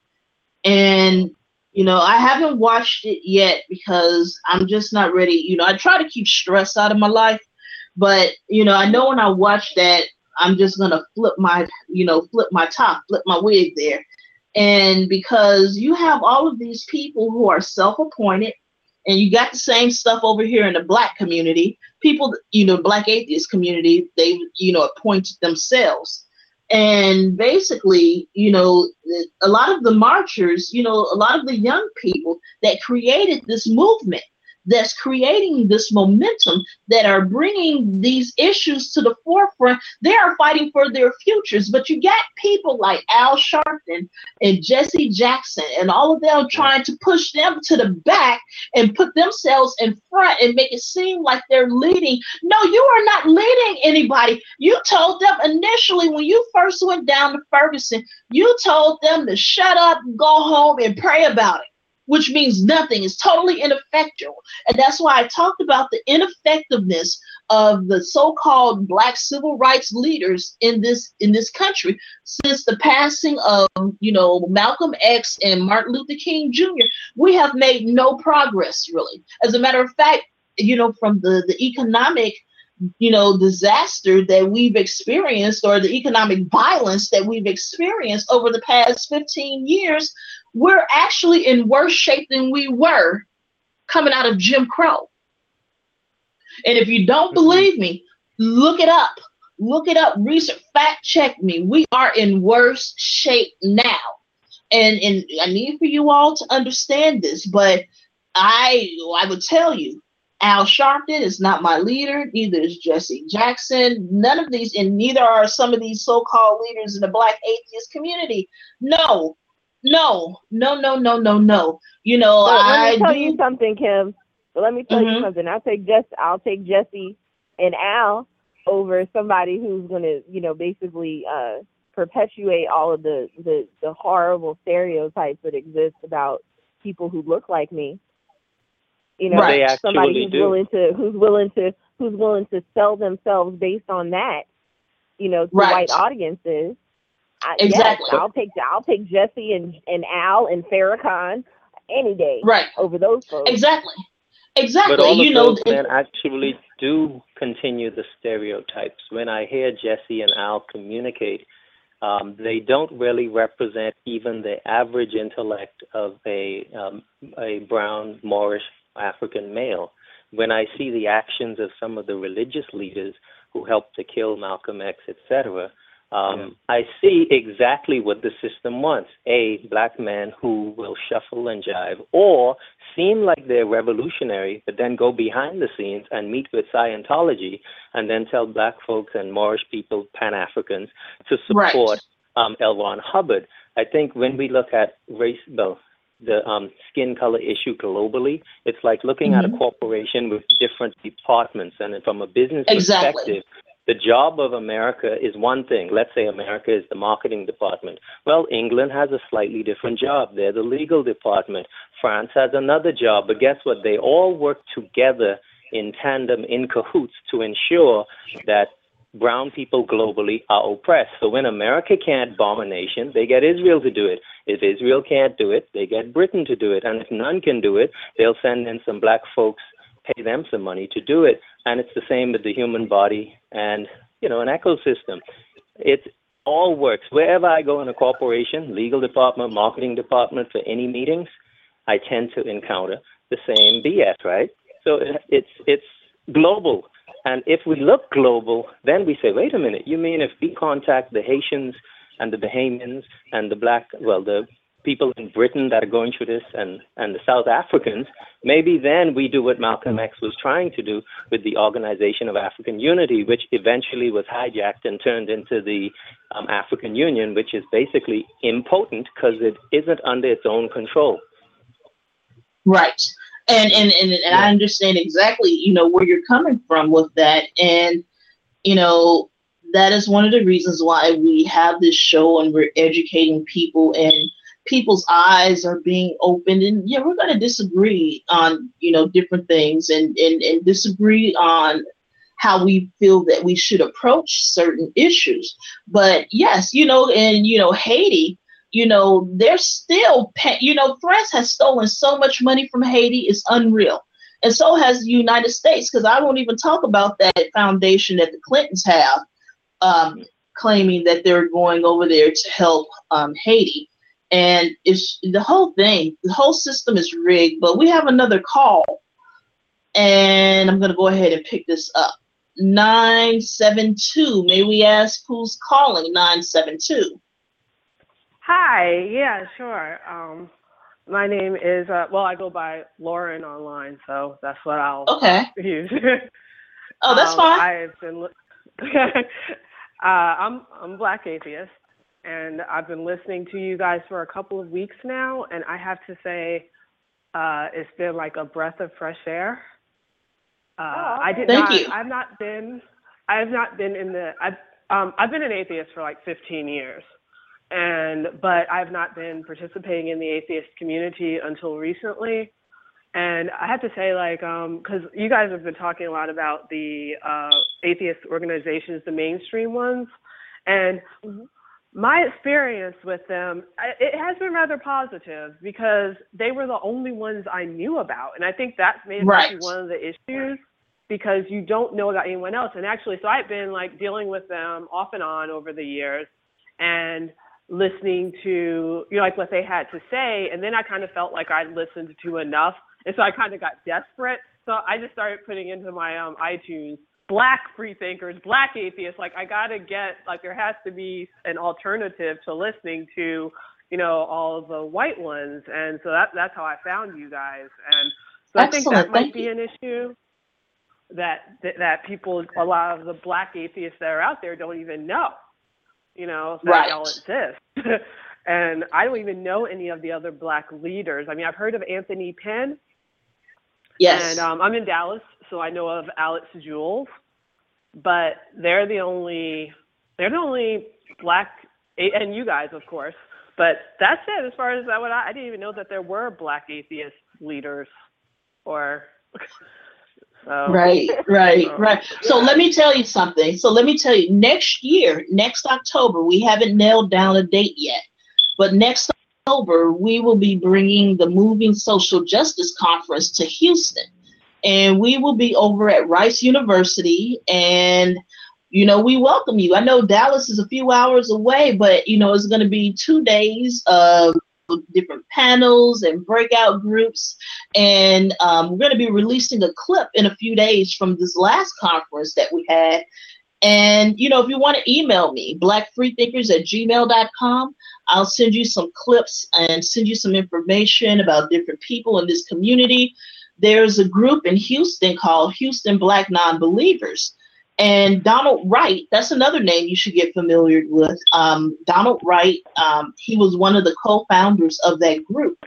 and you know, I haven't watched it yet because I'm just not ready. You know, I try to keep stress out of my life, but you know, I know when I watch that, I'm just gonna flip my, you know, flip my top, flip my wig there. And because you have all of these people who are self-appointed, and you got the same stuff over here in the black community. People, you know, black atheist community, they, you know, appointed themselves. And basically, you know, a lot of the marchers, you know, a lot of the young people that created this movement, that's creating this momentum, that are bringing these issues to the forefront, they are fighting for their futures. But you got people like Al Sharpton and Jesse Jackson and all of them trying to push them to the back and put themselves in front and make it seem like they're leading. No, you are not leading anybody. You told them initially when you first went down to Ferguson, you told them to shut up, go home, and pray about it. Which means nothing. It's totally ineffectual. And that's why I talked about the ineffectiveness of the so-called black civil rights leaders in this in this country since the passing of you know Malcolm X and Martin Luther King Jr. We have made no progress really. As a matter of fact, you know, from the the economic you know disaster that we've experienced or the economic violence that we've experienced over the past 15 years we're actually in worse shape than we were coming out of Jim Crow. And if you don't mm-hmm. believe me, look it up. Look it up. Research, fact check me. We are in worse shape now. And and I need for you all to understand this, but I I would tell you, Al Sharpton is not my leader, neither is Jesse Jackson. None of these, and neither are some of these so-called leaders in the black atheist community. No, no, no, no, no, no, no. You know, but I let me tell do... you something, Kim. But let me tell mm-hmm. you something. I'll take Jess. I'll take Jesse and Al over somebody who's going to, you know, basically uh, perpetuate all of the, the the horrible stereotypes that exist about people who look like me. You know, right. somebody who's do. willing to who's willing to who's willing to sell themselves based on that. You know, to right. white audiences exactly. Yes, I'll take I'll take Jesse and and Al and Farrakhan any day. Right. Over those folks. Exactly. Exactly. But all you of know, those men actually do continue the stereotypes. When I hear Jesse and Al communicate, um, they don't really represent even the average intellect of a um, a brown Moorish African male. When I see the actions of some of the religious leaders who helped to kill Malcolm X, etc., um, I see exactly what the system wants a black man who will shuffle and jive, or seem like they're revolutionary, but then go behind the scenes and meet with Scientology and then tell black folks and Moorish people, Pan Africans, to support right. um, L. Ron Hubbard. I think when we look at race, well, the um, skin color issue globally, it's like looking mm-hmm. at a mm-hmm. corporation with different departments. And from a business exactly. perspective, the job of America is one thing. Let's say America is the marketing department. Well, England has a slightly different job. They're the legal department. France has another job. But guess what? They all work together in tandem, in cahoots, to ensure that brown people globally are oppressed. So when America can't bomb a nation, they get Israel to do it. If Israel can't do it, they get Britain to do it. And if none can do it, they'll send in some black folks pay them some money to do it. And it's the same with the human body and, you know, an ecosystem. It all works. Wherever I go in a corporation, legal department, marketing department, for any meetings, I tend to encounter the same BS, right? So it's it's global. And if we look global, then we say, wait a minute, you mean if we contact the Haitians and the Bahamians and the black, well, the people in Britain that are going through this and, and the South Africans, maybe then we do what Malcolm X was trying to do with the Organization of African Unity, which eventually was hijacked and turned into the um, African Union, which is basically impotent because it isn't under its own control. Right. And and, and, and yeah. I understand exactly, you know, where you're coming from with that. And, you know, that is one of the reasons why we have this show and we're educating people and people's eyes are being opened and yeah we're going to disagree on you know different things and, and and disagree on how we feel that we should approach certain issues. But yes you know and you know haiti you know they're still pay, you know france has stolen so much money from haiti it's unreal. And so has the united states because i won't even talk about that foundation that the clintons have um, claiming that they're going over there to help um, haiti and it's the whole thing the whole system is rigged but we have another call. And i'm going to go ahead and pick this up. 972 may we ask who's calling 972 hi yeah sure. Um my name is uh, well i go by lauren online so that's what i'll okay. [LAUGHS] use. Oh that's um, fine. I've been [LAUGHS] uh, i'm i'm black atheist and I've been listening to you guys for a couple of weeks now, and I have to say, uh, it's been like a breath of fresh air. Uh, oh, I did thank not. You. I've not been. I've not been in the. I've um, I've been an atheist for like 15 years, and but I've not been participating in the atheist community until recently. And I have to say, like, because um, you guys have been talking a lot about the uh, atheist organizations, the mainstream ones, and mm-hmm my experience with them it has been rather positive because they were the only ones I knew about, and I think that's maybe right. one of the issues because you don't know about anyone else. And actually, so I've been like dealing with them off and on over the years, and listening to you know like what they had to say, and then I kind of felt like I listened to enough, and so I kind of got desperate. So I just started putting into my um, iTunes black free thinkers, black atheists. Like I gotta get like there has to be an alternative to listening to, you know, all the white ones. And so that that's how I found you guys. And so Excellent. I think that might Thank be an issue that, that that people a lot of the black atheists that are out there don't even know. You know, that right. y'all exist. [LAUGHS] and I don't even know any of the other black leaders. I mean, I've heard of Anthony Pinn. Yes. And um, I'm in Dallas, so I know of Alex Jules, but they're the only they're the only black and you guys, of course. But that's it as far as that. What I, I didn't even know that there were black atheist leaders, or. [LAUGHS] So, right, right, so. right. So let me tell you something. So let me tell you, next year, next October, we haven't nailed down a date yet, but next October, we will be bringing the Moving Social Justice Conference to Houston and we will be over at Rice University. And you know we welcome you. I know dallas is a few hours away but you know it's going to be two days of different panels and breakout groups. And um, we're going to be releasing a clip in a few days from this last conference that we had. And you know if you want to email me blackfreethinkers at gmail.com i'll send you some clips and send you some information about different people in this community there's a group in Houston called Houston Black Non-Believers. And Donald Wright, that's another name you should get familiar with. Um, Donald Wright, um, he was one of the co-founders of that group.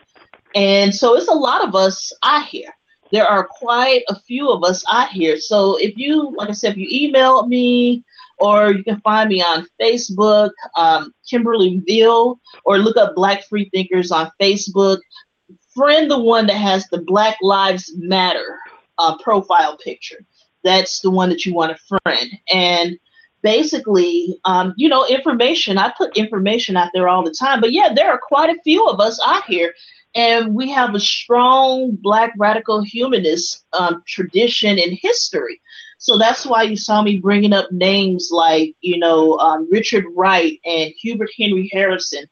And so it's a lot of us out here. There are quite a few of us out here. So if you, like I said, if you email me or you can find me on Facebook, um, Kimberly Veal, or look up Black Free Thinkers on Facebook friend the one that has the Black Lives Matter uh, profile picture. That's the one that you want to friend. And basically, um, you know, information, I put information out there all the time. But yeah, there are quite a few of us out here. And we have a strong Black radical humanist um, tradition and history. So that's why you saw me bringing up names like, you know, um, Richard Wright and Hubert Henry Harrison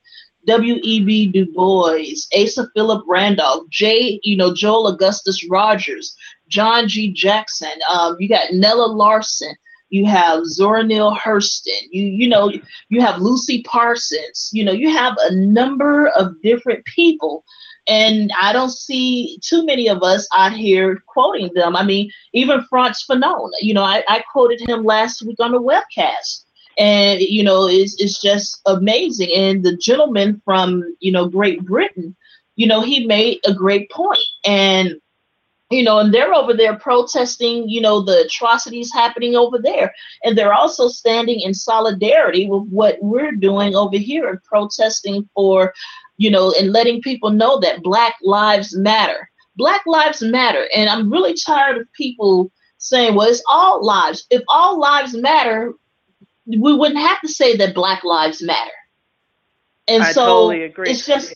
W.E.B. Du Bois, Asa Philip Randolph, J. You know Joel Augustus Rogers, John G. Jackson. Um, you got Nella Larsen. You have Zora Neale Hurston. You you know you have Lucy Parsons. You know you have a number of different people, and I don't see too many of us out here quoting them. I mean, even Frantz Fanon. You know, I, I quoted him last week on the webcast and you know it's, it's just amazing. And the gentleman from you know great britain you know he made a great point. And you know and they're over there protesting you know the atrocities happening over there. And they're also standing in solidarity with what we're doing over here and protesting for you know and letting people know that black lives matter. Black lives matter. And i'm really tired of people saying well it's all lives. If all lives matter we wouldn't have to say that Black Lives Matter. And I so totally agree. it's just,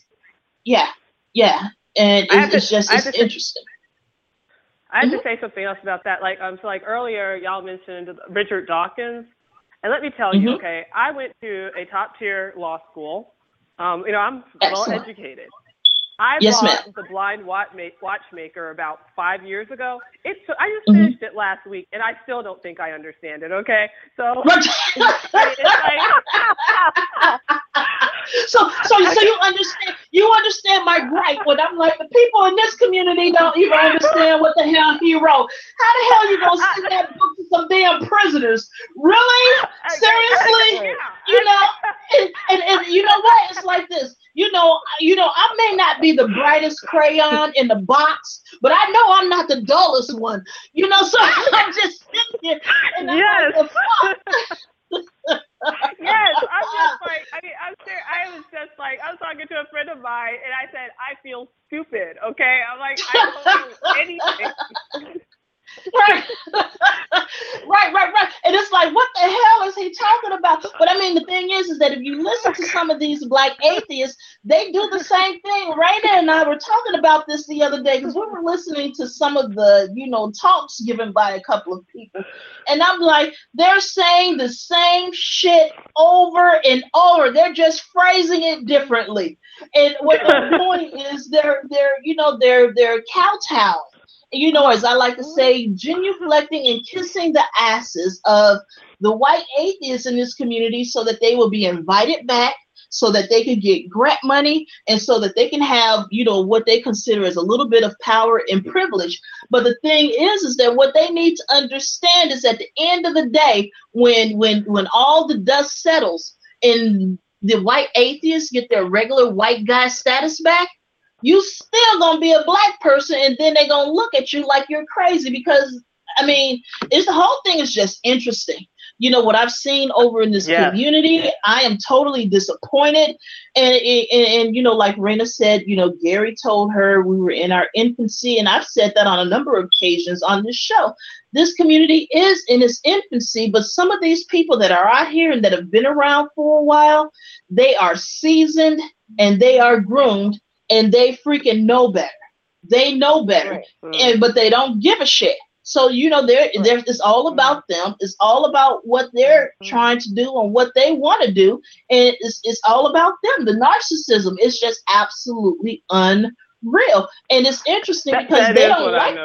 yeah, yeah, and it's, to, it's just it's interesting. I have mm-hmm. to say something else about that. Like, um, so like earlier, y'all mentioned Richard Dawkins, and let me tell mm-hmm. you, okay, I went to a top tier law school. Um, you know, I'm well educated. I yes, bought ma'am. the blind watchmaker about five years ago. It's I just mm-hmm. finished it last week, and I still don't think I understand it. Okay, so [LAUGHS] so so so you understand you understand my gripe when I'm like the people in this community don't even understand what the hell he wrote. How the hell you gonna send that book to some damn prisoners? Really? Seriously? You know? And, and, and you know what? It's like this you know, you know, I may not be the brightest crayon in the box, but I know I'm not the dullest one. You know, so [LAUGHS] I'm just sitting here and yes. I'm like, [LAUGHS] [LAUGHS] yes, I'm just [LAUGHS] like, I mean, I'm serious. I was just like, I was talking to a friend of mine, and I said, I feel stupid. Okay, I'm like, I don't do [LAUGHS] anything right. [LAUGHS] right, right, right. And it's like, what the hell is he talking about? But I mean, the thing is, is that if you listen to some of these black atheists, they do the same thing. Raina and I were talking about this the other day because we were listening to some of the, you know, talks given by a couple of people. And I'm like, they're saying the same shit over and over. They're just phrasing it differently. And what they're doing [LAUGHS] is they're they're, you know, they're they're kowtowing you know, as I like to mm-hmm. say, genuflecting and kissing the asses of the white atheists in this community so that they will be invited back, so that they can get grant money, and so that they can have, you know, what they consider as a little bit of power and privilege. But the thing is, is that what they need to understand is at the end of the day, when when when all the dust settles and the white atheists get their regular white guy status back, you still gonna be a black person and then they're gonna look at you like you're crazy because I mean, it's the whole thing is just interesting. You know what I've seen over in this Yeah. community, I am totally disappointed. And, and and you know, like Raina said, you know, Gary told her we were in our infancy, and I've said that on a number of occasions on this show. This community is in its infancy, but some of these people that are out here and that have been around for a while, they are seasoned and they are groomed and they freaking know better. They know better, Right. and but they don't give a shit. So you know, they're, they're it's all about them. It's all about what they're Mhm. trying to do and what they want to do, and it's it's all about them. The narcissism is just absolutely unreal, and it's interesting That, because that they don't like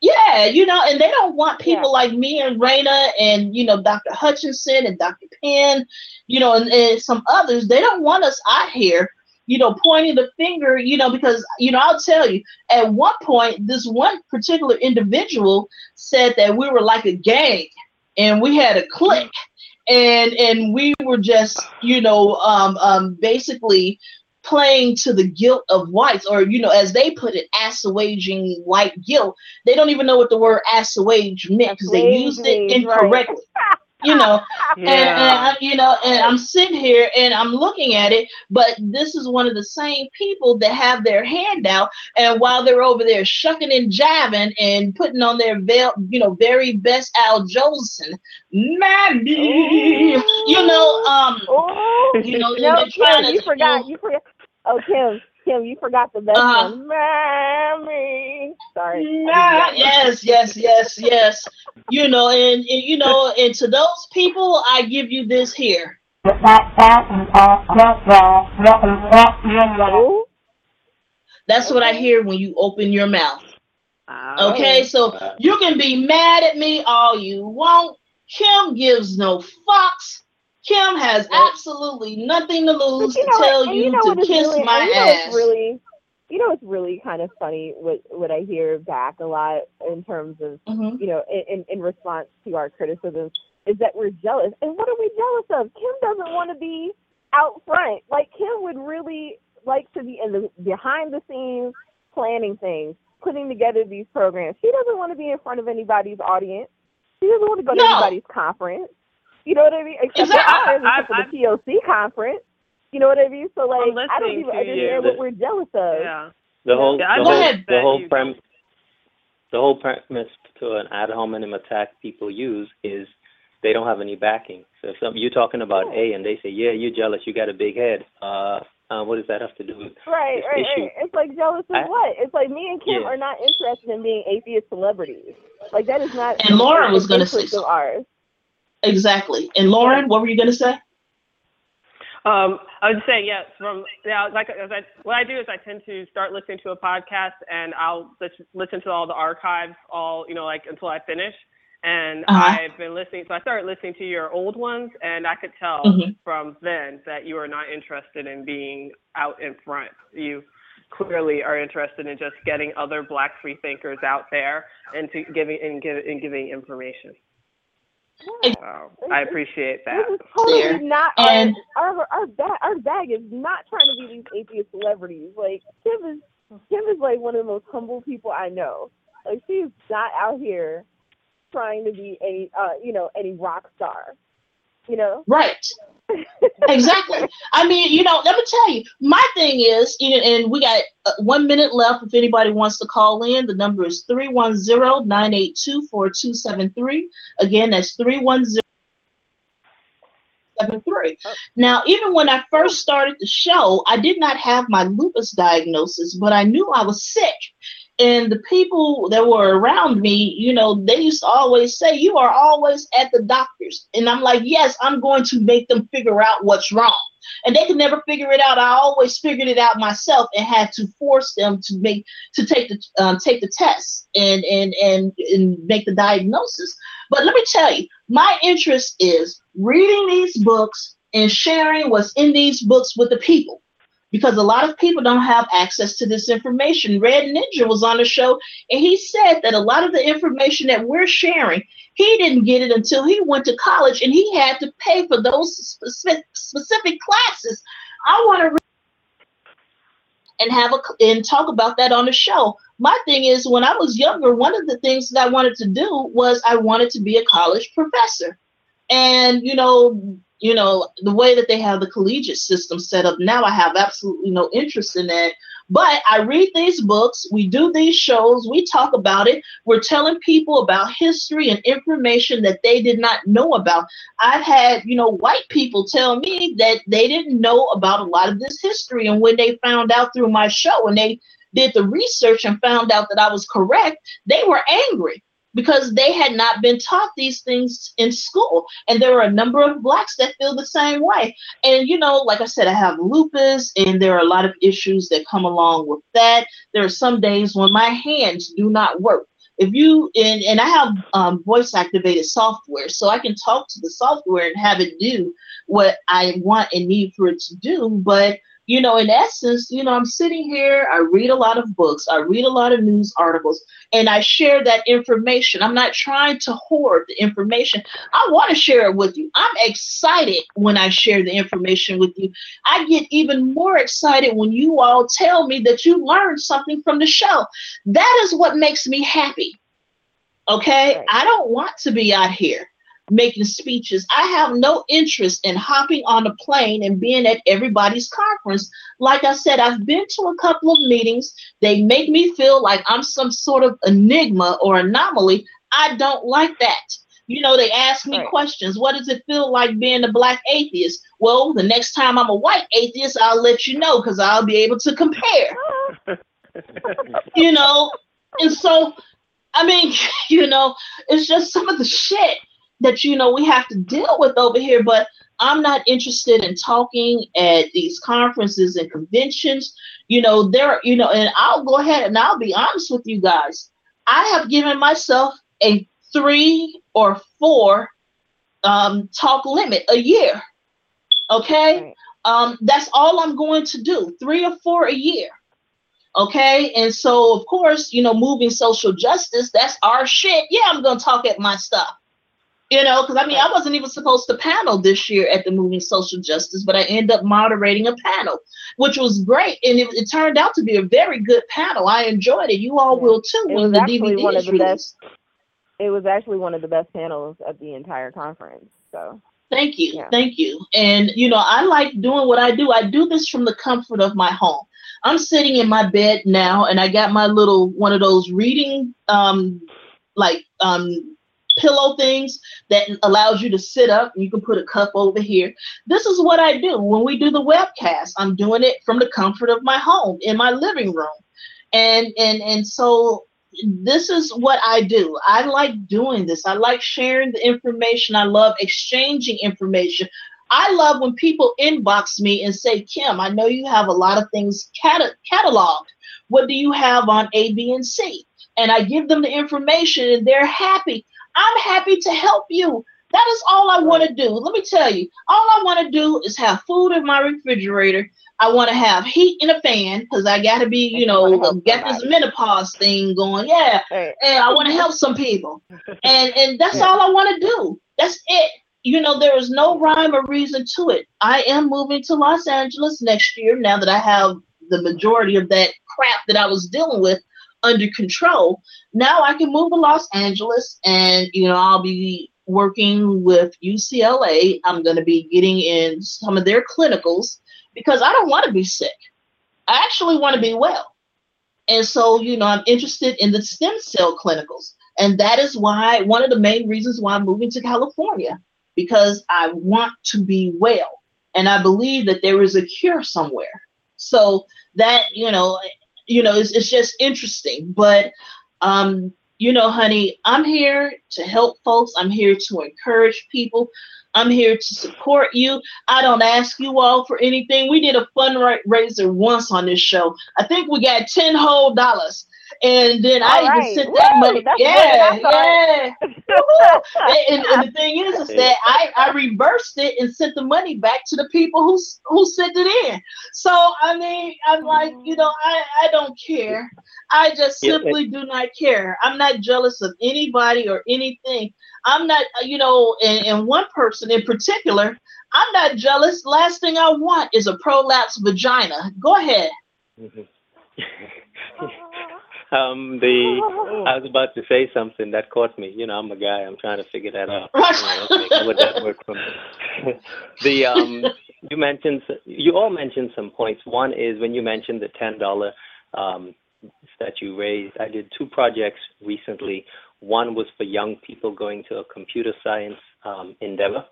yeah, you know, and they don't want people like me and Raina and you know Dr. Hutchinson and Dr. Pinn, you know, and, and some others. They don't want us out here, you know, pointing the finger, you know, because you know I'll tell you. At one point, this one particular individual said that we were like a gang, and we had a clique, and and we were just, you know, um, um, basically playing to the guilt of whites, or you know, as they put it, assuaging white guilt. They don't even know what the word assuage meant because they used it incorrectly right. [LAUGHS] You know, [LAUGHS] and, and I, you know, and I'm sitting here and I'm looking at it, but this is one of the same people that have their hand out, and while they're over there shucking and jiving and putting on their veil, you know, very best Al Jolson, Maddie, you know, um, Oh, you know, no, trying Kim, to, you forgot. You forgot. Oh, Kim, Kim, you forgot the best Uh-huh. one. Mammy. Sorry. Nah, yes, yes, yes, yes. You know, and, and you know, and to those people, I give you this here. that one. Ooh. That's what I hear when you open your mouth. Oh. Okay, so you can be mad at me all you want. Kim gives no fucks. Kim has Nope. absolutely nothing to lose to know, tell you, you know to kiss really, my and you know ass. It's really, you know, it's really kind of funny what what I hear back a lot in terms of Mhm. you know, in, in, in response to our criticism is that we're jealous. And what are we jealous of? Kim doesn't want to be out front. Like Kim would really like to be in the behind the scenes planning things, putting together these programs. She doesn't want to be in front of anybody's audience. She doesn't want to go to No. anybody's conference. You know what I mean? Except Exactly. for ours, I- except for the POC conference. You know what I mean? So like, I don't listening even to understand you. what we're jealous of. Yeah. The whole, Yeah, the whole, the whole premise, the whole premise to an ad hominem attack people use is they don't have any backing. So if some, you're talking about A and they say, yeah, you're jealous, you got a big head. Uh, uh, what does that have to do with? Right, this right, issue? right. It's like jealous of I- what? It's like me and Kim Yeah. are not interested in being atheist celebrities. Like that is not. And Laura was gonna say interest ours. Exactly. And Lauren, what were you gonna say? Um, I would say yes. From yeah, like I, what I do is I tend to start listening to a podcast and I'll lis- listen to all the archives, all you know, like until I finish. And Uh-huh. I've been listening, so I started listening to your old ones, and I could tell Mhm. from then that you are not interested in being out in front. You clearly are interested in just getting other Black free thinkers out there and to giving and, give, and giving information. Yeah. I appreciate that. This is totally There. not And- our our our bag. Our bag is not trying to be these atheist celebrities. Like Kim is Kim is like one of the most humble people I know. Like she is not out here trying to be any uh you know any rock star. You know. Right. [LAUGHS] exactly. I mean, you know, let me tell you, my thing is, you know, and we got uh, one minute left. If anybody wants to call in, the number is 310 982 4273. Again, that's 310 three. Now, even when I first started the show, I did not have my lupus diagnosis, but I knew I was sick. And the people that were around me, you know, they used to always say, You are always at the doctor's. And I'm like, Yes, I'm going to make them figure out what's wrong. And they could never figure it out. I always figured it out myself and had to force them to make to take the um, take the test and and and and make the diagnosis. But let me tell you, my interest is reading these books and sharing what's in these books with the people because a lot of people don't have access to this information. Red Ninja was on the show and he said that a lot of the information that we're sharing, he didn't get it until he went to college and he had to pay for those specific, specific classes. I want to and have a and talk about that on the show. My thing is when I was younger, one of the things that I wanted to do was I wanted to be a college professor. And you know, you know, the way that they have the collegiate system set up now, I have absolutely no interest in that. But I read these books, we do these shows, we talk about it. We're telling people about history and information that they did not know about. I've had, you know, white people tell me that they didn't know about a lot of this history. And when they found out through my show and they did the research and found out that I was correct, they were angry because they had not been taught these things in school. And there are a number of blacks that feel the same way. And, you know, like I said, I have lupus, and there are a lot of issues that come along with that. There are some days when my hands do not work. If you and, and I have um, voice activated software, so I can talk to the software and have it do what I want and need for it to do. But you know, in essence, you know, I'm sitting here, I read a lot of books, I read a lot of news articles, and I share that information. I'm not trying to hoard the information. I want to share it with you. I'm excited when I share the information with you. I get even more excited when you all tell me that you learned something from the show. That is what makes me happy. Okay? Right. I don't want to be out here making speeches. I have no interest in hopping on a plane and being at everybody's conference. Like I said, I've been to a couple of meetings. They make me feel like I'm some sort of enigma or anomaly. I don't like that. You know, they ask me right. questions. What does it feel like being a black atheist? Well, the next time I'm a white atheist, I'll let you know because I'll be able to compare. [LAUGHS] you know, and so I mean, [LAUGHS] you know, it's just some of the shit that you know we have to deal with over here but i'm not interested in talking at these conferences and conventions. You know there you know and i'll go ahead and i'll be honest with you guys. I have given myself a three or four um, talk limit a year okay? Um, that's all i'm going to do three or four a year okay? And so of course you know moving social justice that's our shit. Yeah i'm gonna talk at my stuff you know, because I mean, I wasn't even supposed to panel this year at the Moving Social Justice, but I ended up moderating a panel, which was great, and it, it turned out to be a very good panel. I enjoyed it. You all yeah. will too it when the DVD one is of the released. Best, it was actually one of the best panels at the entire conference. So thank you, yeah. thank you. And you know, I like doing what I do. I do this from the comfort of my home. I'm sitting in my bed now, and I got my little one of those reading um like um pillow things that allows you to sit up. You can put a cup over here. This is what I do when we do the webcast. I'm doing it from the comfort of my home in my living room. And and and so this is what I do. I like doing this. I like sharing the information. I love exchanging information. I love when people inbox me and say, Kim, I know you have a lot of things cat- cataloged. What do you have on A, B, and C? And I give them the information and they're happy. I'm happy to help you. That is all I want to do. Let me tell you, all I want to do is have food in my refrigerator. I want to have heat in a fan because I got to be, you know, get this menopause thing going. Yeah, and I want to help some people, [LAUGHS] and and that's yeah. all I want to do. That's it. You know, there is no rhyme or reason to it. I am moving to Los Angeles next year now that I have the majority of that crap that I was dealing with under control. Now I can move to Los Angeles and, you know, I'll be working with UCLA. I'm going to be getting in some of their clinicals because I don't want to be sick. I actually want to be well. And so, you know, I'm interested in the stem cell clinicals. And that is why one of the main reasons why I'm moving to California, because I want to be well. And I believe that there is a cure somewhere. So that, you know, you know, it's, it's just interesting. But um, you know, honey, I'm here to help folks. I'm here to encourage people. I'm here to support you. I don't ask you all for anything. We did a fundraiser once on this show. I think we got 10 whole dollars. And then I right. even sent that Woo, money. that's Yeah, yeah. and, and the thing is, is that I, I reversed it and sent the money back to the people who who sent it in. So I mean, I'm like, you know, I I don't care. I just Yeah, simply do not care. I'm not jealous of anybody or anything. I'm not, uh, you know, and, and one person in particular, I'm not jealous. Last thing I want is a prolapsed vagina. Go ahead. Mhm. Um, the I was about to say something that caught me. You know, I'm a guy. I'm trying to figure that out. You know, [LAUGHS] okay, would that work for me? [LAUGHS] the um, you mentioned you all mentioned some points. One is when you mentioned the ten dollar um, that you raised. I did two projects recently. One was for young people going to a computer science um, endeavor.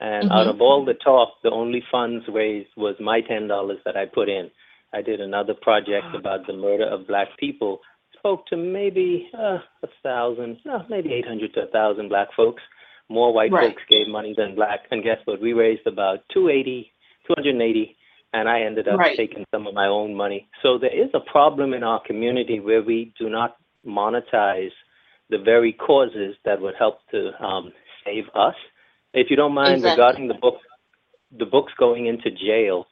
And out Mhm. of all the talk, the only funds raised was my ten dollars that I put in. I did another project about the murder of black people. Spoke to maybe uh, a thousand, no, maybe eight hundred to a thousand black folks. More white Right. folks gave money than black. And guess what? We raised about 280, 280, and I ended up Right. taking some of my own money. So there is a problem in our community where we do not monetize the very causes that would help to um, save us. If you don't mind, Exactly. regarding the book, the books going into jail,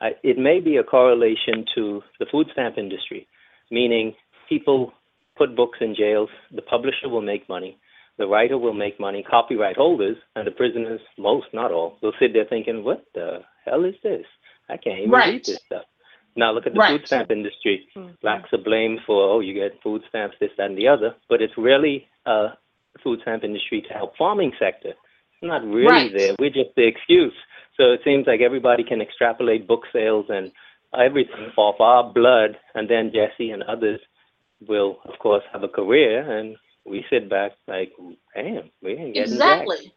I, it may be a correlation to the food stamp industry, meaning people put books in jails, the publisher will make money, the writer will make money, copyright holders, and the prisoners, most, not all, will sit there thinking, what the hell is this? I can't even Right. read this stuff. Now look at the Right. food stamp industry. Mhm. Blacks are blamed for, oh, you get food stamps, this, that, and the other, but it's really a food stamp industry to help farming sector. It's not really Right. there. We're just the excuse. So it seems like everybody can extrapolate book sales and everything off our blood, and then Jesse and others will, of course, have a career, and we sit back like, damn, we ain't getting jack." Exactly.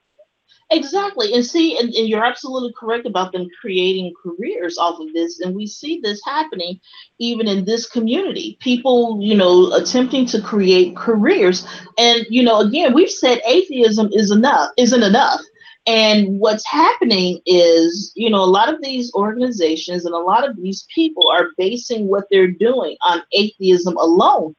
Exactly. And see, and, and you're absolutely correct about them creating careers off of this. And we see this happening even in this community. People, you know, attempting to create careers. And, you know, again, we've said atheism is enough, isn't enough. And what's happening is, you know, a lot of these organizations and a lot of these people are basing what they're doing on atheism alone.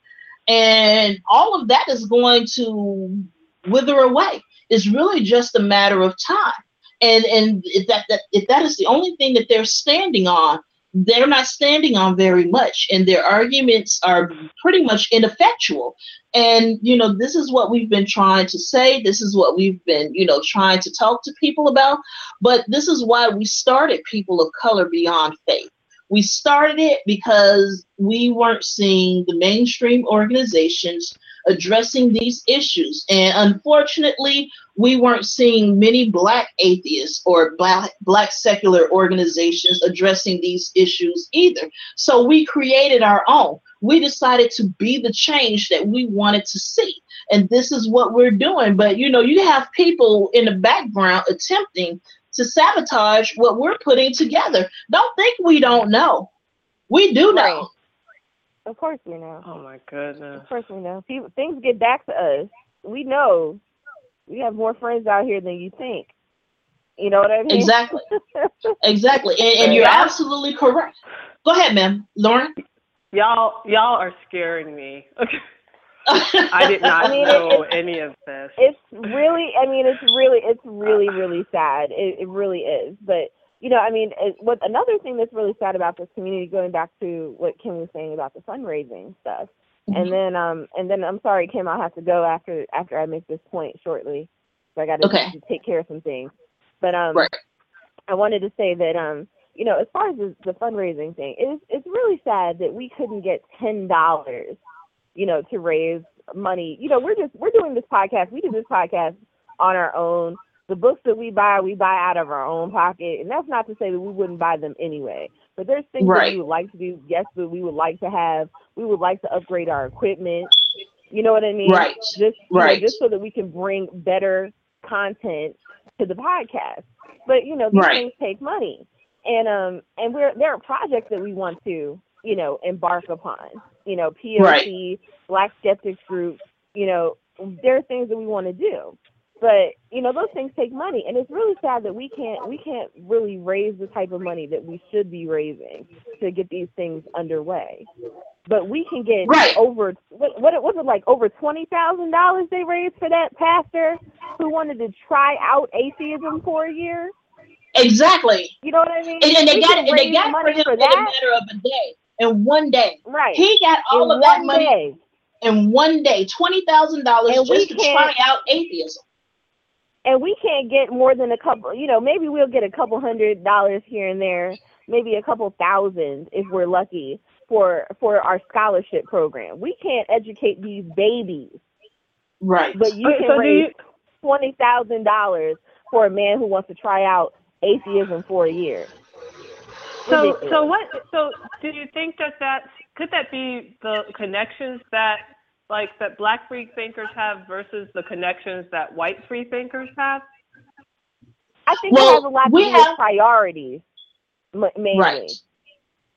And all of that is going to wither away. It's really just a matter of time. And and if that, that if that is the only thing that they're standing on, they're not standing on very much, and their arguments are pretty much ineffectual. And you know, this is what we've been trying to say. This is what we've been, you know, trying to talk to people about. But this is why we started People of Color Beyond Faith. We started it because we weren't seeing the mainstream organizations addressing these issues. And unfortunately, we weren't seeing many black atheists or black, black secular organizations addressing these issues either. So we created our own. We decided to be the change that we wanted to see. And this is what we're doing. But you know, you have people in the background attempting to sabotage what we're putting together. Don't think we don't know. We do know. Right. Of course we know. Oh my goodness. Of course we know. People, things get back to us. We know. We have more friends out here than you think. You know what I mean? Exactly. [LAUGHS] Exactly. And, and you're Yeah. absolutely correct. Go ahead, ma'am. Lauren. Y'all, y'all are scaring me. Okay. [LAUGHS] I did not I mean, know it's- any of this. it's really i mean it's really it's really really sad it, it really is but you know i mean it, what another thing that's really sad about this community going back to what kim was saying about the fundraising stuff Mm-hmm. and then um and then i'm sorry kim i'll have to go after after i make this point shortly so i got to Okay. take care of some things but um Right. i wanted to say that um you know as far as the, the fundraising thing it's it's really sad that we couldn't get ten dollars you know to raise money you know we're just we're doing this podcast we do this podcast on our own. The books that we buy, we buy out of our own pocket, and that's not to say that we wouldn't buy them anyway. But there's things that we would like to do. Yes, but we would like to have. We would like to upgrade our equipment. You know what I mean? Right. Just you know, Right. just so that we can bring better content to the podcast. But you know, these Right. things take money, and um, and we're there are projects that we want to you know embark upon. You know, PLC, Black Skeptics Group. You know, there are things that we want to do, but you know those things take money, and it's really sad that we can't we can't really raise the type of money that we should be raising to get these things underway. But we can get Right. over what what was it like over twenty thousand dollars they raised for that pastor who wanted to try out atheism for a year. Exactly. You know what I mean? And, and they We got it, and they got it for money him for in a matter of a day. In one day. Right. He got all In of that money day. in one day, twenty thousand dollars just to try out atheism. And we can't get more than a couple you know maybe we'll get a couple hundred dollars here and there maybe a couple thousand if we're lucky for for our scholarship program we can't educate these babies Right. but you can so raise you- twenty thousand dollars for a man who wants to try out atheism for a year So, so what? So, do you think that that could that be the connections that like that Black free thinkers have versus the connections that white free thinkers have? i think Well, it has a lot to do have- with priorities mainly Right.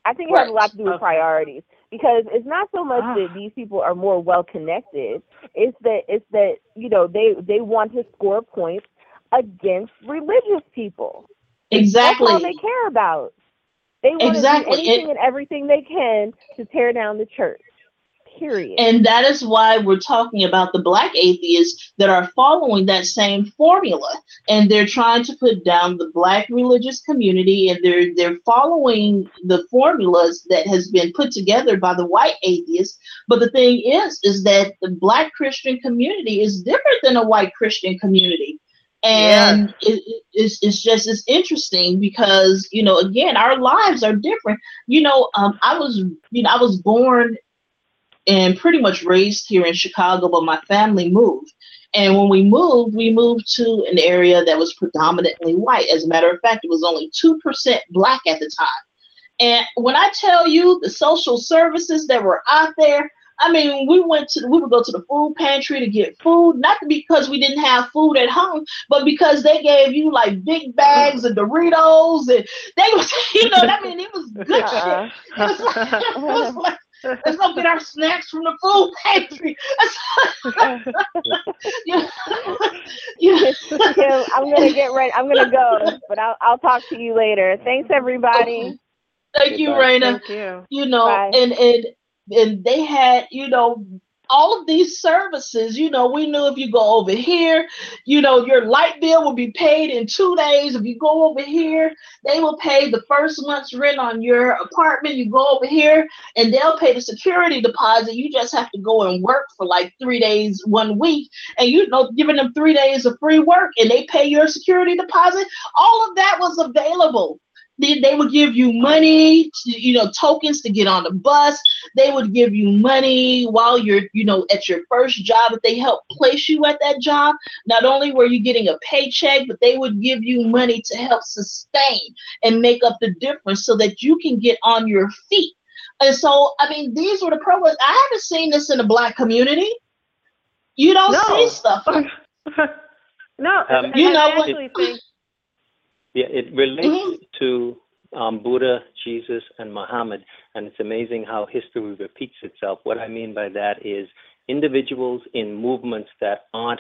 I think it has a lot to do with Okay. priorities because it's not so much Ah. that these people are more well connected. It's that it's that you know they they want to score points against religious people. Exactly. That's all they care about. They want Exactly. to do anything and everything they can to tear down the church. Period. And that is why we're talking about the black atheists that are following that same formula. And they're trying to put down the black religious community and they're they're following the formulas that has been put together by the white atheists. But the thing is, is that the black Christian community is different than a white Christian community. And it, it- it's, it's just it's interesting because you know again our lives are different. You know, um, I was you know I was born and pretty much raised here in Chicago, but my family moved. And when we moved, we moved to an area that was predominantly white. As a matter of fact, it was only 2% black at the time. And when I tell you the social services that were out there, I mean, we went to we would go to the food pantry to get food, not because we didn't have food at home, but because they gave you like big bags of Doritos and they was, [LAUGHS] you know, I mean, it was good [LAUGHS] Uh-uh. shit. It was like, it was [LAUGHS] like let's go get our snacks from the food pantry. you, you, Kim, I'm gonna get ready. I'm gonna go, but I'll I'll talk to you later. Thanks everybody. Thank you, Raina. Thank you. You know, Bye. and and and they had, you know, all of these services. You know, we knew if you go over here, you know, your light bill will be paid in two days. If you go over here, they will pay the first month's rent on your apartment. You go over here, and they'll pay the security deposit. You just have to go and work for like three days, one week, and you know, giving them three days of free work, and they pay your security deposit. All of that was available. They, they would give you money, to, you know, tokens to get on the bus. They would give you money while you're, you know, at your first job. If they helped place you at that job, not only were you getting a paycheck, but they would give you money to help sustain and make up the difference so that you can get on your feet. And so, I mean, these were the programs. I haven't seen this in the black community. You don't No. see stuff. [LAUGHS] no, Um, and You I know what- think Yeah, it relates Mhm. to um, Buddha, Jesus, and Muhammad, and it's amazing how history repeats itself. What I mean by that is individuals in movements that aren't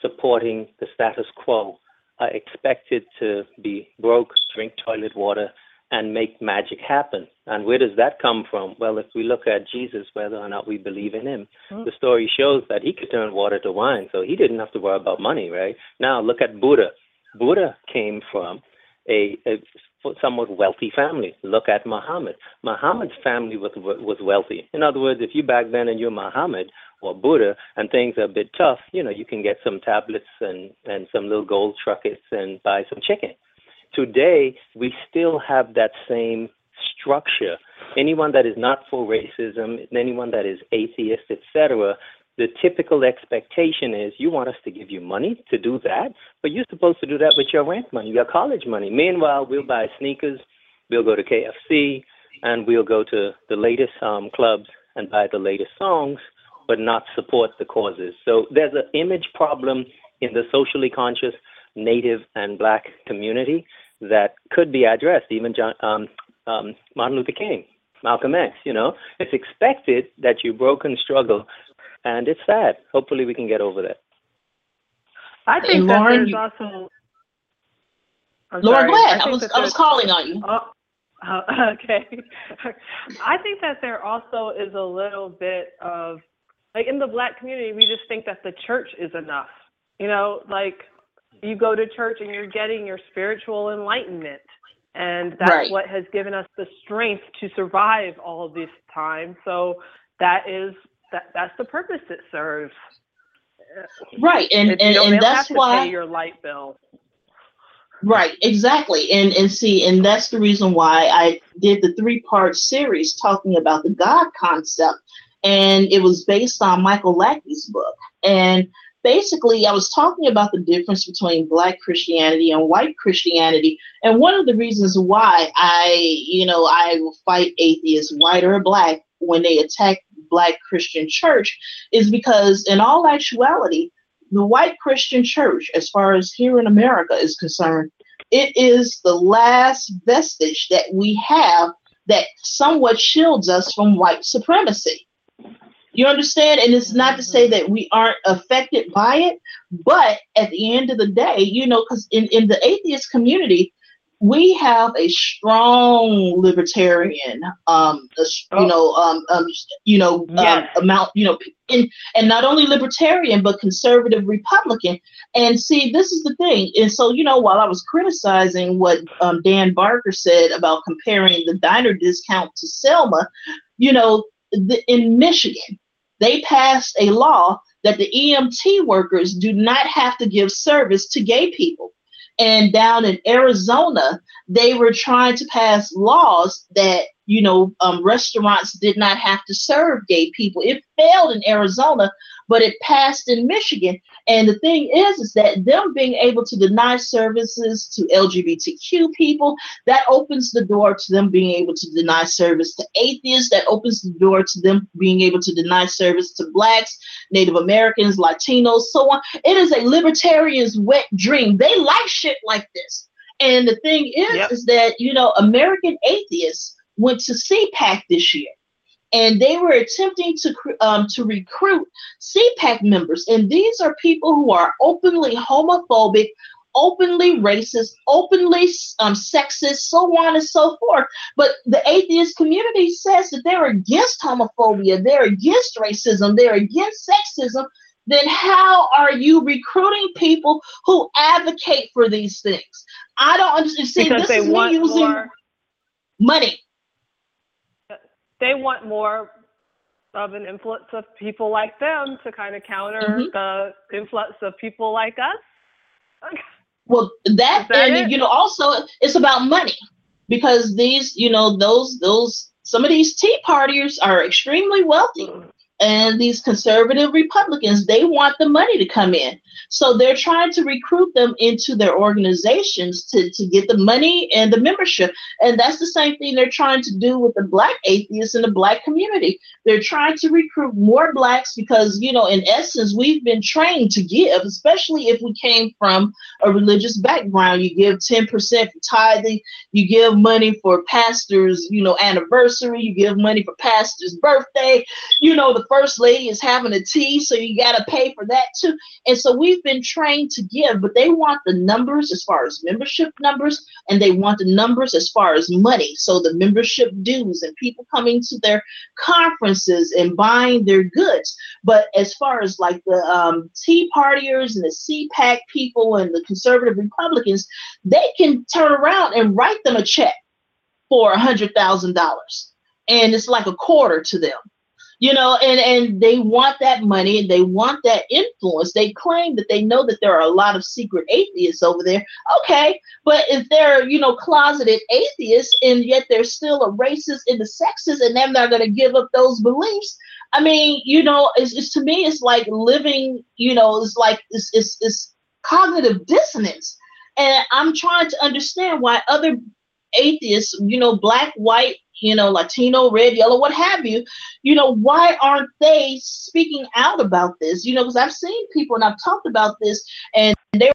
supporting the status quo are expected to be broke, drink toilet water, and make magic happen. And where does that come from? Well, if we look at Jesus, whether or not we believe in him, the story shows that he could turn water to wine, so he didn't have to worry about money, right? Now, look at Buddha. Buddha came from a, a somewhat wealthy family. Look at Muhammad. Muhammad's family was was wealthy. In other words, if you back then and you're Muhammad or Buddha and things are a bit tough, you know, you can get some tablets and and some little gold truckets and buy some chicken. Today, we still have that same structure. Anyone that is not for racism, anyone that is atheist, etc., the typical expectation is you want us to give you money to do that, but you're supposed to do that with your rent money, your college money. Meanwhile, we'll buy sneakers, we'll go to KFC, and we'll go to the latest um, clubs and buy the latest songs, but not support the causes. So there's an image problem in the socially conscious Native and Black community that could be addressed. Even John, um, um, Martin Luther King, Malcolm X. You know, it's expected that you broke and struggle, and it's sad. Hopefully, we can get over that. I think that Lauren, there's also. I'm Laura, sorry. go ahead. I, I was I was calling on you. Oh, uh, [LAUGHS] okay. I think that there also is a little bit of like in the black community, we just think that the church is enough. You know, like you go to church and you're getting your spiritual enlightenment. And that's right. what has given us the strength to survive all of this time. So that is that that's the purpose it serves. Right. And and, and that's why your light bill. Right, exactly. And and see, and that's the reason why I did the three-part series talking about the God concept. And it was based on Michael Lackey's book. And basically I was talking about the difference between black Christianity and white Christianity. And one of the reasons why I, you know, I will fight atheists, white or black, when they attack black Christian church is because in all actuality, the white Christian church, as far as here in America is concerned, it is the last vestige that we have that somewhat shields us from white supremacy. You understand? And it's not to say that we aren't affected by it, but at the end of the day, you know, because in, in the atheist community, we have a strong libertarian, um, you oh. know, um, um, you know, um, amount, you know, in, and not only libertarian but conservative Republican. And see, this is the thing. And so, you know, while I was criticizing what um, Dan Barker said about comparing the diner discount to Selma, you know, the, in Michigan, they passed a law that the EMT workers do not have to give service to gay people. And down in Arizona, they were trying to pass laws that, you know, um, restaurants did not have to serve gay people. It failed in Arizona, but it passed in Michigan. And the thing is, is that them being able to deny services to LGBTQ people, that opens the door to them being able to deny service to atheists, that opens the door to them being able to deny service to blacks, Native Americans, Latinos, so on. It is a libertarian's wet dream. They like shit like this. And the thing is, yep. is that, you know, American atheists went to CPAC this year and they were attempting to um, to recruit CPAC members. And these are people who are openly homophobic, openly racist, openly um, sexist, so on and so forth. But the atheist community says that they're against homophobia, they're against racism, they're against sexism. Then how are you recruiting people who advocate for these things? I don't understand. See, because this is me using more, money they want more of an influence of people like them to kind of counter mm-hmm. the influx of people like us. Well, that, that and it? you know also it's about money because these you know those those some of these tea partiers are extremely wealthy. Mm and these conservative Republicans, they want the money to come in. So they're trying to recruit them into their organizations to, to get the money and the membership. And that's the same thing they're trying to do with the black atheists in the black community. They're trying to recruit more blacks because, you know, in essence, we've been trained to give, especially if we came from a religious background. You give 10% for tithing, you give money for pastors, you know, anniversary, you give money for pastor's birthday, you know, the first lady is having a tea, so you got to pay for that too. And so we've been trained to give, but they want the numbers as far as membership numbers, and they want the numbers as far as money. So the membership dues and people coming to their conferences and buying their goods. But as far as like the um, Tea Partiers and the CPAC people and the conservative Republicans, they can turn around and write them a check for a hundred thousand dollars and it's like a quarter to them you know and and they want that money and they want that influence they claim that they know that there are a lot of secret atheists over there okay but if they're you know closeted atheists and yet they're still a racist and a sexist and they're not going to give up those beliefs I mean, you know, it's, it's to me, it's like living, you know, it's like it's, it's, it's cognitive dissonance. And I'm trying to understand why other atheists, you know, black, white, you know, Latino, red, yellow, what have you, you know, why aren't they speaking out about this? You know, because I've seen people and I've talked about this and they're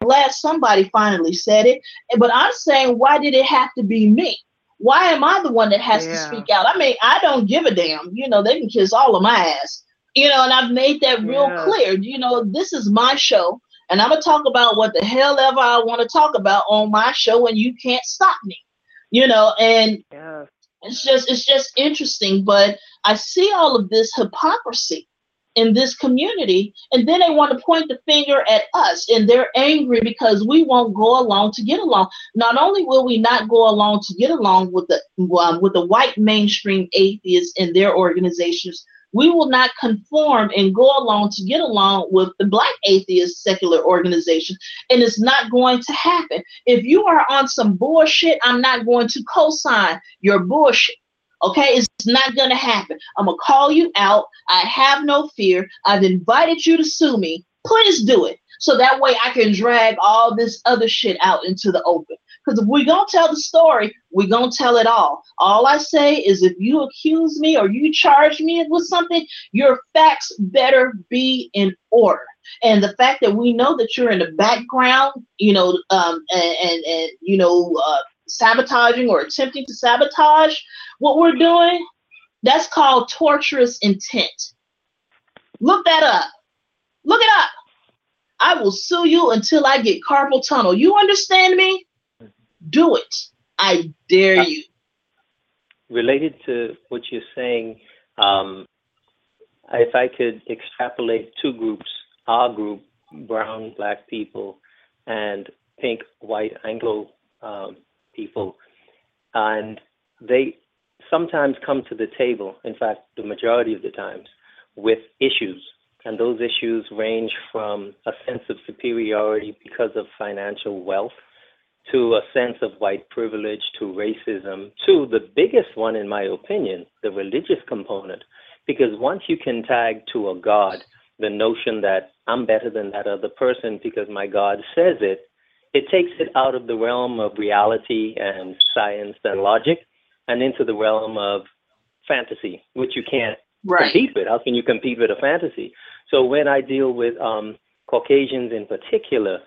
glad somebody finally said it. But I'm saying, why did it have to be me? Why am I the one that has yeah. to speak out? I mean, I don't give a damn. You know, they can kiss all of my ass. You know, and I've made that real yeah. clear. You know, this is my show, and I'm gonna talk about what the hell ever I want to talk about on my show, and you can't stop me. You know, and yeah. It's just it's just interesting. But I see all of this hypocrisy in this community and then they want to point the finger at us and they're angry because we won't go along to get along not only will we not go along to get along with the um, with the white mainstream atheists and their organizations we will not conform and go along to get along with the black atheist secular organization and it's not going to happen if you are on some bullshit i'm not going to co-sign your bullshit Okay, it's not going to happen. I'm going to call you out. I have no fear. I've invited you to sue me. Please do it. So that way I can drag all this other shit out into the open. Because if we're going to tell the story, we're going to tell it all. All I say is if you accuse me or you charge me with something, your facts better be in order. And the fact that we know that you're in the background, you know, um, and, and, and you know, uh, sabotaging or attempting to sabotage what we're doing, that's called torturous intent. Look that up. Look it up. I will sue you until I get carpal tunnel. You understand me? Do it. I dare you. Related to what you're saying, um, if I could extrapolate two groups, our group, brown, black people, and pink, white, Anglo um, people, and they sometimes come to the table, in fact, the majority of the times, with issues. And those issues range from a sense of superiority because of financial wealth to a sense of white privilege to racism to the biggest one, in my opinion, the religious component. Because once you can tag to a God the notion that I'm better than that other person because my God says it, it takes it out of the realm of reality and science and logic and into the realm of fantasy, which you can't right. compete with. How can you compete with a fantasy? So when I deal with um, Caucasians in particular,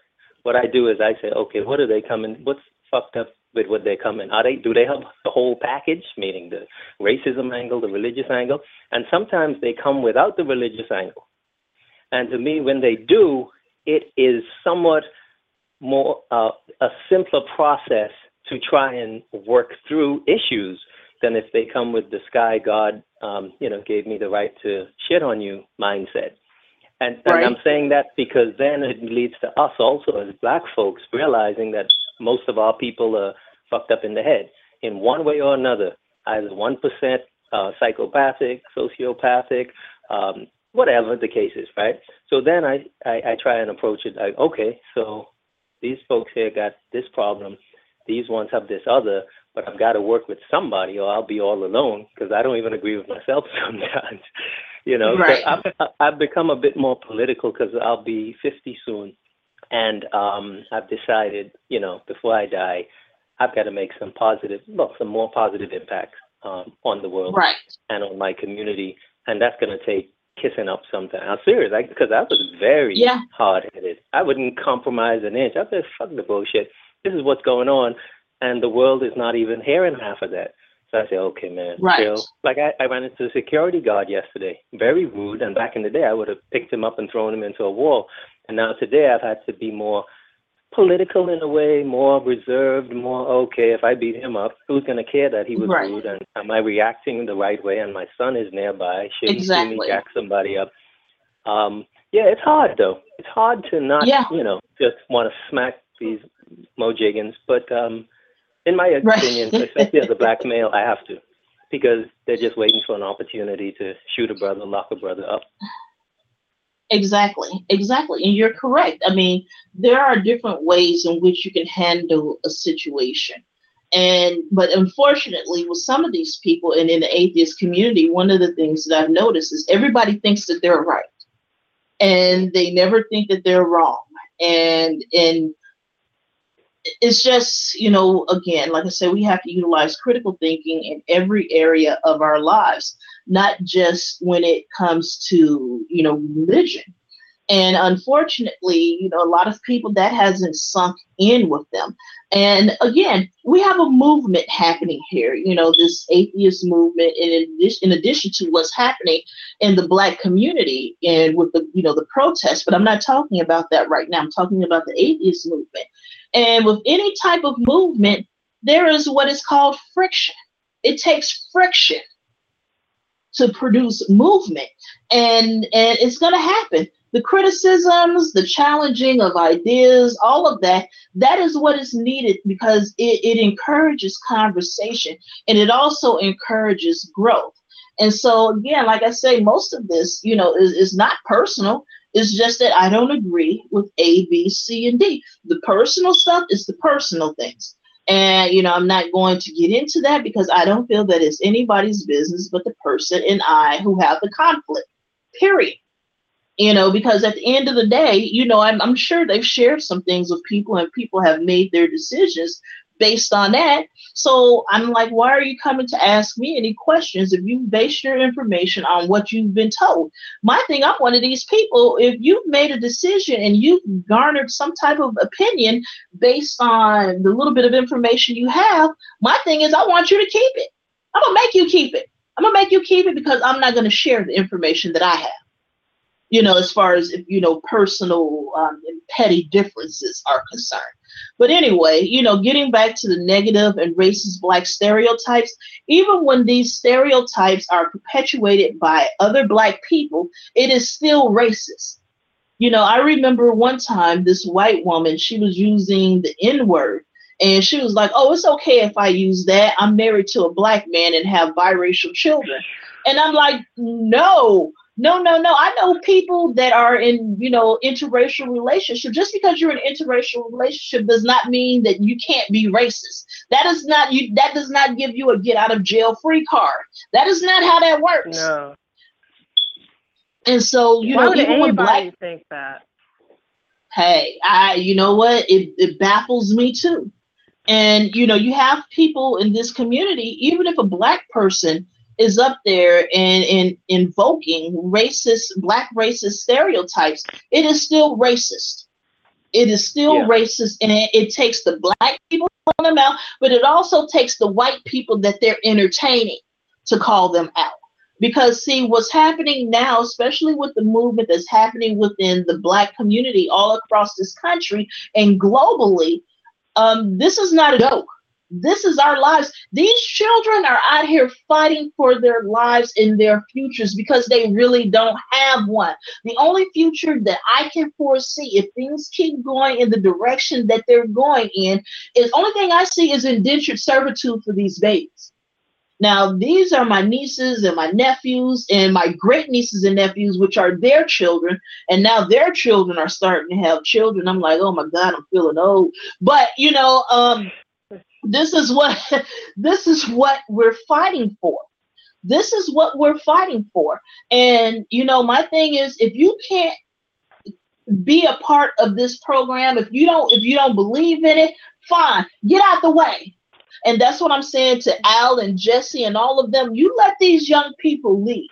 what I do is I say, okay, what are they coming? What's fucked up with what they're coming? Are they do they have the whole package, meaning the racism angle, the religious angle, and sometimes they come without the religious angle. And to me, when they do, it is somewhat more uh, a simpler process to try and work through issues than if they come with the sky God, um, you know, gave me the right to shit on you mindset. And, right. and I'm saying that because then it leads to us also as black folks realizing that most of our people are fucked up in the head in one way or another, either one percent uh, psychopathic, sociopathic, um, whatever the case is, right? So then I, I, I try and approach it like, okay, so these folks here got this problem. These ones have this other, but I've got to work with somebody or I'll be all alone because I don't even agree with myself [LAUGHS] sometimes. you know, right. so I've, I've become a bit more political because I'll be 50 soon. And um, I've decided, you know, before I die, I've got to make some positive, well, some more positive impacts um, on the world right. and on my community. And that's going to take kissing up sometimes. I'm serious, because I, I was very yeah. hard headed. I wouldn't compromise an inch. I said, fuck the bullshit. This is what's going on, and the world is not even hearing half of that. So I say, okay, man, right. chill. Like I, I ran into a security guard yesterday, very rude, and back in the day I would have picked him up and thrown him into a wall. And now today I've had to be more political in a way, more reserved, more okay. If I beat him up, who's going to care that he was right. rude? And am I reacting the right way? And my son is nearby. Should exactly. me jack somebody up? Um, yeah, it's hard though. It's hard to not, yeah. you know, just want to smack these mojiggans. But um, in my opinion, right. especially as a black male, I have to because they're just waiting for an opportunity to shoot a brother, lock a brother up. Exactly, exactly. And you're correct. I mean, there are different ways in which you can handle a situation. And but unfortunately, with some of these people and in the atheist community, one of the things that I've noticed is everybody thinks that they're right, and they never think that they're wrong. And and it's just you know again, like I said, we have to utilize critical thinking in every area of our lives, not just when it comes to you know religion and unfortunately, you know, a lot of people that hasn't sunk in with them. And again, we have a movement happening here, you know, this atheist movement, in addition, in addition to what's happening in the black community and with the, you know, the protests. But I'm not talking about that right now. I'm talking about the atheist movement. And with any type of movement, there is what is called friction. It takes friction to produce movement, and and it's going to happen the criticisms, the challenging of ideas, all of that, that is what is needed because it, it encourages conversation and it also encourages growth. And so, again, like I say, most of this, you know, is, is not personal. It's just that I don't agree with A, B, C, and D. The personal stuff is the personal things. And, you know, I'm not going to get into that because I don't feel that it's anybody's business but the person and I who have the conflict, period you know because at the end of the day you know I'm, I'm sure they've shared some things with people and people have made their decisions based on that. So i'm like why are you coming to ask me any questions if you base your information on what you've been told? My thing i'm one of these people if you've made a decision and you've garnered some type of opinion based on the little bit of information you have my thing is i want you to keep it. I'm gonna make you keep it. I'm gonna make you keep it because i'm not gonna share the information that i have. You know, as far as you know, personal um, and petty differences are concerned. But anyway, you know, getting back to the negative and racist black stereotypes, even when these stereotypes are perpetuated by other black people, it is still racist. You know, I remember one time this white woman, she was using the N word. And she was like, Oh, it's okay if I use that. I'm married to a black man and have biracial children. And I'm like, No, no, no, no. I know people that are in, you know, interracial relationship. Just because you're in an interracial relationship does not mean that you can't be racist. That is not you. That does not give you a get out of jail free card. That is not how that works. No. And so, you Why know, would even when black, think that? hey, I, you know what? It it baffles me too. And you know, you have people in this community, even if a black person is up there and, and invoking racist, black racist stereotypes, it is still racist. It is still Yeah. racist, and it, it takes the black people to call them out, but it also takes the white people that they're entertaining to call them out. Because see, what's happening now, especially with the movement that's happening within the black community all across this country and globally, um, this is not a joke. This is our lives. These children are out here fighting for their lives and their futures because they really don't have one. The only future that I can foresee, if things keep going in the direction that they're going in, is only thing I see is indentured servitude for these babies. Now, these are my nieces and my nephews and my great nieces and nephews, which are their children. And now their children are starting to have children. I'm like, oh my God, I'm feeling old. But, you know, um, this is what [LAUGHS] this is what we're fighting for. This is what we're fighting for. And you know my thing is if you can't be a part of this program if you don't if you don't believe in it fine get out the way. And that's what i'm saying to al and jesse and all of them. You let these young people lead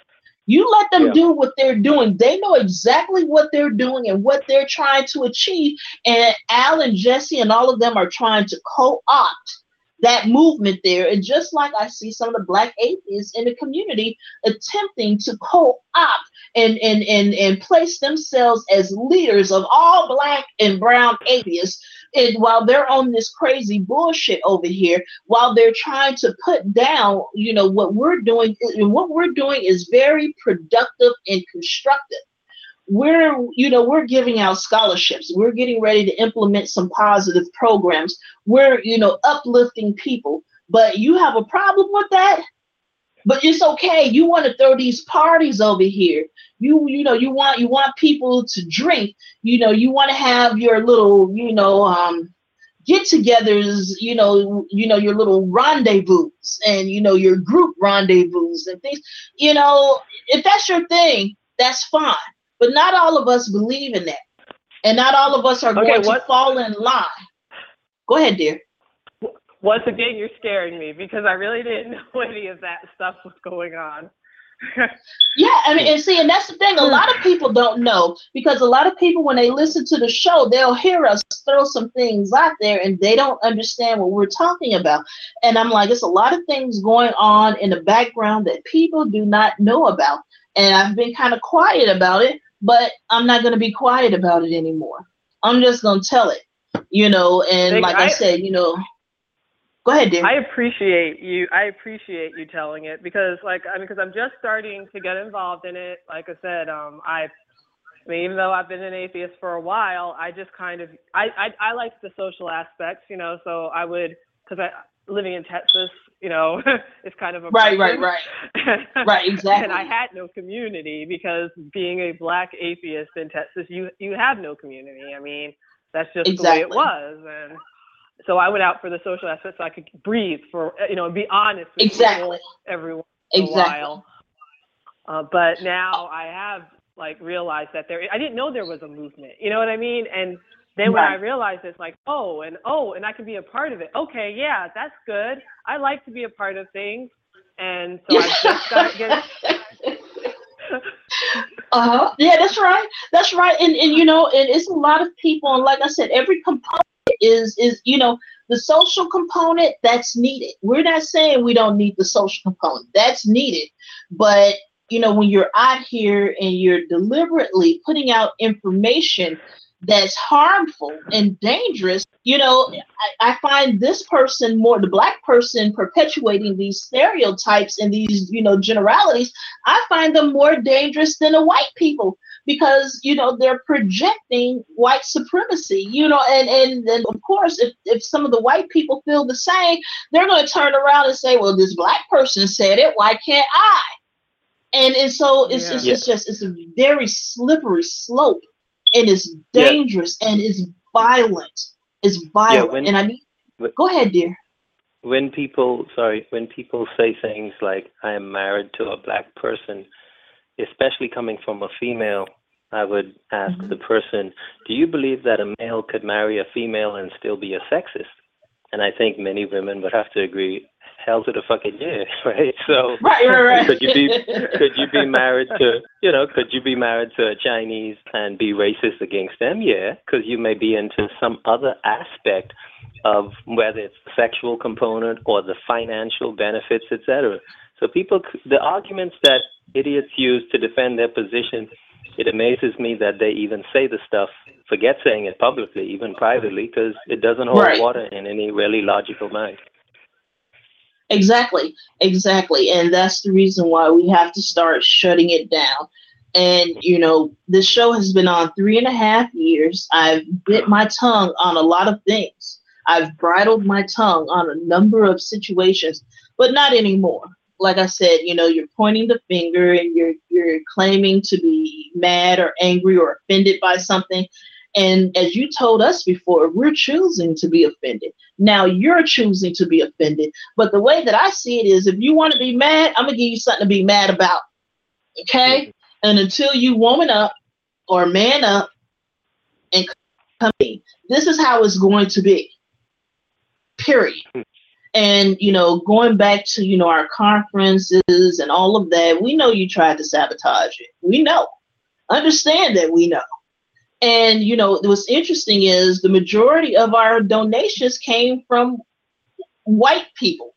you let them Yeah. do what they're doing they know exactly what they're doing and what they're trying to achieve and al and jesse and all of them are trying to co-opt that movement there. And just like I see some of the black atheists in the community attempting to co-opt and, and, and, and place themselves as leaders of all black and brown atheists. And while they're on this crazy bullshit over here, while they're trying to put down, you know, what we're doing, what we're doing is very productive and constructive. We're you know we're giving out scholarships. We're getting ready to implement some positive programs. We're you know uplifting people. But you have a problem with that? But it's okay. You want to throw these parties over here you you know you want you want people to drink you know you want to have your little you know um get-togethers, you know, you know your little rendezvous and you know your group rendezvous and things. You know, if that's your thing, that's fine. But not all of us believe in that, and not all of us are Okay, going what- to fall in line. Go ahead, dear. Once again, you're scaring me because I really didn't [LAUGHS] know any of that stuff was going on. [LAUGHS] Yeah, I mean, and see, and that's the thing. A lot of people don't know because a lot of people, when they listen to the show, they'll hear us throw some things out there, and they don't understand what we're talking about. And I'm like, it's a lot of things going on in the background that people do not know about. And I've been kind of quiet about it, but I'm not going to be quiet about it anymore. I'm just going to tell it, you know. And like I, I- said, you know, go ahead. I appreciate you. I appreciate you telling it because, like, I mean, because I'm just starting to get involved in it. Like I said, um, I, I mean, even though I've been an atheist for a while, I just kind of, I, I, I like the social aspects, you know. So I would, because I living in Texas, you know, [LAUGHS] it's kind of a right, right, right, [LAUGHS] right, exactly. and I had no community because being a black atheist in Texas, you you have no community. I mean, that's just the way it was, and so I went out for the social aspect so I could breathe for you know and be honest with Exactly. people every once in a while. Uh, but now I have like realized that there I didn't know there was a movement. You know what I mean? And then when I realized it's like, oh, and oh, and I can be a part of it. Okay, yeah, that's good. I like to be a part of things. And so I just got to get Uh-huh. Yeah, that's right. That's right. And and you know, and it's a lot of people, and like I said, every component is is you know the social component that's needed. We're not saying we don't need the social component. That's needed. But you know, when you're out here and you're deliberately putting out information that's harmful and dangerous, you know, I, I find this person more the black person perpetuating these stereotypes and these, you know, generalities I find them more dangerous than the white people because you know they're projecting white supremacy. You know, and and, and of course, if, if some of the white people feel the same, they're going to turn around and say, "Well, this black person said it. Why can't I?" And and so it's it's, Yeah. just it's a very slippery slope, and it's Yeah. dangerous and it's violent. It's violent, when- and I need. when- Go ahead, dear. when people sorry when people say things like i am married to a black person especially coming from a female i would ask Mhm. the person do you believe that a male could marry a female and still be a sexist and i think many women would have to agree hell to the fucking yeah [LAUGHS] right so Right, right, right. could you be [LAUGHS] could you be married to you know could you be married to a chinese and be racist against them yeah because you may be into some other aspect of whether it's the sexual component or the financial benefits etc so people the arguments that idiots use to defend their position it amazes me that they even say the stuff forget saying it publicly even privately because it doesn't hold Right. water in any really logical mind Exactly, exactly. And that's the reason why we have to start shutting it down. And, you know, this show has been on three and a half years. I've bit my tongue on a lot of things. I've bridled my tongue on a number of situations, but not anymore. Like I said, you know, you're pointing the finger and you're you're claiming to be mad or angry or offended by something. And as you told us before, we're choosing to be offended. Now you're choosing to be offended. But the way that I see it is if you want to be mad, I'm gonna give you something to be mad about. Okay? Mm-hmm. And until you woman up or man up and come in, this is how it's going to be. Period. Hmm. And you know, going back to you know our conferences and all of that, we know you tried to sabotage it. We know. Understand that we know. And you know, what's interesting is the majority of our donations came from white people.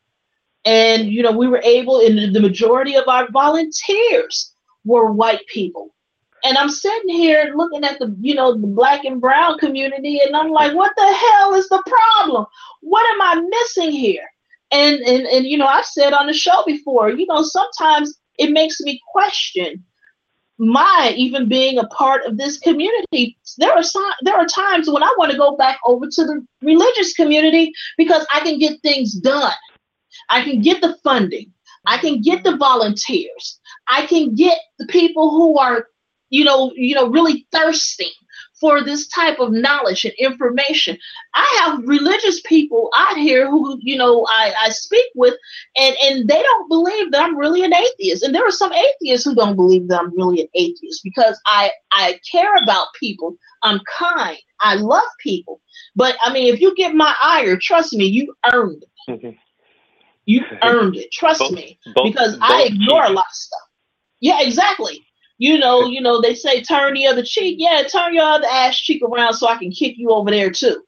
And you know, we were able, and the majority of our volunteers were white people. And I'm sitting here looking at the, you know, the black and brown community, and I'm like, what the hell is the problem? What am I missing here? And and and you know, I've said on the show before, you know, sometimes it makes me question my even being a part of this community. There are some, there are times when I want to go back over to the religious community because I can get things done. I can get the funding. I can get the volunteers. I can get the people who are, you know, you know, really thirsting for this type of knowledge and information. I have religious people out here who, you know, I, I speak with, and, and they don't believe that I'm really an atheist. And there are some atheists who don't believe that I'm really an atheist because I, I care about people. I'm kind. I love people. But I mean, if you get my ire, trust me, you earned it. Mm-hmm. You [LAUGHS] earned it. Trust both, me. Both, because both I ignore a lot of stuff. Yeah, exactly. You know, you know, they say turn the other cheek. Yeah, turn your other ass cheek around so I can kick you over there too.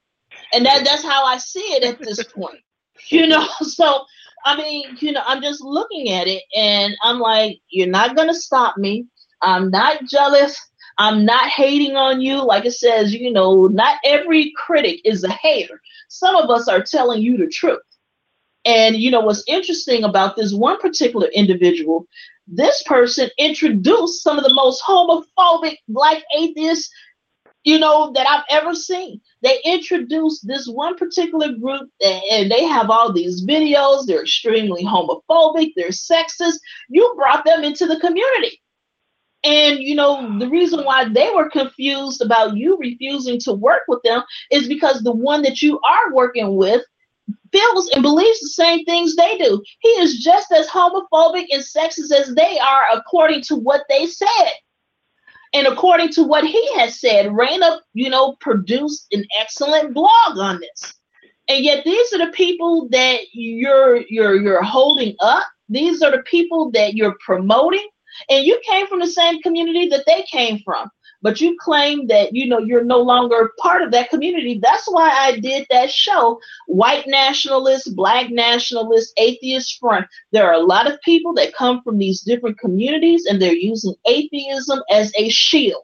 And that that's how I see it at this point. You know, [LAUGHS] so I mean, you know, I'm just looking at it and I'm like, you're not gonna stop me. I'm not jealous. I'm not hating on you. Like it says, you know, not every critic is a hater. Some of us are telling you the truth. And you know what's interesting about this one particular individual, this person introduced some of the most homophobic black atheists, you know, that I've ever seen. They introduced this one particular group and they have all these videos. They're extremely homophobic, they're sexist. You brought them into the community. And you know, the reason why they were confused about you refusing to work with them is because the one that you are working with feels and believes the same things they do. He is just as homophobic and sexist as they are, according to what they said. And according to what he has said, Raina, you know, produced an excellent blog on this. And yet these are the people that you're you're you're holding up. These are the people that you're promoting. And you came from the same community that they came from but you claim that you know you're no longer part of that community. That's why i did that show white nationalists black nationalists atheist front. There are a lot of people that come from these different communities and they're using atheism as a shield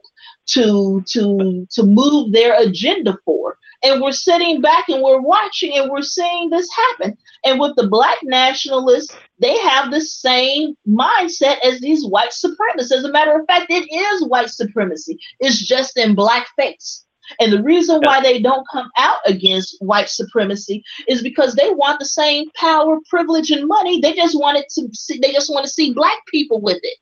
to to to move their agenda for and we're sitting back and we're watching and we're seeing this happen. And with the black nationalists they have the same mindset as these white supremacists. As a matter of fact it is white supremacy. It's just in blackface. And the reason why they don't come out against white supremacy is because they want the same power, privilege, and money. They just want it to see, they just want to see black people with it.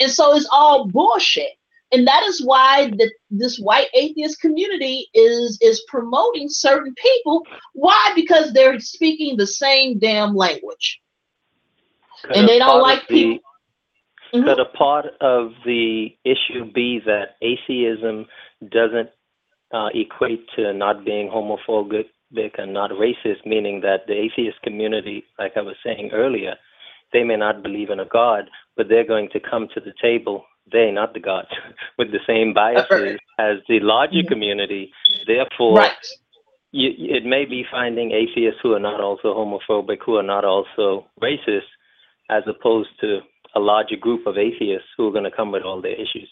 And so it's all bullshit and that is why the, this white atheist community is is promoting certain people. Why? Because they're speaking the same damn language. Could and they don't like people. The, mm-hmm. could a part of the issue be that atheism doesn't uh, equate to not being homophobic and not racist meaning that the atheist community like i was saying earlier they may not believe in a god but they're going to come to the table they, not the gods, [LAUGHS] with the same biases as the larger community. Therefore, right. you, it may be finding atheists who are not also homophobic, who are not also racist, as opposed to a larger group of atheists who are going to come with all their issues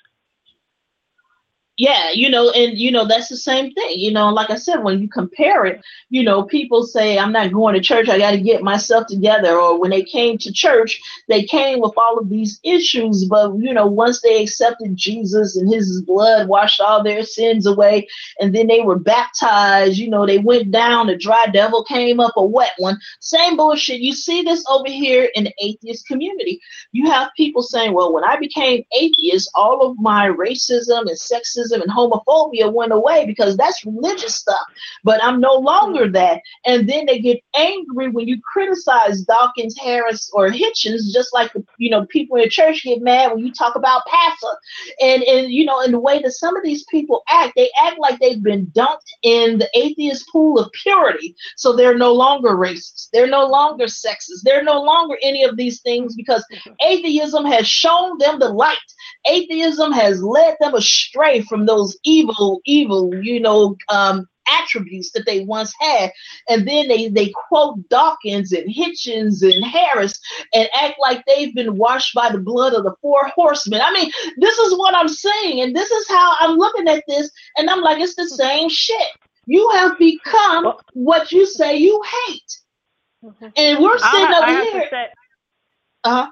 yeah you know and you know that's the same thing you know like i said when you compare it you know people say i'm not going to church i got to get myself together or when they came to church they came with all of these issues but you know once they accepted jesus and his blood washed all their sins away and then they were baptized you know they went down a dry devil came up a wet one. Same bullshit you see this over here in the atheist community. You have people saying well when i became atheist all of my racism and sexism racism and homophobia went away because that's religious stuff. But I'm no longer that. And then they get angry when you criticize Dawkins, Harris, or Hitchens, just like you know people in the church get mad when you talk about pastor. And and you know, in the way that some of these people act, they act like they've been dumped in the atheist pool of purity. So they're no longer racist. They're no longer sexist. They're no longer any of these things because atheism has shown them the light. Atheism has led them astray from those evil, evil, you know, um, attributes that they once had. And then they, they quote Dawkins and Hitchens and Harris and act like they've been washed by the blood of the four horsemen. I mean, this is what I'm saying. And this is how I'm looking at this. And I'm like, it's the same shit. You have become what you say you hate. And we're sitting I, over I here. uh huh.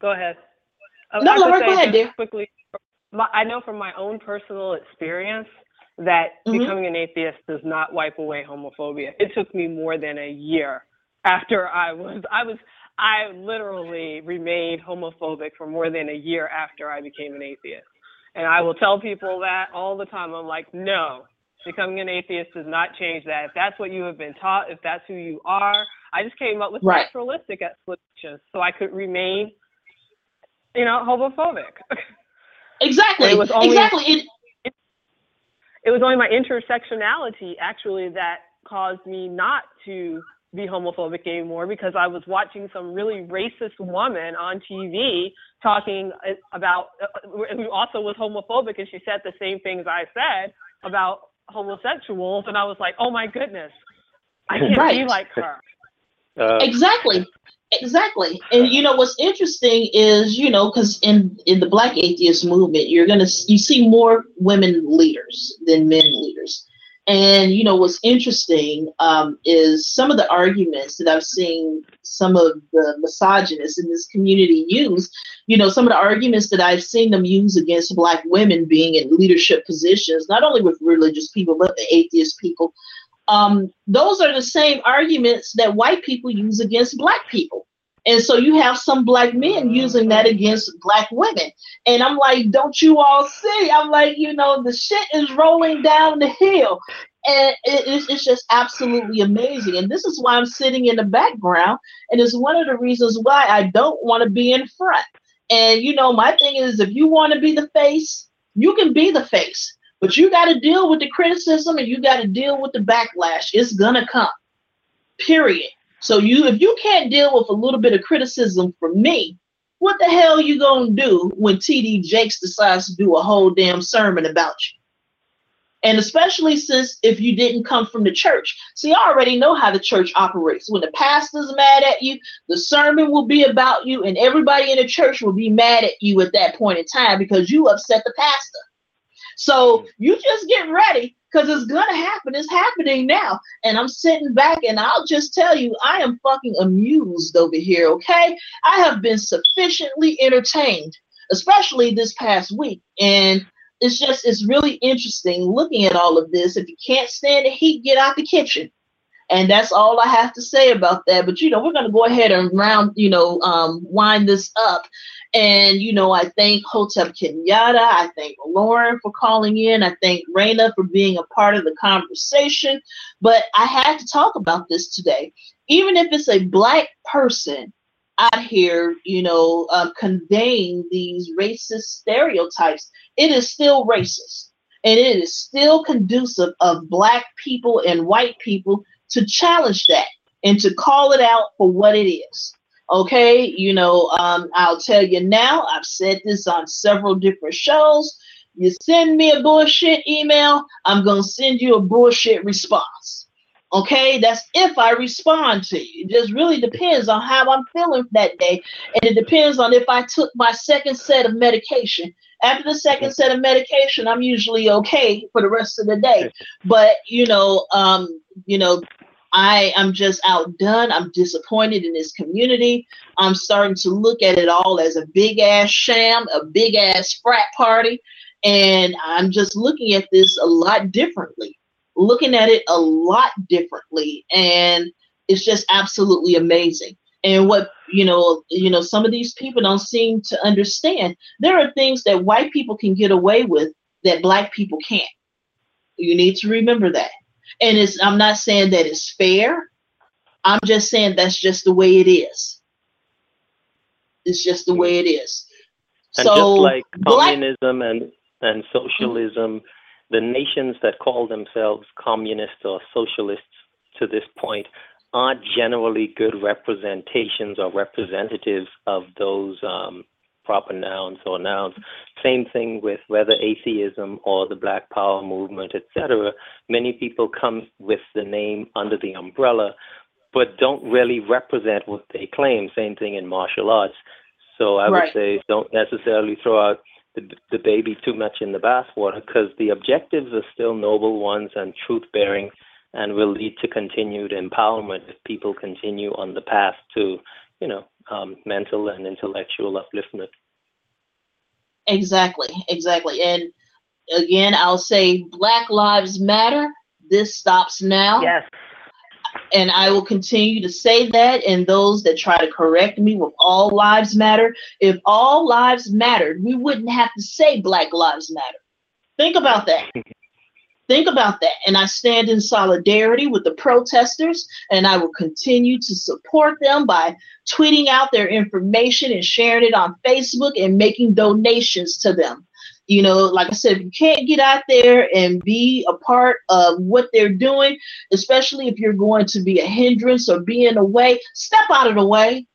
Go ahead. No, no, go ahead, dear. Quickly, I know from my own personal experience that mm-hmm. becoming an atheist does not wipe away homophobia. It took me more than a year after I was I was I literally remained homophobic for more than a year after I became an atheist. And I will tell people that all the time. I'm like, no, becoming an atheist does not change that. If that's what you have been taught, if that's who you are, I just came up with Right. naturalistic explanations so I could remain, you know, homophobic. Exactly. It was only- exactly. It, it was only my intersectionality actually that caused me not to be homophobic anymore because I was watching some really racist woman on TV talking uh, about uh, who also was homophobic and she said the same things I said about homosexuals and I was like, "Oh my goodness. I can't be Right. like her." Uh, exactly exactly. And you know what's interesting is you know because in in the black atheist movement you're gonna you see more women leaders than men leaders. And you know what's interesting um, is some of the arguments that i've seen some of the misogynists in this community use you know some of the arguments that i've seen them use against black women being in leadership positions not only with religious people but the atheist people um, those are the same arguments that white people use against black people. And so you have some black men using that against black women. And I'm like, don't you all see? I'm like, you know, the shit is rolling down the hill. And it- it's, it's just absolutely amazing. And this is why I'm sitting in the background. And it's one of the reasons why I don't want to be in front. And, you know, my thing is if you want to be the face, you can be the face. But you got to deal with the criticism and you got to deal with the backlash. It's gonna come. Period. So you, if you can't deal with a little bit of criticism from me, what the hell you gonna do when TD Jakes decides to do a whole damn sermon about you? And especially since if you didn't come from the church. See, I already know how the church operates. When the pastor's mad at you, the sermon will be about you, and everybody in the church will be mad at you at that point in time because you upset the pastor. So you just get ready because it's gonna happen. It's happening now. And I'm sitting back and I'll just tell you, I am fucking amused over here, okay? I have been sufficiently entertained, especially this past week. And it's just it's really interesting looking at all of this. If you can't stand the heat, get out the kitchen. And that's all I have to say about that. But you know, we're gonna go ahead and round, you know, um, wind this up. And you know, I thank Hotep Kenyatta. I thank Lauren for calling in. I thank Raina for being a part of the conversation. But I had to talk about this today. Even if it's a black person out here, you know, um, conveying these racist stereotypes, it is still racist. And it is still conducive of black people and white people to challenge that and to call it out for what it is. Okay, you know, um, I'll tell you now, I've said this on several different shows. You send me a bullshit email, I'm going to send you a bullshit response. Okay, that's if I respond to you. It just really depends on how I'm feeling that day. And it depends on if I took my second set of medication. After the second set of medication, I'm usually okay for the rest of the day. But you know, um, you know, I am just outdone. I'm disappointed in this community. I'm starting to look at it all as a big ass sham, a big ass frat party. And I'm just looking at this a lot differently, looking at it a lot differently. And it's just absolutely amazing. And what you know, you know, some of these people don't seem to understand. There are things that white people can get away with that black people can't. You need to remember that. And it's I'm not saying that it's fair. I'm just saying that's just the way it is. It's just the way it is. And so just like black communism and, and socialism, the nations that call themselves communists or socialists to this point aren't generally good representations or representatives of those um, proper nouns or nouns. Same thing with whether atheism or the Black Power movement, etc. Many people come with the name under the umbrella, but don't really represent what they claim. Same thing in martial arts. So I Right. would say don't necessarily throw out the, the baby too much in the bathwater because the objectives are still noble ones and truth bearing and will lead to continued empowerment if people continue on the path to, you know, um, mental and intellectual upliftment. Exactly, exactly. And again, I'll say Black Lives Matter. This stops now. Yes. and I will continue to say that. And those that try to correct me with all lives matter, if all lives mattered, we wouldn't have to say Black Lives Matter. Think about that. [LAUGHS] Think about that. And I stand in solidarity with the protesters, and I will continue to support them by tweeting out their information and sharing it on Facebook and making donations to them. You know, like I said, if you can't get out there and be a part of what they're doing, especially if you're going to be a hindrance or be in a way, step out of the way.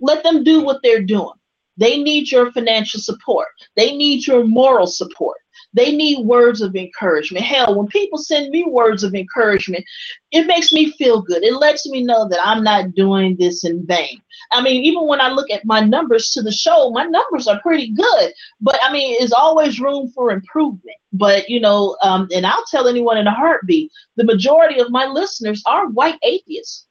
Let them do what they're doing. They need your financial support. They need your moral support. They need words of encouragement. Hell, when people send me words of encouragement, it makes me feel good. It lets me know that I'm not doing this in vain. I mean, even when I look at my numbers to the show, my numbers are pretty good. But I mean, there's always room for improvement. But you know, um, and I'll tell anyone in a heartbeat, the majority of my listeners are white atheists.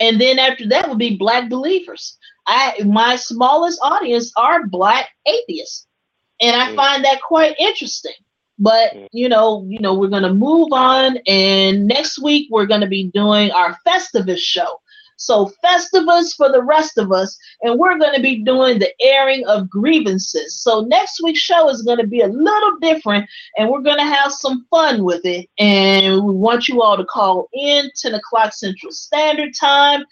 And then after that would be black believers. I my smallest audience are black atheists. And I mm. find that quite interesting. But mm. you know, you know, we're gonna move on, and next week we're gonna be doing our Festivus show. So Festivus for the rest of us, and we're going to be doing the airing of grievances. So next week's show is going to be a little different, and we're going to have some fun with it. And we want you all to call in 10 o'clock Central Standard Time,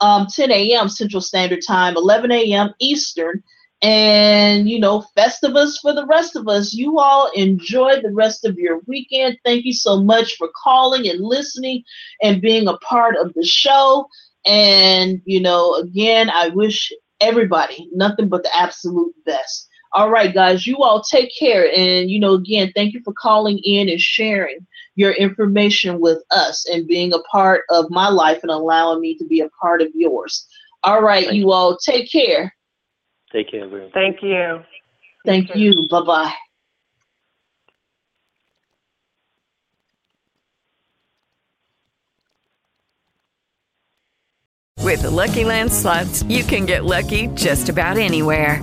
um, 10 a.m. Central Standard Time, 11 a.m. Eastern and you know festivus for the rest of us. You all enjoy the rest of your weekend. Thank you so much for calling and listening and being a part of the show. And you know again i wish everybody nothing but the absolute best. All right guys you all take care. And you know again thank you for calling in and sharing your information with us and being a part of my life and allowing me to be a part of yours. All right you, you all take care Take care, everyone. Thank you. Thank you. Bye bye. With the Lucky Land slots, you can get lucky just about anywhere.